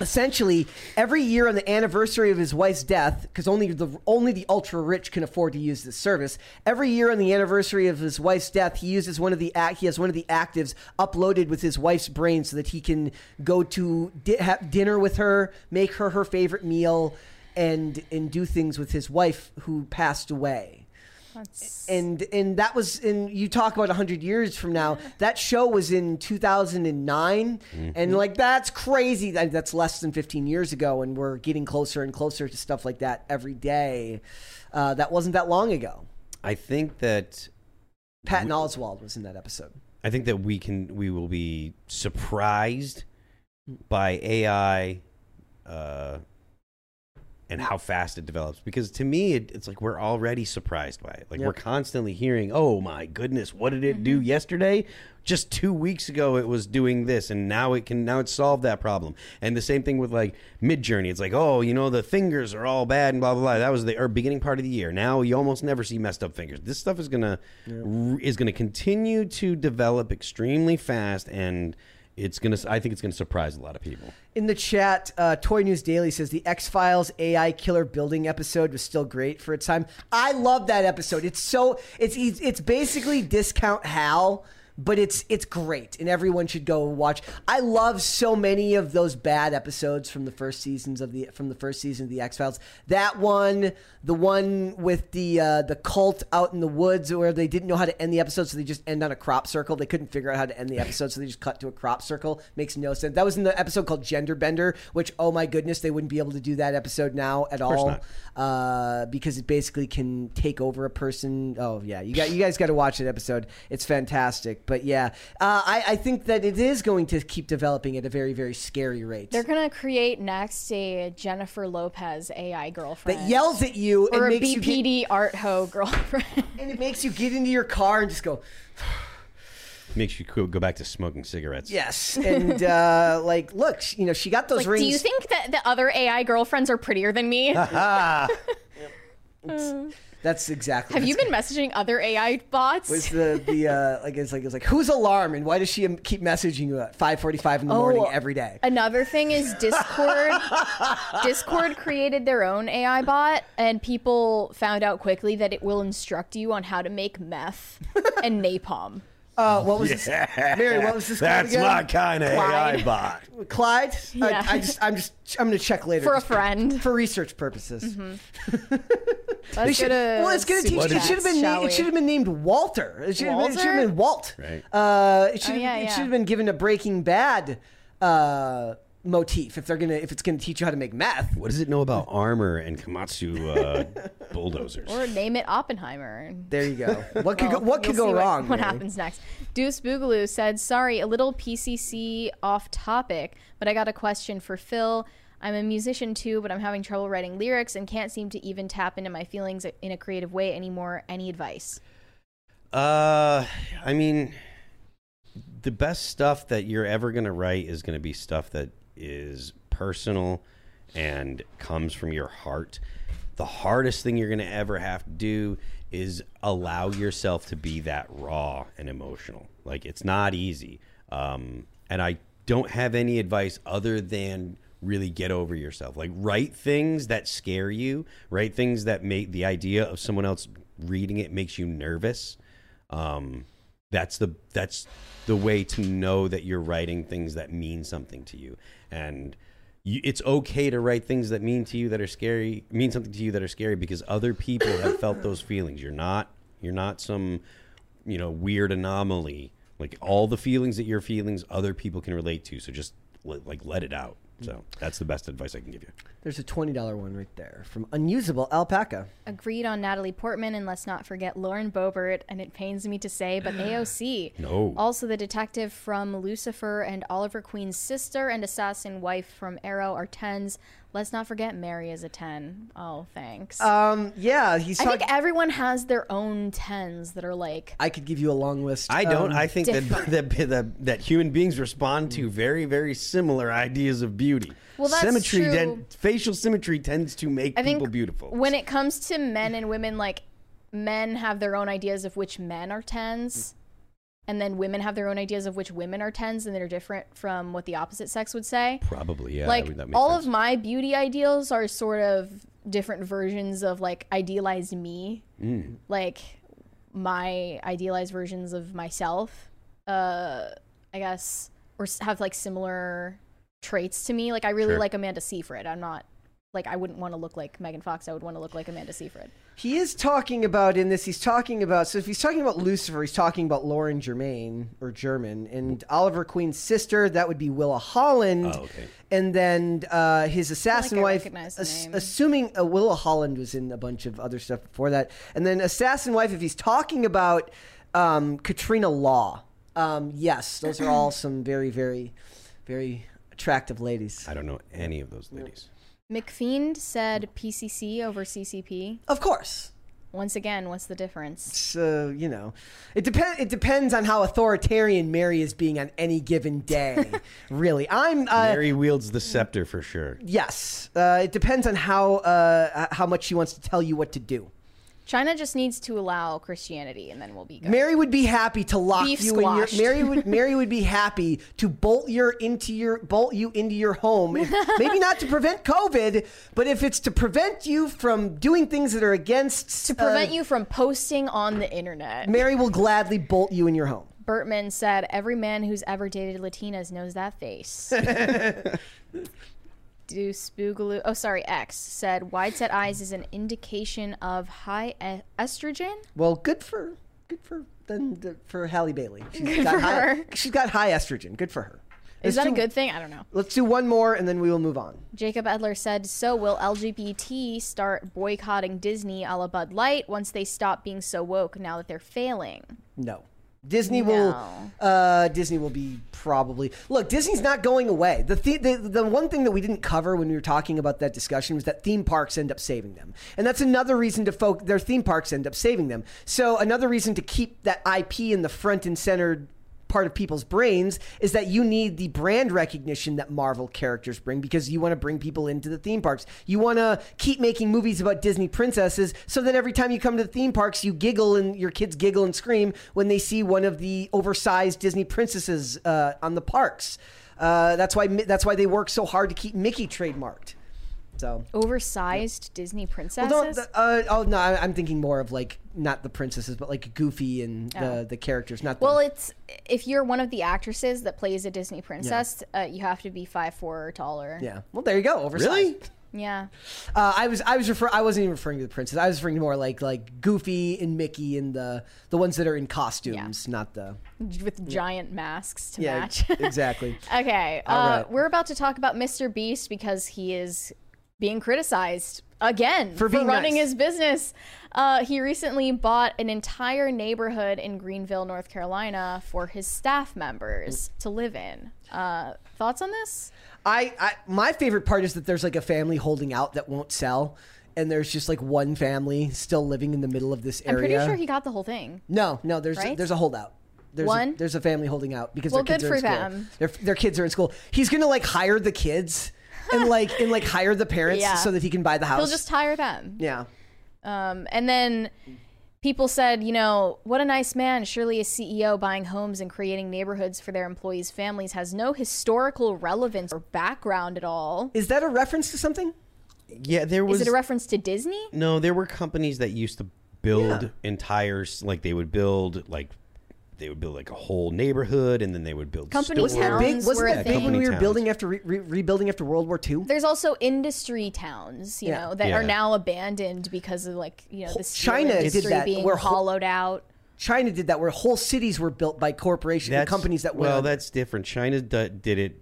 A: essentially every year on the anniversary of his wife's death because only the only the ultra rich can afford to use this service every year on the anniversary of his wife's death he uses one of the act he has one of the actives uploaded with his wife's brain so that he can go to di- have dinner with her make her her favorite meal and and do things with his wife who passed away
B: That's
A: and and that was in you talk about 100 years from now that show was in 2009 and like that's crazy that that's less than 15 years ago and we're getting closer and closer to stuff like that every day. Uh, that wasn't that long ago.
C: I think that
A: patton oswalt was in that episode.
C: I think that we can we will be surprised by AI uh, and how fast it develops. Because to me, it, it's like we're already surprised by it. Like
A: Yep.
C: we're constantly hearing, "Oh my goodness, what did it do mm-hmm. yesterday? Just two weeks ago, it was doing this, and now it can now it's solved that problem." And the same thing with like Mid Journey. It's like, "Oh, you know, the fingers are all bad and blah blah blah." That was the or beginning part of the year. Now you almost never see messed up fingers. This stuff is gonna r- is gonna continue to develop extremely fast and. It's gonna. I think it's gonna surprise a lot of people.
A: in the chat uh, toy news daily says the x-files ai killer building episode was still great for its time i love that episode it's so it's it's basically discount hal but it's it's great and everyone should go watch i love so many of those bad episodes from the first seasons of the from the first season of the x-files that one the one with the uh, the cult out in the woods where they didn't know how to end the episode so they just end on a crop circle they couldn't figure out how to end the episode so they just cut to a crop circle makes no sense that was in the episode called gender bender which oh my goodness they wouldn't be able to do that episode now at all uh, because it basically can take over a person. Oh yeah, you got you guys got to watch that episode. It's fantastic. But yeah, uh, I, I think that it is going to keep developing at a very very scary rate.
B: they're gonna create next a Jennifer Lopez AI girlfriend
A: that yells at you
B: or
A: and
B: a
A: makes you get,
B: BPD art ho girlfriend.
A: and it makes you get into your car and just go
C: Makes you go go back to smoking cigarettes.
A: yes and uh, like look you know she got those
B: like,
A: rings.
B: do you think that the other AI girlfriends are prettier than me?
A: that's exactly.
B: Have you been messaging other AI bots?
A: Was the the uh, like it's like it's like whose alarm and why does she keep messaging you at five forty five in the morning
B: Oh,
A: every day?
B: Another thing is Discord. Discord created their own AI bot, and people found out quickly that it will instruct you on how to make meth and napalm.
A: Uh, what was this? Mary, what was this?
C: That's
A: again?
C: my kind of AI bot.
A: Clyde.
B: Yeah.
A: I, I just, I'm just, I'm gonna check later
B: For a friend.
A: for research purposes.
B: Let's
A: It should-
B: go to
A: well, it's gonna teach.
B: Super
A: It should have been.
B: Chats,
A: na- it should have been named Walter. It should have been, it should have
B: Walter?
A: been Walt.
C: Right.
A: Uh, it should.
B: Oh, yeah, yeah.
A: should have been given a Breaking Bad uh, motif if they're gonna if it's gonna teach you how to make meth.
C: What does it know about armor and Komatsu uh, bulldozers?
B: Or name it Oppenheimer.
A: There you go. What could
B: Well,
A: go, what could go
B: see
A: wrong?
B: What,
A: Mary?
B: happens next? Deuce Boogaloo said, "Sorry, a little PCC off topic, but I got a question for Phil. I'm a musician too, but I'm having trouble writing lyrics and can't seem to even tap into my feelings in a creative way anymore. Any advice?"
C: Uh, I mean, the best stuff that you're ever going to write is going to be stuff that is personal and comes from your heart. The hardest thing you're going to ever have to do is allow yourself to be that raw and emotional. Like it's not easy. Um, and I don't have any advice other than really get over yourself. Like write things that scare you, write things that make the idea of someone else reading it makes you nervous. Um, that's the that's the way to know that you're writing things that mean something to you and you, it's okay to write things that mean to you that are scary mean something to you that are scary because other people have felt those feelings. You're not you're not some you know weird anomaly. Like all the feelings that you're feelings other people can relate to. So just like let it out so that's the best advice i can give you
A: There's a twenty dollar one right there from Unusable Alpaca.
B: Agreed on Natalie Portman, and let's not forget Lauren Boebert. And it pains me to say, but AOC.
C: No.
B: Also, the detective from Lucifer and Oliver Queen's sister and assassin wife from Arrow are tens. Let's not forget Mary is a ten. Oh, thanks.
A: Um, yeah, he's
B: I
A: talking.
B: think everyone has their own tens that are like
A: I could give you a long list.
C: I don't.
A: Um,
C: I think that, that that that human beings respond to very very similar ideas of beauty.
B: Well, that's
C: symmetry,
B: true.
C: ten- facial symmetry tends to make
B: I think
C: people beautiful.
B: when it comes to men and women, like men have their own ideas of which men are tens. And then women have their own ideas of which women are 10s and they're different from what the opposite sex would say.
C: Probably, yeah.
B: like all
C: sense.
B: of my beauty ideals are sort of different versions of like idealized me.
C: Mm.
B: Like my idealized versions of myself. Uh I guess or have like similar traits to me. Like I really
C: Sure.
B: like Amanda Seyfried. I'm not like I wouldn't want to look like Megan Fox. I would want to look like Amanda Seyfried.
A: He is talking about in this. He's talking about so if he's talking about Lucifer, he's talking about Lauren Germain or German and Oliver Queen's sister. That would be Willa Holland.
C: Oh, okay.
A: And then uh, his assassin
B: I
A: wife,
B: recognize the
A: ass-
B: name.
A: assuming uh, Willa Holland was in a bunch of other stuff before that. And then assassin wife, if he's talking about um, Katrina Law, um, yes, those are all some very, very, very attractive ladies.
C: I don't know any of those ladies.
B: McFiend said PCC over CCP.
A: Of course.
B: Once again, what's the difference?
A: So you know, it depends. It depends on how authoritarian Mary is being on any given day. really, I'm. Uh,
C: Mary wields the scepter for sure.
A: yes, uh, it depends on how uh, how much she wants to tell you what to do.
B: China just needs to allow Christianity, and then we'll be good.
A: Mary would be happy to lock
B: Beef
A: you in your. Mary would. Mary would be happy to bolt your into your bolt you into your home. If, maybe not to prevent COVID, but if it's to prevent you from doing things that are against
B: to uh, prevent you from posting on the internet.
A: Mary will gladly bolt you in your home.
B: Bertman said, "Every man who's ever dated Latinas knows that face." Deuce Boogaloo. Oh, sorry. X said, "Wide set eyes is an indication of high e- estrogen."
A: Well, good for good for then for Halle Bailey. She's
B: Good
A: got
B: for
A: high,
B: her.
A: She's got high estrogen. Good for her.
B: Is
A: Let's
B: that a
A: do-
B: good thing? I don't know.
A: Let's do one more and then we will move on.
B: Jacob Edler said, "So will LGBT start boycotting Disney a la Bud Light once they stop being so woke? Now that they're failing."
A: No. Disney will
B: No.
A: uh Disney will be probably Look, Disney's not going away. The, the the the one thing that we didn't cover when we were talking about that discussion was that theme parks end up saving them. And that's another reason to folk their theme parks end up saving them. So another reason to keep that IP in the front and center part of people's brains is that you need the brand recognition that Marvel characters bring because you want to bring people into the theme parks. You want to keep making movies about Disney princesses so that every time you come to the theme parks, you giggle and your kids giggle and scream when they see one of the oversized Disney princesses uh, on the parks. Uh, that's why that's why they work so hard to keep Mickey trademarked. So.
B: Oversized Disney princesses.
A: Well, uh, oh no, I'm thinking more of like not the princesses, but like Goofy and the,
B: Oh.
A: the characters. Not the,
B: well, it's if you're one of the actresses that plays a Disney princess, uh, you have to be five four or taller.
A: yeah. Well, there you go. Oversized.
C: Really?
B: Yeah.
A: Uh, I was I was refer I wasn't even referring to the princess. I was referring to more like like Goofy and Mickey and the the ones that are in costumes, not the
B: with giant masks to
A: yeah
B: match.
A: exactly.
B: okay, uh,
A: right.
B: we're about to talk about Mr. Beast because he is being criticized again
A: For being
B: running
A: nice.
B: his business. Uh, he recently bought an entire neighborhood in Greenville, North Carolina, for his staff members to live in. Uh, thoughts on this?
A: I, I my favorite part is that there's like a family holding out that won't sell, and there's just like one family still living in the middle of this area.
B: I'm pretty sure he got the whole thing.
A: no, no, there's
B: Right?
A: there's a holdout. There's
B: One?
A: A, there's a family holding out because
B: Well,
A: their kids
B: good
A: are in
B: for
A: school.
B: them.
A: Their their kids are in school. He's gonna like hire the kids and like and like hire the parents
B: Yeah.
A: so that he can buy the house.
B: He'll just hire them.
A: yeah.
B: Um, and then people said, you know, what a nice man. Surely a CEO buying homes and creating neighborhoods for their employees' families has no historical relevance or background at all.
A: Is that a reference to something?
C: Yeah, there was
B: Is it a reference to Disney?
C: no. There were companies that used to build
A: Yeah.
C: entire s- like they would build like they would build like a whole neighborhood and then they would build
B: Company
C: stores.
A: Wasn't that big? Wasn't
B: were
A: that big when we were
C: Company
A: building after re- re- rebuilding after World War II?
B: There's also industry towns, you
A: Yeah.
B: know, that are now abandoned because of like, you know, the steel
A: China did that,
B: being
A: where whole-
B: hollowed out.
A: China did that, where whole cities were built by corporations,
C: That's-
A: companies that went.
C: well, that's different. China d- did it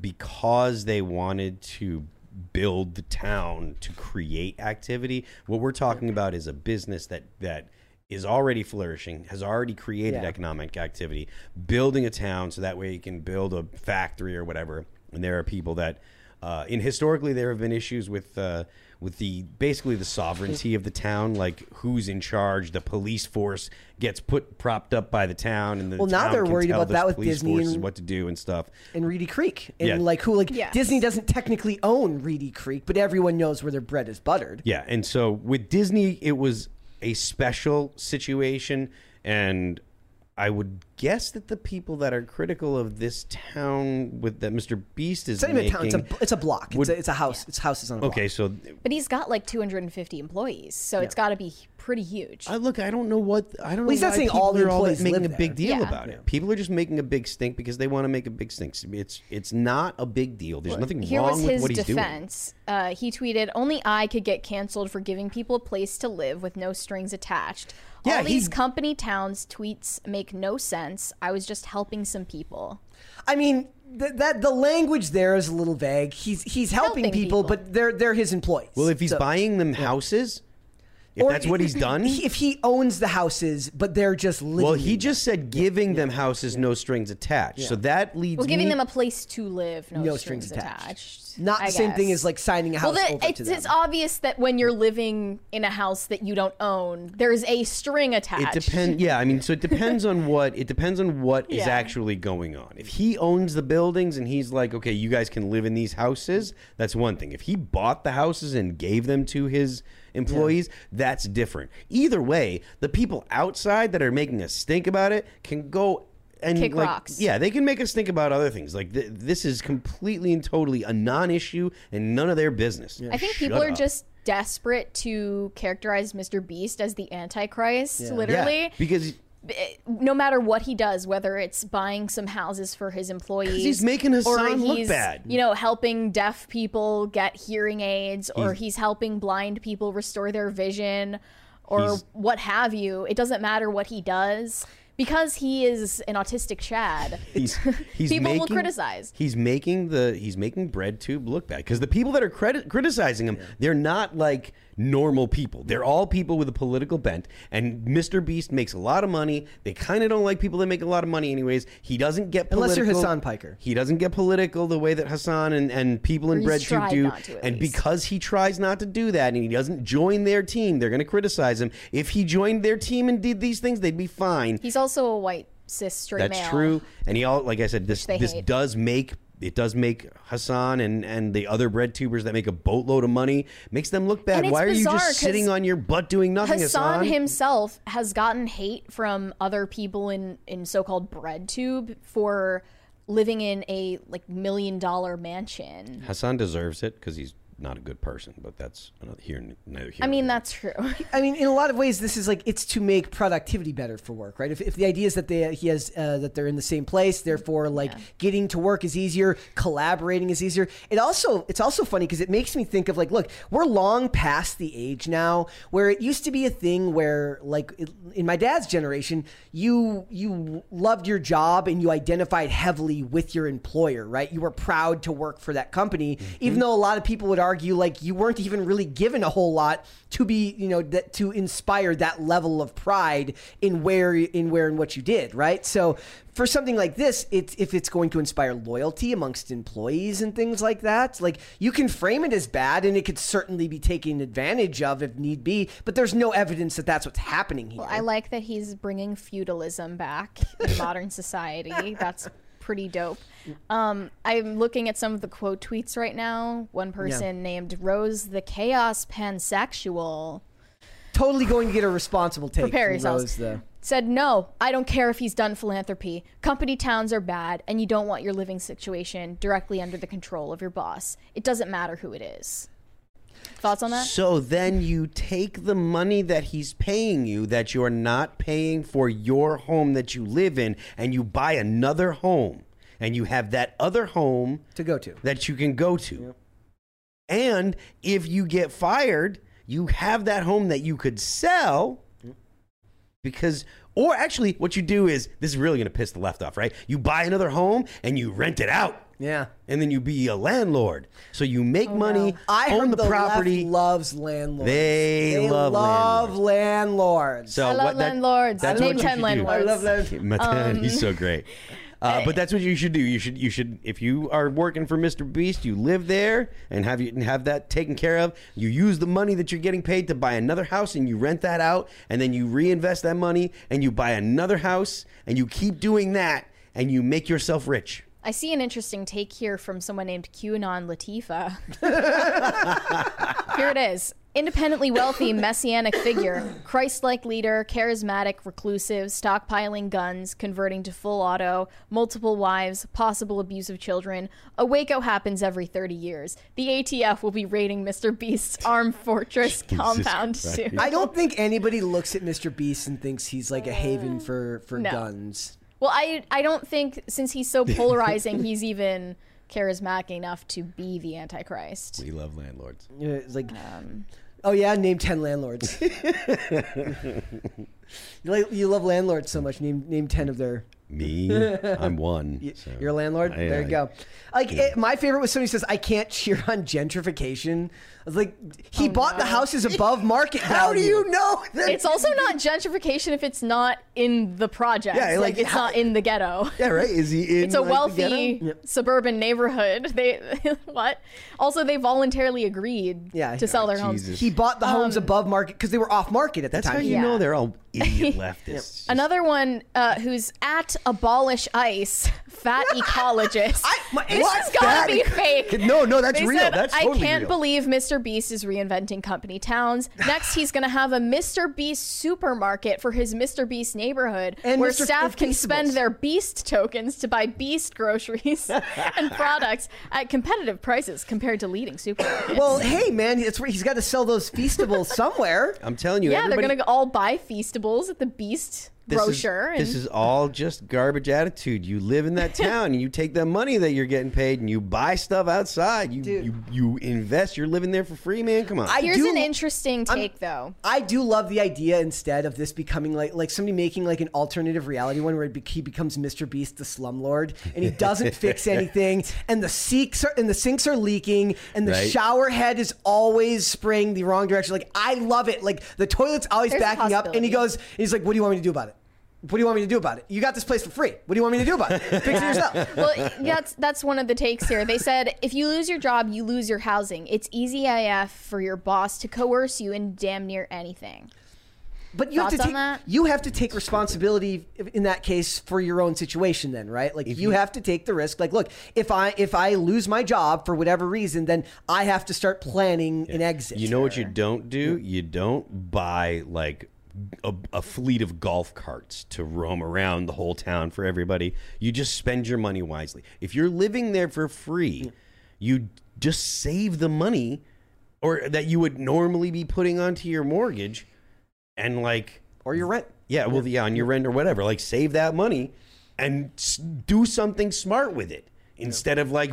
C: because they wanted to build the town to create activity. What we're talking about is a business that that is already flourishing, has already created
A: Yeah.
C: economic activity, building a town so that way you can build a factory or whatever. And there are people that, uh, and historically there have been issues with uh, with the basically the sovereignty of the town, like who's in charge. The police force gets put propped up by the town, and the
A: Well, now they're worried about that with Disney and-
C: what to do and stuff.
A: in Reedy Creek, and
C: Yeah.
A: like who like
B: Yes.
A: Disney doesn't technically own Reedy Creek, but everyone knows where their bread is buttered.
C: Yeah, and so with Disney, it was a special situation, and I would guess that the people that are critical of this town with that Mr. Beast is
A: It's not even a town. It's a,
C: making-
A: it's a block.
C: would-
A: it's, a, it's a house. It's houses on a block.
C: okay, so
B: But he's got like 250 employees, so it's got to be pretty huge.
C: I look, I don't know what I don't
A: Well, he's
C: know
A: not
C: why
A: saying
C: people
A: all the
C: are
A: employees
C: making
A: live
C: a big
A: there.
C: deal
B: Yeah.
C: about it. People are just making a big stink because they want to make a big stink. It's it's it's not a big deal. There's nothing wrong with
B: his
C: what he's doing.
B: defense. Uh, he tweeted, "Only I could get canceled for giving people a place to live with no strings attached.
C: Yeah,
B: All these
C: he-
B: company towns tweets make no sense. I was just helping some people."
A: I mean, th- that the language there is a little vague. He's he's helping,
B: Helping
A: people,
B: people.
A: but they're they're his employees.
C: Well, if he's
A: So-
C: buying them houses, if
A: or
C: that's what he's done,
A: if he owns the houses, but they're just living.
C: well, he just said giving them houses, no strings attached. So that leads
B: Well, giving
C: me-
B: them a place to live, no,
A: No
B: strings,
A: strings attached.
B: attached.
A: not
B: I
A: the same thing as like signing a house
B: Well, the,
A: over
B: it's,
A: to them.
B: it's obvious that when you're living in a house that you don't own, there's a string attached.
C: It
B: attached.
C: depends. Yeah, I mean, so it depends on what it depends on what is
B: Yeah.
C: actually going on. If he owns the buildings and he's like, okay, you guys can live in these houses, that's one thing. If he bought the houses and gave them to his employees, that's different. Either way, the people outside that are making a stink about it can go. And
B: Kick
C: like,
B: rocks.
C: Yeah, they can make us think about other things. Like th- this is completely and totally a non-issue and none of their business.
B: I think
C: Shut
B: people are
C: up.
B: just desperate to characterize Mr. Beast as the Antichrist, literally.
C: yeah, because Eh,
B: no matter what he does, whether it's buying some houses for his employees,
C: he's making
B: or
C: Hassan look bad.
B: You know, helping deaf people get hearing aids, or he's helping blind people restore their vision, or what have you. It doesn't matter what he does because he is an autistic Chad.
C: he's, he's
B: people will criticize.
C: He's making the he's making bread tube look bad because the people that are credit, criticizing him, they're not like normal people. They're all people with a political bent. And Mr. Beast makes a lot of money. They kind of don't like people that make a lot of money, anyways. He doesn't get
A: Unless
C: political.
A: you're Hassan Piker.
C: He doesn't get political the way that Hassan and, and people in
B: Or he's
C: BreadTube do.
B: not to,
C: and
B: least.
C: because he tries not to do that and he doesn't join their team, they're going to criticize him. If he joined their team and did these things, they'd be fine.
B: He's also a white cis straight
C: That's
B: male.
C: true, and he all like I said, this this
B: hate.
C: does make it does make Hassan and and the other bread tubers that make a boatload of money makes them look bad. Why are you just sitting on your butt doing nothing,
B: Hassan
C: Hassan?
B: himself has gotten hate from other people in in so-called bread tube for living in a like million dollar mansion.
C: Hassan deserves it because he's not a good person, but that's another here neither here.
B: I mean, that's true.
A: I mean, in a lot of ways, this is like it's to make productivity better for work, right? If, if the idea is that they he has uh, that they're in the same place, therefore, like getting to work is easier, collaborating is easier. It also it's also funny because it makes me think of like, look, we're long past the age now where it used to be a thing where, like, it, in my dad's generation, you you loved your job and you identified heavily with your employer, right? You were proud to work for that company, even though a lot of people would argue like you weren't even really given a whole lot to be, you know, that to inspire that level of pride in where in where and what you did, right? So for something like this, it's if it's going to inspire loyalty amongst employees and things like that, like you can frame it as bad and it could certainly be taken advantage of if need be, but there's no evidence that that's what's happening here.
B: I like that he's bringing feudalism back in modern society. That's pretty dope. Um, I'm looking at some of the quote tweets right now. One person named Rose the Chaos Pansexual
A: totally going to get a responsible take.
B: prepare yourselves.
A: Rose, the-
B: Said no, I don't care if he's done philanthropy. Company towns are bad, and you don't want your living situation directly under the control of your boss. It doesn't matter who it is. Thoughts on that?
C: So then you take the money that he's paying you that you're not paying for your home that you live in and you buy another home and you have that other home
A: to go to.
C: that you can go to. And if you get fired, you have that home that you could sell because or actually what you do is this is really going to piss the left off, right? You buy another home and you rent it out.
A: Yeah.
C: And then you be a landlord. So you make money,
A: Oh, I
C: own
A: heard
C: the,
A: the
C: property.
A: left loves landlords.
C: They love
A: landlords.
C: So
B: I love
C: what that-
B: landlords.
C: That's
B: Name
C: what
B: 10
C: should do.
B: landlords.
A: I love landlords.
C: Matan,
B: Um,
C: he's so great. Uh, but that's what you should do. You should you should if you are working for Mr. Beast, you live there and have you and have that taken care of. You use the money that you're getting paid to buy another house and you rent that out and then you reinvest that money and you buy another house and you keep doing that and you make yourself rich.
B: I see an interesting take here from someone named QAnon Latifa. here it is. Independently wealthy, messianic figure, Christ like leader, charismatic, reclusive, stockpiling guns, converting to full auto, multiple wives, possible abuse of children. A Waco happens every 30 years. The ATF will be raiding Mr. Beast's armed fortress compound
C: Christ.
B: soon.
A: I don't think anybody looks at Mr. Beast and thinks he's like a haven for for
B: No.
A: guns.
B: Well, I I don't think since he's so polarizing, he's even charismatic enough to be the Antichrist.
C: We love landlords.
A: You know, It's like,
B: Um,
A: oh yeah, name ten landlords. you like you love landlords so much. Name name ten of their.
C: Me, I'm one. so.
A: You're a landlord.
C: I-
A: there you
C: I-
A: go. Like it, my favorite was somebody says, "I can't cheer on gentrification." I was like, he
B: Oh,
A: bought the houses above market value.
C: How do you know? That?
B: It's also not gentrification if it's not in the project.
C: Yeah,
B: like,
C: like,
B: it's
C: how-
B: not in the ghetto.
C: yeah, right. Is he in?
B: It's a
C: like, the
B: wealthy
C: ghetto?
B: suburban neighborhood. They what? Also, they voluntarily agreed
A: Yeah.
B: to sell their homes.
A: He bought the homes
B: Um,
A: above market because they were off market at the
C: That's
A: time.
C: how you
B: Yeah.
C: know they're all idiot leftists.
B: Another one uh, who's at abolish ICE, fat ecologist.
A: I- my-
B: this
A: what?
B: has got to be
C: eco-
B: fake.
C: No, no, that's
B: They
C: real.
B: said,
C: That's
B: I can't
C: real."
B: believe Mr. Beast is reinventing company towns. Next, he's going to have a Mr. Beast supermarket for his Mr. Beast neighborhood
A: And
B: where
A: Mr.
B: staff can spend their Beast tokens to buy Beast groceries and products at competitive prices compared to leading supermarkets.
A: Well, hey man, it's where he's got to sell those feastables somewhere.
C: I'm telling you,
B: yeah,
C: everybody,
B: they're going to all buy Feastables at the Beast
C: this
B: brochure.
C: Is,
B: and
C: this is all just garbage attitude. You live in that town, and you take the money that you're getting paid, and you buy stuff outside. You
A: Dude.
C: you you invest. You're living there for free, man. Come on.
A: I
B: Here's
A: do-
B: an interesting take, though.
A: I do love the idea instead of this becoming like like somebody making like an alternative reality one where be- he becomes Mr. Beast the slumlord and he doesn't fix anything and the sinks are and the sinks are leaking and the
C: Right.
A: shower head is always spraying the wrong direction. Like I love it. Like the toilet's always
B: There's
A: backing up and he
B: possibility.
A: goes he's like, What do you want me to do about it? What do you want me to do about it? You got this place for free. What do you want me to do about it? Fix it yourself.
B: well, that's that's one of the takes here. They said if you lose your job, you lose your housing. It's easy AF for your boss to coerce you in damn near anything.
A: But you have to take
B: that?
A: you have to take responsibility in that case for your own situation then, right? Like you,
C: you-
A: have to take the risk. Like look, if I if I lose my job for whatever reason, then I have to start planning an exit.
C: You know what you don't do? You don't buy like a, a fleet of golf carts to roam around the whole town for everybody. You just spend your money wisely. If you're living there for free, you just save the money or that you would normally be putting onto your mortgage and like
A: or your rent.
C: yeah, well yeah, on your rent or whatever, like save that money and do something smart with it instead of like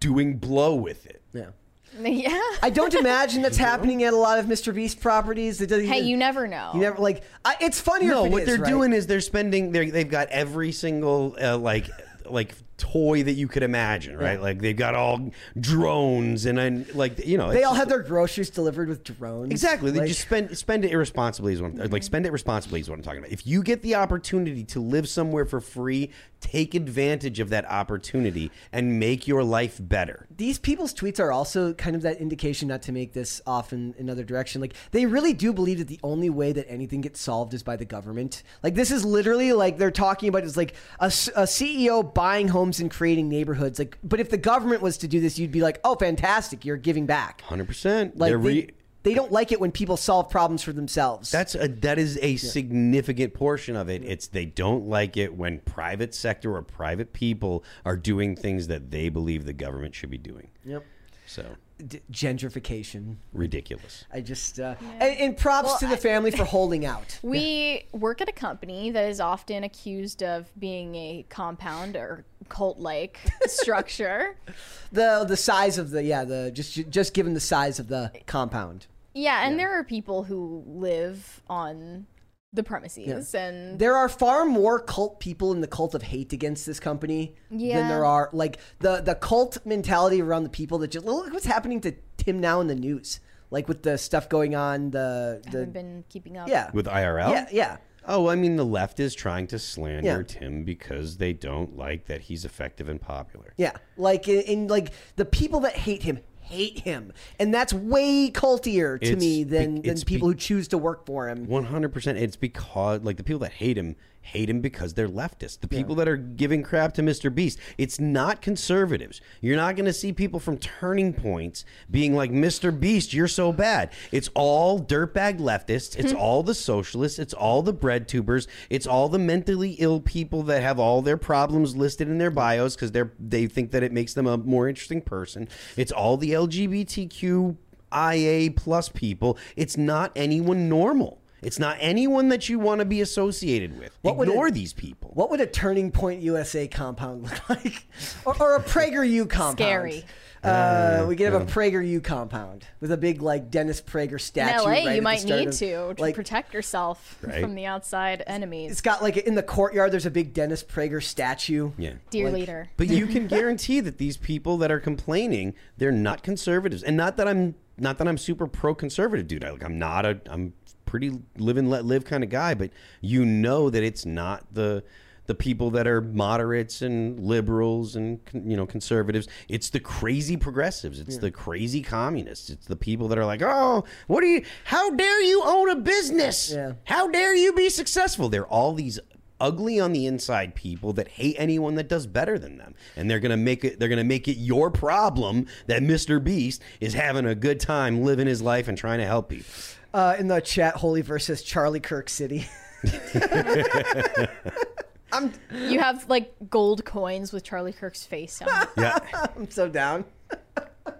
C: doing blow with it.
A: Yeah.
B: Yeah.
A: I don't imagine that's happening at a lot of Mr. Beast properties. It doesn't-
B: Hey, you never know.
A: You never like. I, it's funnier.
C: No,
A: if it
C: what
A: is,
C: they're
A: right?
C: doing is they're spending. They're, they've got every single uh, like like toy that you could imagine, right? Like they've got all drones and then like you know
A: They all have their groceries delivered with drones.
C: Exactly. They
A: Like-
C: just spend spend it irresponsibly is what I'm, like mm-hmm. spend it responsibly is what I'm talking about. If you get the opportunity to live somewhere for free, take advantage of that opportunity and make your life better.
A: these people's tweets are also kind of that indication not to make this off in another direction. Like they really do believe that the only way that anything gets solved is by the government. Like this is literally like they're talking about is like a CEO buying homes and creating neighborhoods. Like, but if the government was to do this, you'd be like, oh, fantastic, you're giving back.
C: Hundred percent.
A: Like they, they don't like it when people solve problems for themselves.
C: That's a that is a significant portion of it. It's they don't like it when private sector or private people are doing things that they believe the government should be doing.
A: yep.
C: So
A: D- gentrification.
C: ridiculous.
A: I just uh, and, and props
B: Well,
A: to the
B: I-
A: family for holding out.
B: We work at a company that is often accused of being a compound or cult-like structure.
A: The the size of the yeah the just just given the size of the compound.
B: Yeah, and there are people who live on the premises, and
A: There are far more cult people in the cult of hate against this company than there are like the the cult mentality around the people that just look what's happening to Tim now in the news, like with the stuff going on. The
B: I
A: the
B: haven't been keeping up.
A: yeah
C: With IRL?
A: yeah yeah.
C: Oh, I mean the left is trying to slander
A: Yeah.
C: Tim because they don't like that he's effective and popular.
A: Yeah, like in, in like the people that hate him hate him, and that's way cultier to
C: It's
A: me
C: be-
A: than than
C: it's
A: people
C: be-
A: who choose to work for him.
C: One hundred percent. It's because like the people that hate him hate him because they're leftists. The people that are giving crap to Mr. Beast, it's not conservatives. You're not going to see people from Turning Points being like Mr. Beast. You're so bad. It's all dirtbag leftists. It's all the socialists. It's all the bread tubers. It's all the mentally ill people that have all their problems listed in their bios because they're they think that it makes them a more interesting person. It's all the LGBTQ IA plus people. It's not anyone normal. It's not anyone that you want to be associated with.
A: What would
C: Ignore these people.
A: What would a Turning Point USA compound look like, or, or a PragerU compound?
B: Scary.
A: Uh, we could have a PragerU compound with a big like Dennis Prager statue. In.
B: LA,
A: right
B: you
A: the
B: might need
A: of-
B: to to
A: like,
B: protect yourself
C: Right.
B: from the outside enemies.
A: It's got like in the courtyard. There's a big Dennis Prager statue.
C: Yeah.
B: Dear
A: like-
B: leader.
C: But you can guarantee that these people that are complaining, they're not conservatives. And not that I'm not that I'm super pro conservative, dude. I, like I'm not a I'm pretty live and let live kind of guy, but you know that it's not the the people that are moderates and liberals and you know conservatives. It's the crazy progressives. It's the crazy communists. It's the people that are like oh what do you how dare you own a business?
A: Yeah.
C: how dare you be successful? They're all these ugly on the inside people that hate anyone that does better than them. And they're gonna make it they're gonna make it your problem that mr beast is having a good time living his life and trying to help people
A: Uh, in the chat, Holy versus Charlie Kirk City. I'm
B: You have like gold coins with Charlie Kirk's face on it.
C: yeah
A: I'm so down.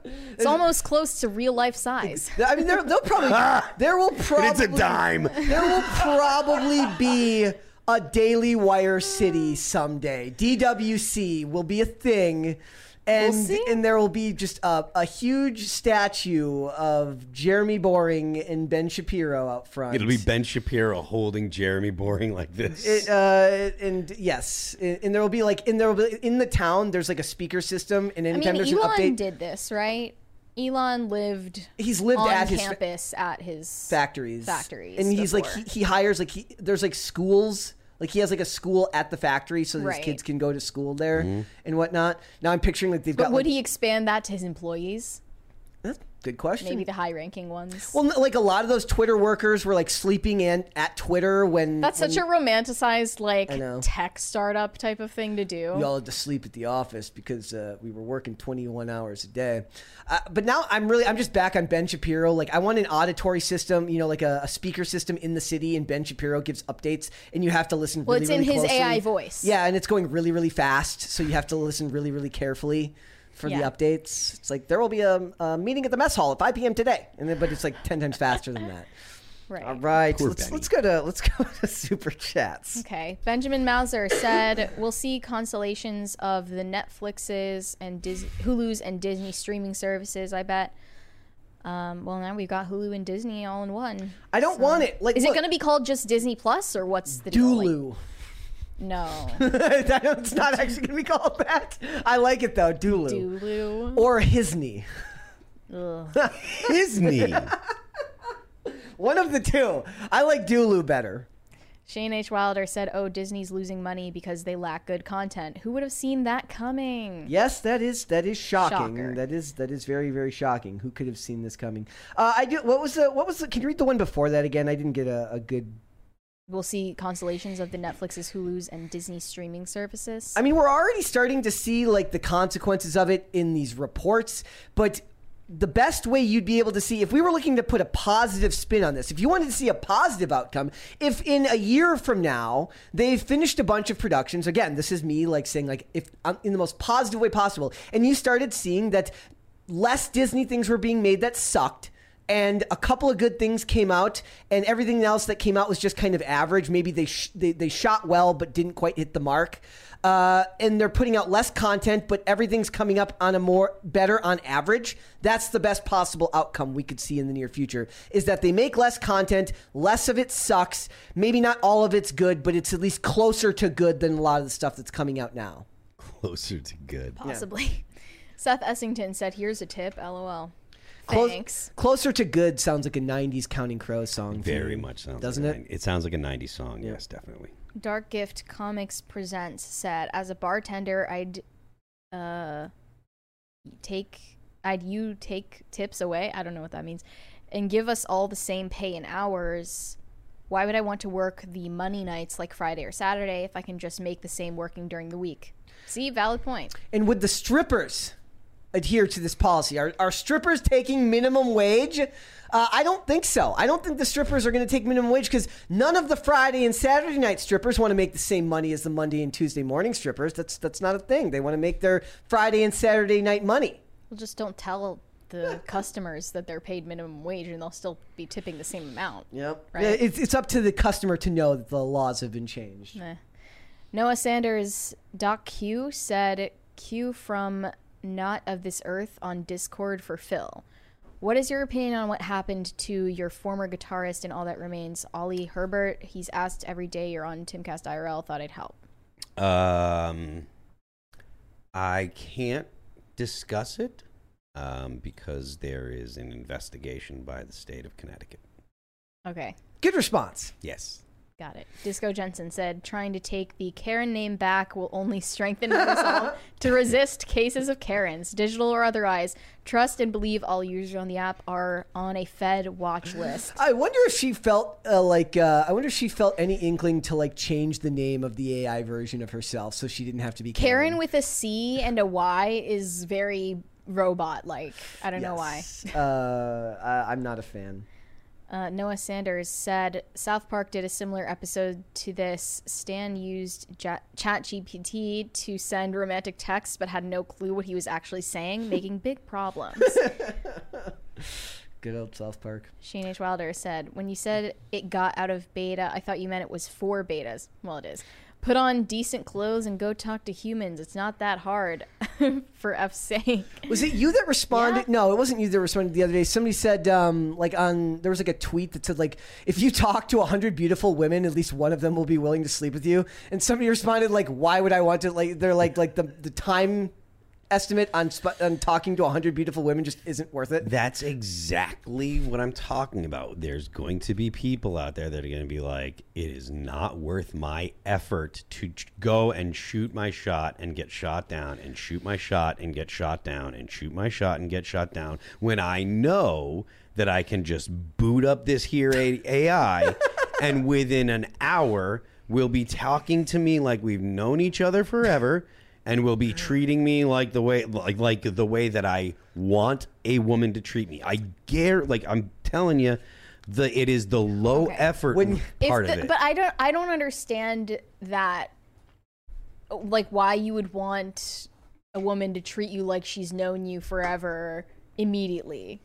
B: It's almost close to real life size.
A: I mean, there, they'll probably there will probably
C: it's a dime
A: There will probably be a Daily Wire city someday. DWC will be a thing. And,
B: see.
A: and there will be just a, a huge statue of Jeremy Boring and Ben Shapiro out front.
C: it'll be ben shapiro holding jeremy boring like this
A: It, uh, and yes, and and there will be like in there will be in the town. There's like a speaker system, and
B: I
A: anytime
B: mean,
A: there's an
B: Elon
A: update,
B: did this, right? Elon lived
A: he's lived
B: on
A: at his fa-
B: campus at his
A: factories,
B: Factories
A: and he's like he, he hires like he there's like schools. Like he has like a school at the factory, so that
B: Right.
A: his kids can go to school there mm-hmm. and whatnot. Now I'm picturing like they've
B: But
A: got.
B: would
A: like,
B: he expand that to his employees?
A: That's a good question.
B: Maybe the high ranking ones.
A: well, like a lot of those Twitter workers were like sleeping in at Twitter when
B: That's such a romanticized like tech startup type of thing to do.
A: we all had to sleep at the office because uh, we were working 21 hours a day. Uh, but now I'm really, I'm just back on Ben Shapiro. Like, I want an auditory system, you know, like a, a speaker system in the city, and Ben Shapiro gives updates, and you have to listen.
B: Well,
A: really,
B: it's in
A: really
B: his
A: closely.
B: AI voice.
A: Yeah, and it's going really, really fast, so you have to listen really, really carefully for
B: Yeah.
A: the updates. It's like there will be a, a meeting at the mess hall at 5 p.m. today, and then, but it's like 10 times faster than that.
B: right.
A: All right,
C: Poor
A: let's,
C: Benny.
A: let's go to let's go to super chats.
B: Okay. Benjamin Mauser said we'll see constellations of the Netflixes and Dis- Hulu's and Disney streaming services, I bet. Um, well, now we've got Hulu and Disney all in one.
A: I don't want it. Like,
B: Is it going to be called just Disney Plus or what's the deal? Like-
A: Dulu?
B: No.
A: it's not actually going to be called that. I like it though, Dulu.
B: Dulu.
A: Or Hisney.
C: Disney.
A: One of the two. I like Dulu better.
B: Shane H. Wilder said, "Oh, Disney's losing money because they lack good content. Who would have seen that coming?"
A: Yes, that is that is shocking.
B: Shocker.
A: That is that is very very shocking. Who could have seen this coming? Uh, I do. What was the what was the? Can you read the one before that again? I didn't get a, a good.
B: We'll see constellations of the Netflixes, Hulu's, and Disney streaming services.
A: I mean, we're already starting to see like the consequences of it in these reports, but the best way you'd be able to see if we were looking to put a positive spin on this, if you wanted to see a positive outcome, if in a year from now they've finished a bunch of productions, again, this is me like saying like if um, in the most positive way possible, and you started seeing that less Disney things were being made that sucked and a couple of good things came out and everything else that came out was just kind of average maybe they sh- they, they shot well but didn't quite hit the mark uh, and they're putting out less content but everything's coming up on a more better on average that's the best possible outcome we could see in the near future is that they make less content less of it sucks maybe not all of it's good but it's at least closer to good than a lot of the stuff that's coming out now
C: Closer to good.
B: Possibly. Seth Essington said, "Here's a tip." LOL.
A: Close-
B: Thanks.
A: closer to good sounds like a 90s counting crows song
C: Very much sounds.
A: Doesn't
C: like
A: it?
C: a It sounds like a '90s song. Yes, definitely.
B: Dark Gift Comics Presents said, "As a bartender, I'd uh take I'd you take tips away. I don't know what that means, and give us all the same pay in hours. Why would I want to work the money nights like Friday or Saturday if I can just make the same working during the week? See, valid point.
A: And would the strippers adhere to this policy? Are, are strippers taking minimum wage? Uh, I don't think so. I don't think the strippers are going to take minimum wage because none of the Friday and Saturday night strippers want to make the same money as the Monday and Tuesday morning strippers. That's that's not a thing. They want to make their Friday and Saturday night money.
B: Well, just don't tell the customers that they're paid minimum wage and they'll still be tipping the same amount.
A: Yep.
B: Right.
A: Yeah, It's, it's up to the customer to know that the laws have been changed.
B: Noah Sanders, Doc Q said Q from Not of This Earth on Discord for Phil. What is your opinion on what happened to your former guitarist and all that remains, Oli Herbert? He's asked every day you're on Timcast IRL. Thought I'd help.
C: Um, I can't discuss it um, because there is an investigation by the state of Connecticut.
B: Okay,
A: Good response.
C: Yes.
B: Got it. Disco Jensen said trying to take the Karen name back will only strengthen resolve to resist cases of Karens, digital or otherwise. Trust and believe all users on the app are on a Fed watch list.
A: I wonder if she felt uh, like uh, I wonder if she felt any inkling to like change the name of the AI version of herself so she didn't have to be
B: Caryn with a C and a Y is very robot like. I don't know why.
A: Uh, I, I'm not a fan.
B: Uh, Noah Sanders said South Park did a similar episode to this. Stan used ja- ChatGPT to send romantic texts, but had no clue what he was actually saying, making big problems.
A: Good old South Park.
B: Shane H. Wilder said, When you said it got out of beta, I thought you meant it was for betas. Well, it is. Put on decent clothes and go talk to humans. It's not that hard, for F's sake.
A: Was it you that responded?
B: Yeah.
A: No, it wasn't you that responded the other day. Somebody said, um, like on there was like a tweet that said like if you talk to a hundred beautiful women, at least one of them will be willing to sleep with you. And somebody responded like, why would I want to? Like they're like like the the time estimate on sp- on talking to hundred beautiful women just isn't worth it.
C: That's exactly what I'm talking about. There's going to be people out there that are going to be like, it is not worth my effort to ch- go and shoot my shot and get shot down and shoot my shot and get shot down and shoot my shot and get shot down when I know that I can just boot up this here A- AI and within an hour will be talking to me like we've known each other forever and will be treating me like the way like like the way that I want a woman to treat me. I dare like I'm telling you the it is the low
B: Okay.
C: effort
A: When-
C: part
B: if
C: of it.
B: But I don't I don't understand that like why you would want a woman to treat you like she's known you forever immediately.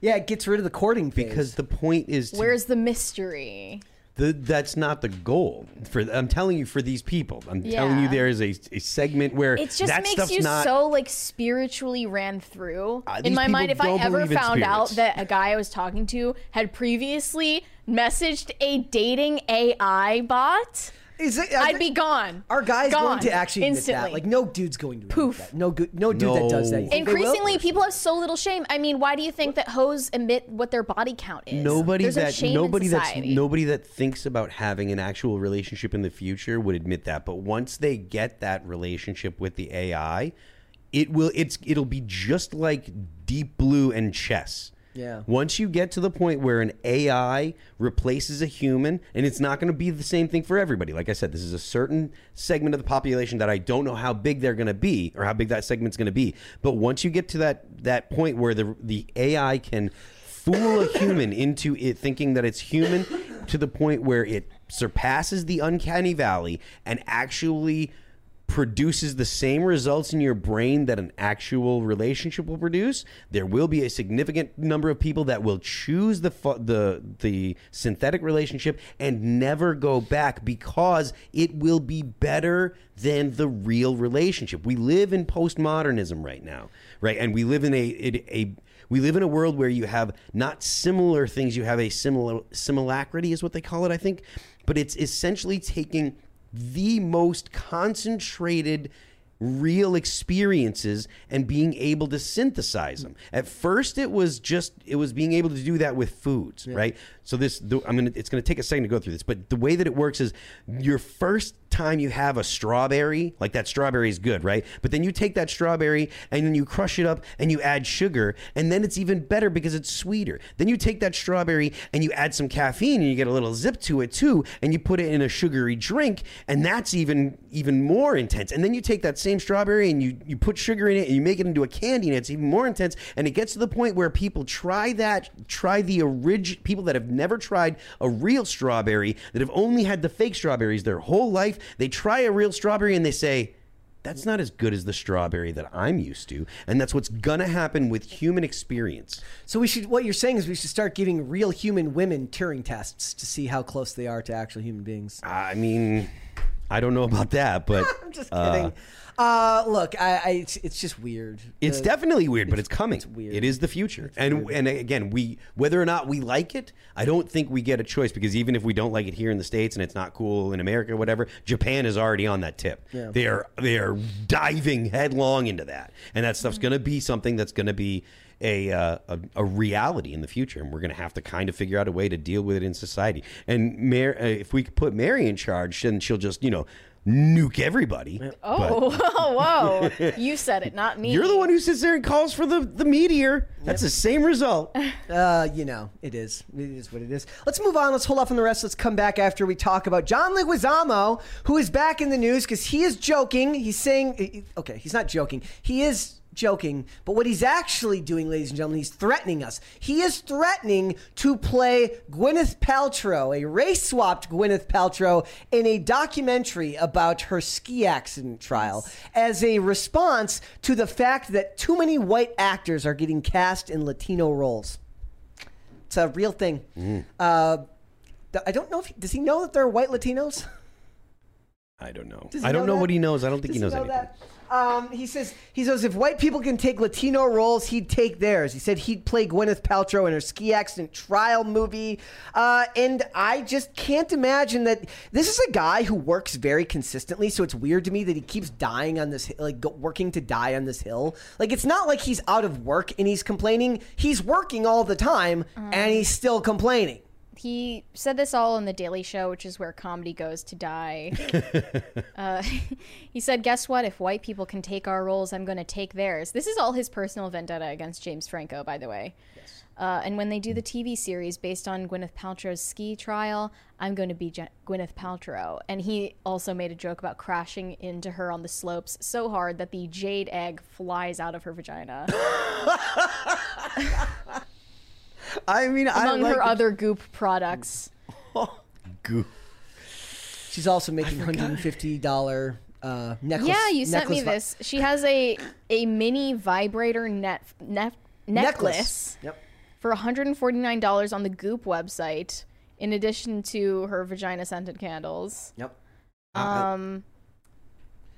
A: Yeah, it gets rid of the courting phase.
C: because the point is to,
B: Where's the mystery?
C: The, that's not the goal for I'm telling you for these people. I'm telling you there is a, a segment where
B: It just
C: that
B: makes
C: stuff's
B: you
C: not
B: so like spiritually ran through.
C: Uh,
B: in my mind, if I ever found out that a guy I was talking to had previously messaged a dating AI bot,
A: Is it,
B: I'd be gone.
A: Are guys
B: gone
A: going to actually admit
B: instantly.
A: that? Like, no dude's going to admit
B: Poof.
A: that. No, good, no dude that does that. You
C: No.
A: think they will?
B: Increasingly, people have so little shame. I mean, why do you think that hoes admit what their body count is?
C: nobody
B: There's no
C: that
B: shame in
C: nobody that's
B: society.
C: nobody that thinks about having an actual relationship in the future would admit that but once they get that relationship with the AI it will it's it'll be just like deep blue and chess
A: Yeah.
C: Once you get to the point where an AI replaces a human, and it's not going to be the same thing for everybody. Like I said, this is a certain segment of the population that I don't know how big they're going to be or how big that segment's going to be. But once you get to that that point where the the AI can fool a human into it thinking that it's human to the point where it surpasses the uncanny valley and actually produces the same results in your brain that an actual relationship will produce, there will be a significant number of people that will choose the fu- the the synthetic relationship and never go back because it will be better than the real relationship. We live in postmodernism right now, right? And we live in a a, a we live in a world where you have not similar things, you have a similar similacity is what they call it, I think, but it's essentially taking the most concentrated real experiences and being able to synthesize them. At first it was just it was being able to do that with foods, right? So this the, I'm going to it's going to take a second to go through this, but the way that it works is your first time you have a strawberry, like that strawberry is good, right? But then you take that strawberry and then you crush it up and you add sugar, and then it's even better because it's sweeter. Then you take that strawberry and you add some caffeine and you get a little zip to it too, and you put it in a sugary drink, and that's even even more intense. And then you take that same strawberry and you you put sugar in it and you make it into a candy, and it's even more intense. And it gets to the point where people try that, try the original people that have never tried a real strawberry, that have only had the fake strawberries their whole life. They try a real strawberry and they say, that's not as good as the strawberry that I'm used to. And that's what's going to happen with human experience.
A: So we should. What you're saying is we should start giving real human women Turing tests to see how close they are to actual human beings.
C: I mean, I don't know about that, but
A: I'm just
C: uh,
A: kidding. Uh, look, I, I it's, it's just weird.
C: It's
A: The-
C: definitely weird, but it's coming.
A: weird.
C: It is the future, and and again, we whether or not we like it, I don't think we get a choice because even if we don't like it here in the states and it's not cool in America, or whatever, Japan is already on that tip.
A: Yeah.
C: They are they are diving headlong into that, and that stuff's going to be something that's going to be. A, uh, a a reality in the future, and we're going to have to kind of figure out a way to deal with it in society. And Mar- uh, if we could put Mary in charge, then she'll just you know nuke everybody. But-
B: Oh, whoa! You said it, not me.
C: you're the one who sits there and calls for the, the meteor. That's the same result.
A: Uh, you know, it is. It is what it is. Let's move on. Let's hold off on the rest. Let's come back after we talk about John Leguizamo, who is back in the news because he is joking. He's saying, okay, he's not joking. He is joking, but what he's actually doing, ladies and gentlemen, he's threatening us. He is threatening to play Gwyneth Paltrow, a race swapped Gwyneth Paltrow, in a documentary about her ski accident trial as a response to the fact that too many white actors are getting cast in Latino roles. It's a real thing. Uh, I don't know if he, does he know that there are white Latinos.
C: I don't know. I don't know,
A: that?
C: what he knows. I don't think
A: Does
C: he knows
A: know
C: anything.
A: that? Um, he says he says if white people can take Latino roles, he'd take theirs. He said he'd play Gwyneth Paltrow in her ski accident trial movie, uh, and I just can't imagine that this is a guy who works very consistently. So it's weird to me that he keeps dying on this, like working to die on this hill. Like it's not like he's out of work and he's complaining. He's working all the time and he's still complaining.
B: He said this all on The Daily Show, which is where comedy goes to die. uh, he said, Guess what? If white people can take our roles, I'm going to take theirs. This is all his personal vendetta against James Franco, by the way. Uh, and when they do the TV series based on Gwyneth Paltrow's ski trial, I'm going to be Je- Gwyneth Paltrow. And he also made a joke about crashing into her on the slopes so hard that the jade egg flies out of her vagina.
C: I mean, I
B: Among
C: like
B: her other goop products.
C: goo.
A: She's also making hundred fifty dollar uh, necklace.
B: Yeah, you sent me
A: vi-
B: this. She has a a mini vibrator net, net necklace,
A: Yep.
B: for $149 on the Goop website, in addition to her vagina scented candles.
A: Yep.
B: Um,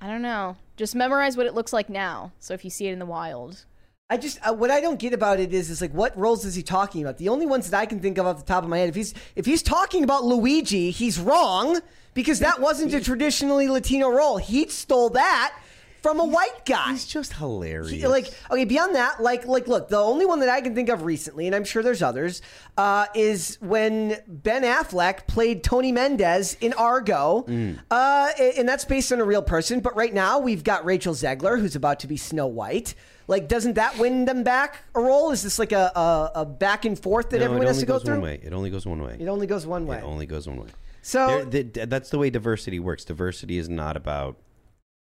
B: I don't know. Just memorize what it looks like now. So if you see it in the wild,
A: I just uh, what I don't get about it is is like what roles is he talking about? The only ones that I can think of off the top of my head, if he's if he's talking about Luigi, he's wrong because that wasn't a traditionally Latino role. He stole that from a white guy.
C: He's just hilarious.
A: He- like okay beyond that like like look the only one that i can think of recently and i'm sure there's others uh, is when ben affleck played tony mendez in argo uh, and that's based on a real person but right now we've got rachel zegler who's about to be snow white like doesn't that win them back a role is this like a, a, a back and forth that
C: No,
A: everyone has to go
C: goes
A: through
C: one way. It only goes one way.
A: it only goes one way
C: It only goes one way.
A: so
C: that's the way diversity works. Diversity is not about.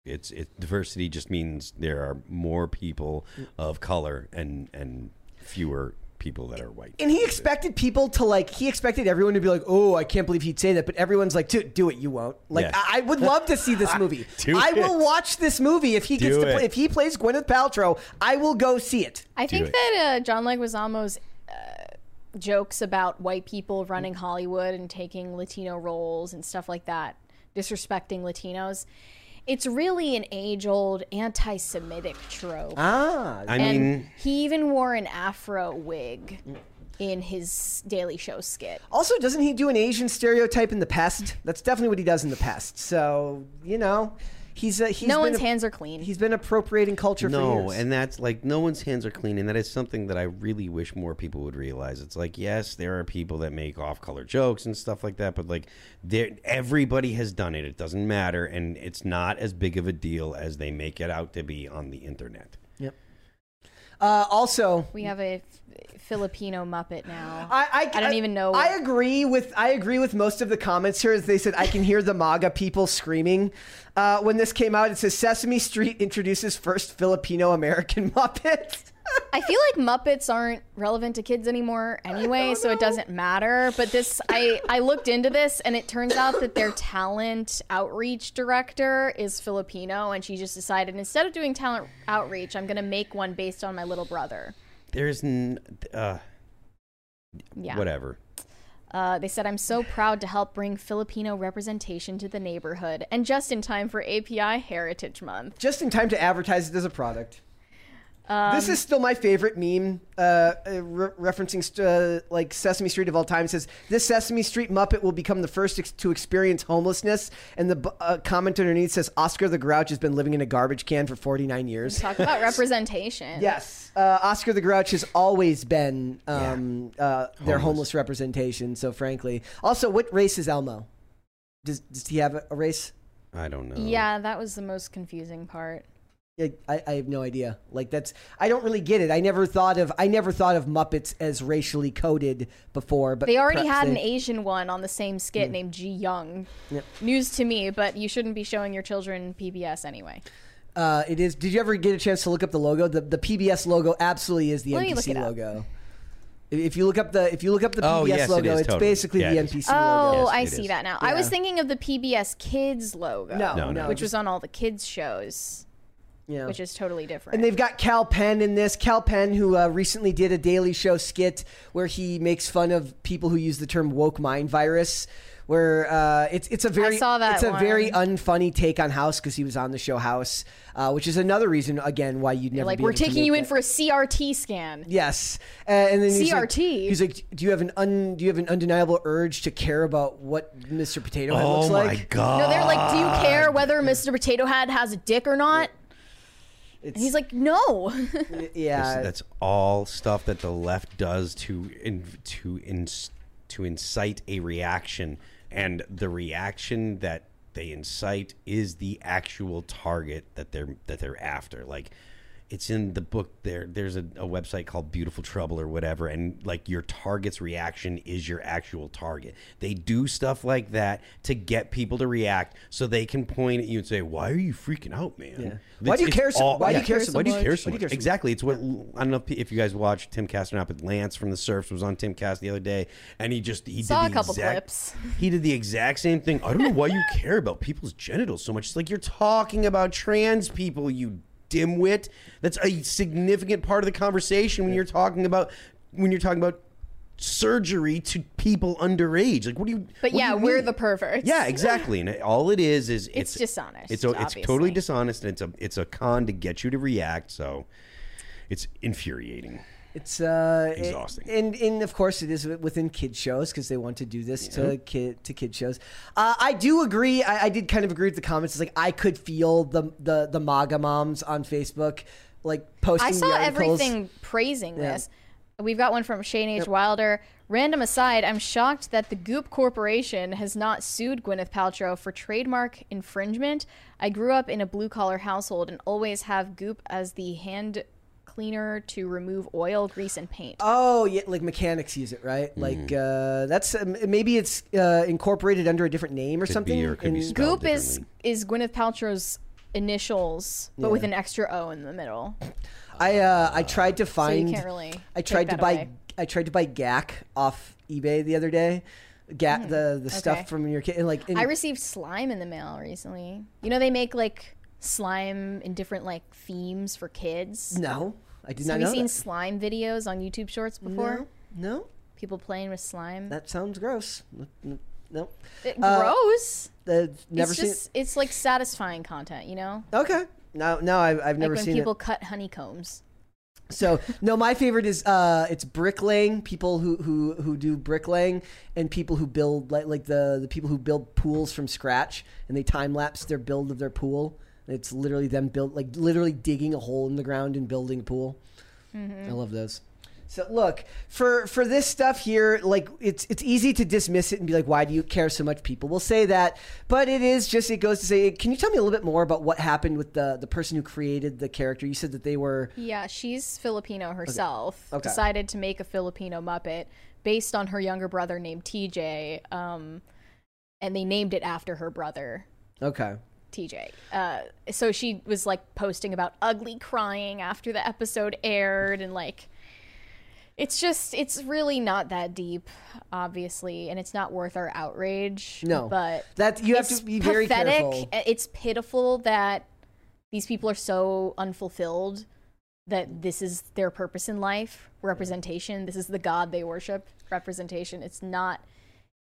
C: It's it. Diversity just means there are more people mm. of color and and fewer people that are white.
A: And he expected people to like. He expected everyone to be like, "Oh, I can't believe he'd say that," but everyone's like, "Do, do it, you won't." Like,
C: Yes.
A: I, I would love to see this movie.
C: Do
A: I
C: it.
A: will watch this movie if he gets
C: Do
A: to play. If he plays Gwyneth Paltrow, I will go see it.
B: I think
C: it.
B: that uh, John Leguizamo's uh, jokes about white people running Hollywood and taking Latino roles and stuff like that, disrespecting Latinos, it's really an age-old anti-Semitic trope.
A: Ah,
C: I
B: and
C: mean,
B: he even wore an afro wig in his Daily Show skit.
A: also, doesn't he do an Asian stereotype in the past? That's definitely what he does in the past. So you know, He's uh, he's
B: no
A: been
B: one's
A: a-
B: hands are clean.
A: He's been appropriating culture for
C: No,
A: years.
C: and that's like no one's hands are clean, and that is something that I really wish more people would realize. It's like yes, there are people that make off-color jokes and stuff like that, but like there, everybody has done it. It doesn't matter, and it's not as big of a deal as they make it out to be on the internet.
A: Yep. Uh, also,
B: we have a Filipino Muppet now.
A: I, I,
B: don't even know.
A: I agree with I agree with most of the comments here. As they said, I can hear the MAGA people screaming uh, when this came out. It says Sesame Street introduces first Filipino American Muppet.
B: I feel like Muppets aren't relevant to kids anymore anyway, so it doesn't matter. But this, I I looked into this, and it turns out that their talent outreach director is Filipino, and she just decided instead of doing talent outreach, I'm gonna make one based on my little brother.
C: There's n- uh,
B: Yeah.
C: whatever.
B: Uh, they said, I'm so proud to help bring Filipino representation to the neighborhood, and just in time for API Heritage Month.
A: Just in time to advertise it as a product.
B: Um,
A: this is still my favorite meme, uh, uh, re- referencing st- uh, like Sesame Street of all time. It says this Sesame Street Muppet will become the first ex- to experience homelessness, and the b- uh, comment underneath says Oscar the Grouch has been living in a garbage can for 49 years.
B: Talk about representation.
A: Yes, uh, Oscar the Grouch has always been um, uh, their homeless representation. So, frankly, also, what race is Elmo? Does does he have a, a race?
C: I don't know.
B: Yeah, that was the most confusing part.
A: I, I, I have no idea. Like that's I don't really get it. I never thought of I never thought of Muppets as racially coded before. But
B: They already
A: perhaps
B: had an Asian one on the same skit
A: Hmm.
B: named Ji Young.
A: Yep.
B: News to me, but you shouldn't be showing your children PBS anyway.
A: Uh, it is. Did you ever get a chance to look up the logo? The the PBS logo absolutely is the
B: Let
A: NPC logo. If if you look up the if you look up the PBS
C: Oh, yes,
A: logo,
C: is,
A: it's
C: totally.
A: basically
C: Yeah,
A: the
C: it is.
A: NPC
B: Oh,
A: logo.
B: I see
C: is.
B: that now. I was thinking of the PBS Kids logo,
A: No,
C: No,
A: no,
C: no.
B: which
A: just-
B: was on all the kids shows,
A: yeah.
B: which is totally different.
A: And they've got Kal Penn in this. Kal Penn, who uh, recently did a Daily Show skit where he makes fun of people who use the term woke mind virus. Where uh, it's it's a very
B: saw that
A: it's a very unfunny take on House because he was on the show House, uh, which is another reason again why you'd never
B: like
A: be
B: we're
A: able to
B: taking
A: make
B: you in
A: that-
B: for a CRT scan.
A: Yes, uh, and then he's like,
B: CRT.
A: he's like, do you have an un, do you have an undeniable urge to care about what Mr. Potato Head
C: Oh
A: looks like?
C: Oh my god!
B: No, they're like, do you care whether Mr. Potato Head has a dick or not? And he's like, no.
A: Yeah,
C: That's, that's all stuff that the left does to in, to in, to incite a reaction, and the reaction that they incite is the actual target that they're that they're after. Like it's in the book. There, there's a, a website called Beautiful Trouble or whatever, and like your target's reaction is your actual target. They do stuff like that to get people to react, so they can point at you and say, "Why are you freaking out, man?
A: Why do you care so-
C: all-
A: why do you care so
C: Why do you
A: much?
C: care
A: Why
C: so
A: do you
C: much?
A: care so much?
C: Exactly. It's what I don't know if, if you guys watched Timcast or not, but Lance from the Serfs was on Timcast the other day, and he just he
B: Saw
C: did
B: a
C: the
B: couple
C: exact,
B: clips.
C: He did the exact same thing. I don't know why you care about people's genitals so much. It's like you're talking about trans people, you dimwit. That's a significant part of the conversation when you're talking about when you're talking about surgery to people underage. Like, what do you?
B: But yeah,
C: you
B: we're
C: mean?
B: the perverts.
C: Yeah, exactly. And all it is is it's,
B: dishonest,
C: It's a, it's totally dishonest, and it's a it's a con to get you to react. So it's infuriating.
A: It's uh,
C: Exhausting.
A: and and of course it is within kid shows because they want to do this to kid to kid shows. Uh, I do agree. I, I did kind of agree with the comments. It's like I could feel the the the MAGA moms on Facebook like posting.
B: I saw
A: articles.
B: everything praising
A: Yeah.
B: this. We've got one from Shane H. Wilder. Random aside, I'm shocked that the Goop Corporation has not sued Gwyneth Paltrow for trademark infringement. I grew up in a blue collar household and always have Goop as the hand cleaner to remove oil, grease, and paint.
A: Oh yeah, like mechanics use it, right? Like uh, that's um, maybe it's uh, incorporated under a different name or
C: Could
A: something.
C: be or could be
A: and-
C: spelled
B: Goop is is Gwyneth Paltrow's initials, but with an extra O in the middle.
A: I uh, I tried to find.
B: can't really
A: I tried to buy.
B: away.
A: I tried to buy Gak off eBay the other day. Gak the the
B: okay.
A: stuff from your kid and like and-
B: I received slime in the mail recently. You know they make like slime in different like themes for kids.
A: no, I did
B: Have
A: not
B: Have
A: you
B: seen
A: that.
B: slime videos on YouTube Shorts before?
A: No, no,
B: People playing with slime.
A: that sounds gross. No,
B: It-
A: uh,
B: gross.
A: uh, never
B: it's
A: seen.
B: just it's like satisfying content, you know?
A: Okay, no, no, I've, I've never
B: like when
A: seen
B: people
A: it.
B: cut honeycombs.
A: So no, my favorite is uh, it's bricklaying. People who, who who do bricklaying and people who build like like the the people who build pools from scratch and they time lapse their build of their pool. It's literally them build like literally digging a hole in the ground and building a pool. I love those. So look for for this stuff here, like it's it's easy to dismiss it and be like, why do you care so much? People will say that, but it is just it goes to say, can you tell me a little bit more about what happened with the the person who created the character? You said that they were
B: Yeah, she's Filipino herself.
A: Okay.
B: Decided to make a Filipino Muppet based on her younger brother named TJ. Um, and they named it after her brother,
A: okay.
B: TJ. Uh, so she was like posting about ugly crying after the episode aired, and like, it's just, it's really not that deep, obviously, and it's not worth our outrage.
A: No.
B: but
A: That- you have to be very
B: pathetic.
A: careful.
B: It's pitiful that these people are so unfulfilled that this is their purpose in life representation this is the god they worship representation it's not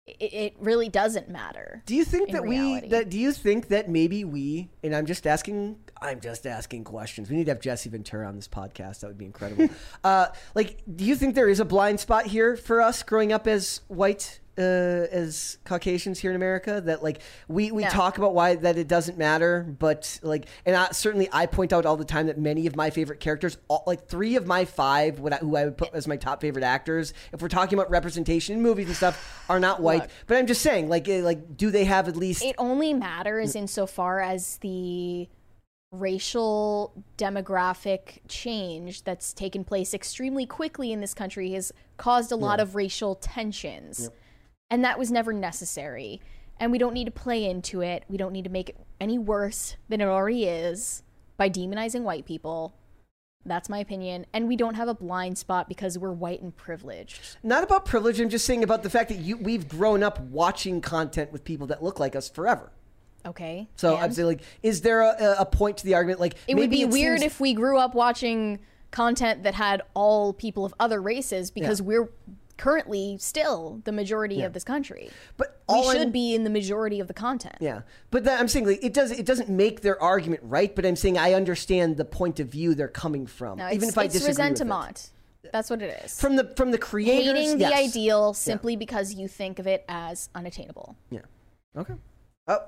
B: it, it really doesn't matter
A: Do you think that
B: reality.
A: we that do you think that maybe we and I'm just asking I'm just asking questions. We need to have Jesse Ventura on this podcast. That would be incredible. uh, like, do you think there is a blind spot here for us growing up as white uh, as Caucasians here in America? That like we we
B: No.
A: talk about why that it doesn't matter, but like, and I, certainly I point out all the time that many of my favorite characters, all, like three of my five, what I, who I would put as my top favorite actors, if we're talking about representation in movies and stuff, are not white.
B: Look.
A: But I'm just saying, like, eh, like, do they have at least?
B: it only matters insofar as the racial demographic change that's taken place extremely quickly in this country has caused a lot of racial tensions. And that was never necessary. And we don't need to play into it. We don't need to make it any worse than it already is by demonizing white people. That's my opinion. And we don't have a blind spot because we're white and privileged.
A: not about privilege. I'm just saying about the fact that you we've grown up watching content with people that look like us forever.
B: Okay.
A: So
B: And?
A: I'm saying, like, is there a, a point to the argument? Like,
B: it would be weird
A: seems-
B: if we grew up watching content that had all people of other races because
A: Yeah.
B: we're currently still the majority of this country.
A: But
B: we should
A: I'm-
B: be in the majority of the content.
A: Yeah, but that, I'm saying like it does it doesn't make their argument right. But I'm saying I understand the point of view they're coming from,
B: No,
A: even if I
B: it's
A: disagree with it.
B: That's what it is.
A: from the from the creators.
B: Hating the
A: yes.
B: ideal simply because you think of it as unattainable.
A: Yeah. Okay. Oh,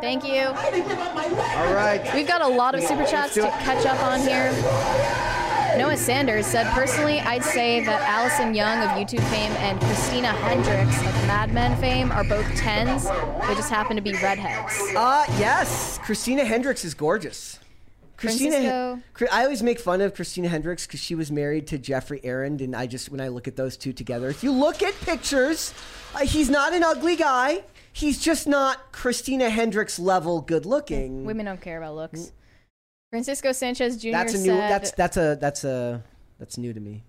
B: Thank you.
A: all right.
B: We've got a lot of super chats to catch up on here. Noah Sanders said, personally, I'd say that Allison Young of YouTube fame and Christina Hendricks of Mad Men fame are both tens. They just happen to be redheads.
A: Uh yes, Christina Hendricks is gorgeous. Christina,
B: Francisco.
A: I always make fun of Christina Hendricks because she was married to Geoffrey Arend, and I just when I look at those two together, if you look at pictures, uh, he's not an ugly guy. He's just not Christina Hendricks level good looking.
B: Women don't care about looks. Francisco Sanchez Jr.
A: That's a new.
B: said,
A: That's that's a that's a that's new to me.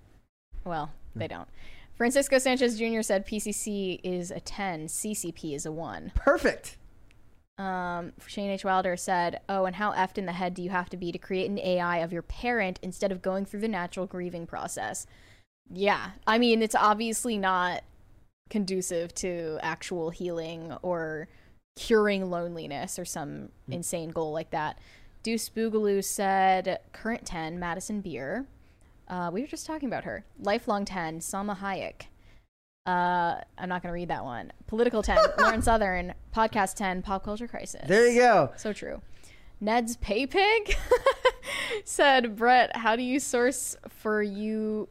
B: well, they don't. Francisco Sanchez Jr. said PCC is a 10, CCP is a 1.
A: Perfect.
B: Um, Shane H. Wilder said, "Oh, and how effed in the head do you have to be to create an AI of your parent instead of going through the natural grieving process?" Yeah, I mean, it's obviously not conducive to actual healing or curing loneliness or some insane goal like that. Deuce Boogaloo said, "Current ten, Madison Beer." Uh, we were just talking about her. Lifelong ten, Salma Hayek. Uh, I'm not going to read that one. Political 10, Lauren Southern. Podcast 10, Pop Culture Crisis.
A: There you go.
B: So true. Ned's Pay Pig said, Brett, how do you source for you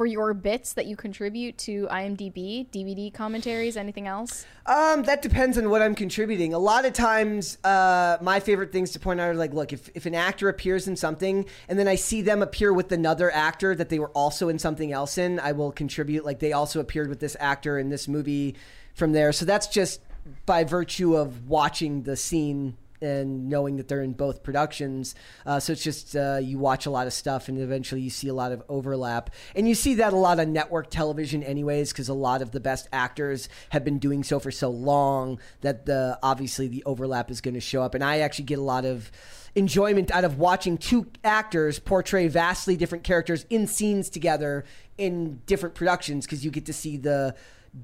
B: for your bits that you contribute to IMDb, DVD commentaries, anything else?
A: Um, that depends on what I'm contributing. A lot of times, uh, my favorite things to point out are like, look, if, if an actor appears in something and then I see them appear with another actor that they were also in something else in, I will contribute. Like they also appeared with this actor in this movie from there. So that's just by virtue of watching the scene and knowing that they're in both productions. Uh, so it's just uh, you watch a lot of stuff and eventually you see a lot of overlap. And you see that a lot on network television, anyways, because a lot of the best actors have been doing so for so long that the obviously the overlap is going to show up. And I actually get a lot of enjoyment out of watching two actors portray vastly different characters in scenes together in different productions because you get to see the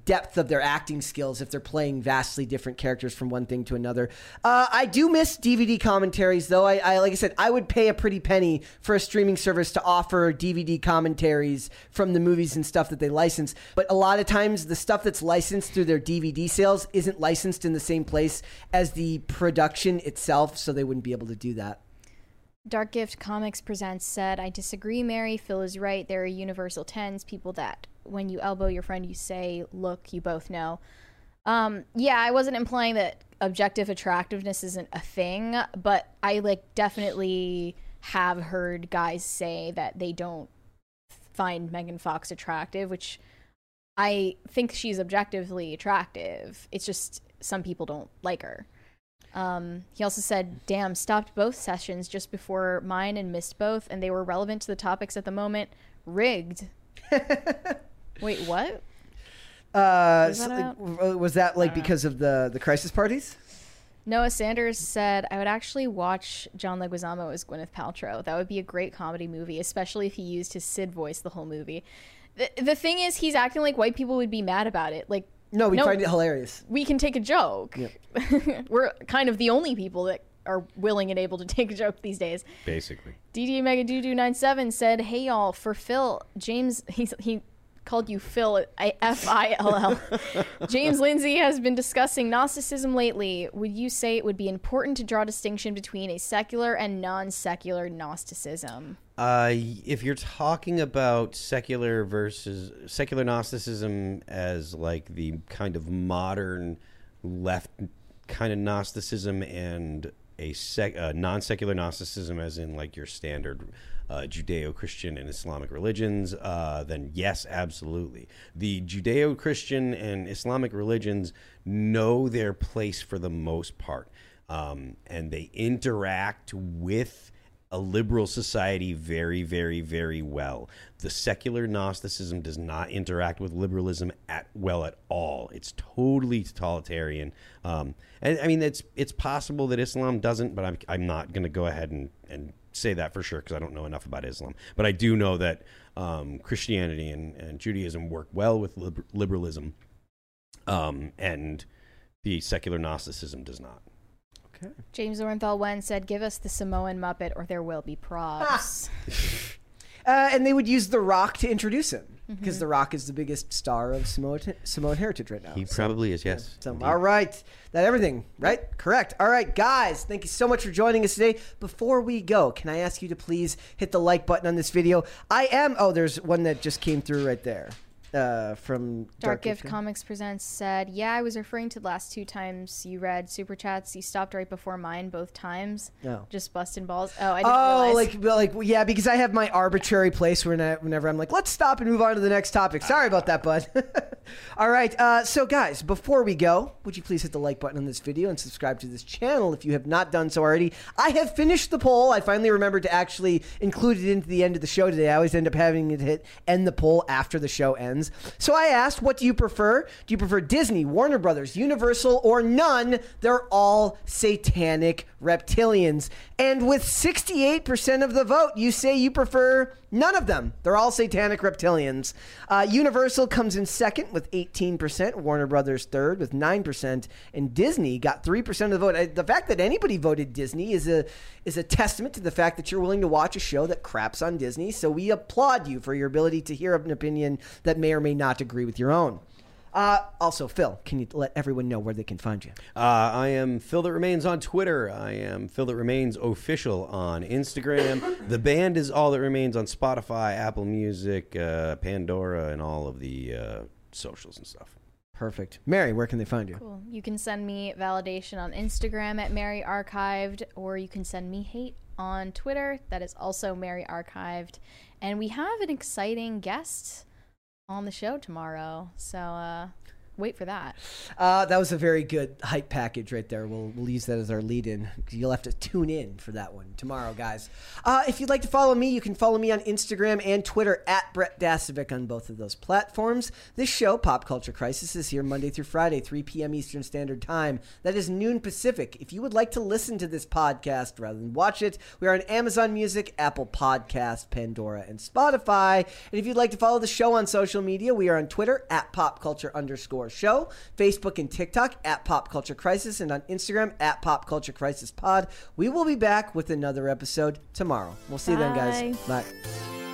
A: depth of their acting skills if they're playing vastly different characters from one thing to another. Uh, I do miss DVD commentaries, though. I, I like I said, I would pay a pretty penny for a streaming service to offer DVD commentaries from the movies and stuff that they license. But a lot of times, the stuff that's licensed through their DVD sales isn't licensed in the same place as the production itself, so they wouldn't be able to do that.
B: Dark Gift Comics Presents said, I disagree, Mary. Phil is right. There are universal tens, people that when you elbow your friend, you say, look, you both know. Um, yeah, I wasn't implying that objective attractiveness isn't a thing, but I like definitely have heard guys say that they don't find Megan Fox attractive, which I think she's objectively attractive. It's just some people don't like her. Um, he also said, "Damn, stopped both sessions just before mine and missed both, and they were relevant to the topics at the moment. Rigged." Wait, what?
A: Uh,
B: Was that
A: like, was that like because of the the crisis parties?
B: Noah Sanders said, "I would actually watch John Leguizamo as Gwyneth Paltrow. That would be a great comedy movie, especially if he used his Sid voice the whole movie." The, the thing is, he's acting like white people would be mad about it. Like,
A: No, we find it hilarious.
B: we can take a joke. We're kind of the only people that are willing and able to take a joke these days.
C: Basically.
B: DD Mega Doo 97 said, "Hey y'all, for Phil, James he he called you Phil F I L L. James Lindsay has been discussing Gnosticism lately. Would you say it would be important to draw a distinction between a secular and non-secular Gnosticism?"
C: Uh, if you're talking about secular versus secular Gnosticism as like the kind of modern left kind of Gnosticism and a sec, uh, non-secular Gnosticism, as in like your standard uh, Judeo-Christian and Islamic religions, uh, then yes, absolutely. The Judeo-Christian and Islamic religions know their place for the most part, um, and they interact with a liberal society very, very, very well. The secular Gnosticism does not interact with liberalism at well at all. It's totally totalitarian. Um, and I mean, it's it's possible that Islam doesn't, but I'm I'm not going to go ahead and and say that for sure because I don't know enough about Islam. But I do know that um, Christianity and, and Judaism work well with liber- liberalism, um, and the secular Gnosticism does not.
B: James Orenthal Wen said, "Give us the Samoan Muppet, or there will be props."
A: Uh, and they would use The Rock to introduce him
B: Mm-hmm.
A: because The Rock is the biggest star of Samoan, Samoan heritage right now.
C: He
A: So-
C: probably is, yes.
A: So, all right, that everything, right? Correct. All right, guys, thank you so much for joining us today. Before we go, can I ask you to please hit the like button on this video? I am. Oh, there's one that just came through right there uh, from
B: Dark Gift
A: Gift.
B: Comics Presents said, Yeah, I was referring to the last two times you read Super Chats. You stopped right before mine both times.
A: Oh.
B: Just busting balls. Oh, I didn't
A: Oh,
B: realize.
A: like, like, yeah, because I have my arbitrary place when I, whenever I'm like, let's stop and move on to the next topic. Sorry about that, bud. All right, uh, so guys, before we go, would you please hit the like button on this video and subscribe to this channel if you have not done so already? I have finished the poll. I finally remembered to actually include it into the end of the show today. I always end up having it hit end the poll after the show ends. So I asked, what do you prefer? Do you prefer Disney, Warner Brothers, Universal, or none? They're all satanic reptilians. And with 68% of the vote, you say you prefer none of them. They're all satanic reptilians. Uh, Universal comes in second with 18%, Warner Brothers third with 9%, and Disney got 3% of the vote. I, the fact that anybody voted Disney is a is a testament to the fact that you're willing to watch a show that craps on Disney. So we applaud you for your ability to hear an opinion that may or may not agree with your own. Uh, also, Phil, can you let everyone know where they can find you?
C: Uh, I am Phil that remains on Twitter. I am Phil that remains official on Instagram. the band is all that remains on Spotify, Apple Music, uh, Pandora, and all of the uh, socials and stuff.
A: Perfect. Mary, where can they find you?
B: Cool. You can send me validation on Instagram at Mary Archived, or you can send me hate on Twitter. That is also Mary Archived. And we have an exciting guest on the show tomorrow. So uh, wait for that.
A: Uh, that was a very good hype package right there. We'll, we'll use that as our lead in. You'll have to tune in for that one tomorrow, guys. Uh, if you'd like to follow me, you can follow me on Instagram and Twitter at Brett Dasovic on both of those platforms. This show, Pop Culture Crisis, is here Monday through Friday, 3 p.m. Eastern Standard Time. That is noon Pacific. If you would like to listen to this podcast rather than watch it, we are on Amazon Music, Apple Podcast, Pandora, and Spotify. And if you'd like to follow the show on social media, we are on Twitter at Pop Culture underscore show, Facebook and TikTok at Pop Culture Crisis, and on Instagram at Pop Culture Crisis Pod. We will be back with another episode tomorrow. We'll see you then, guys.
B: Bye.
A: Bye.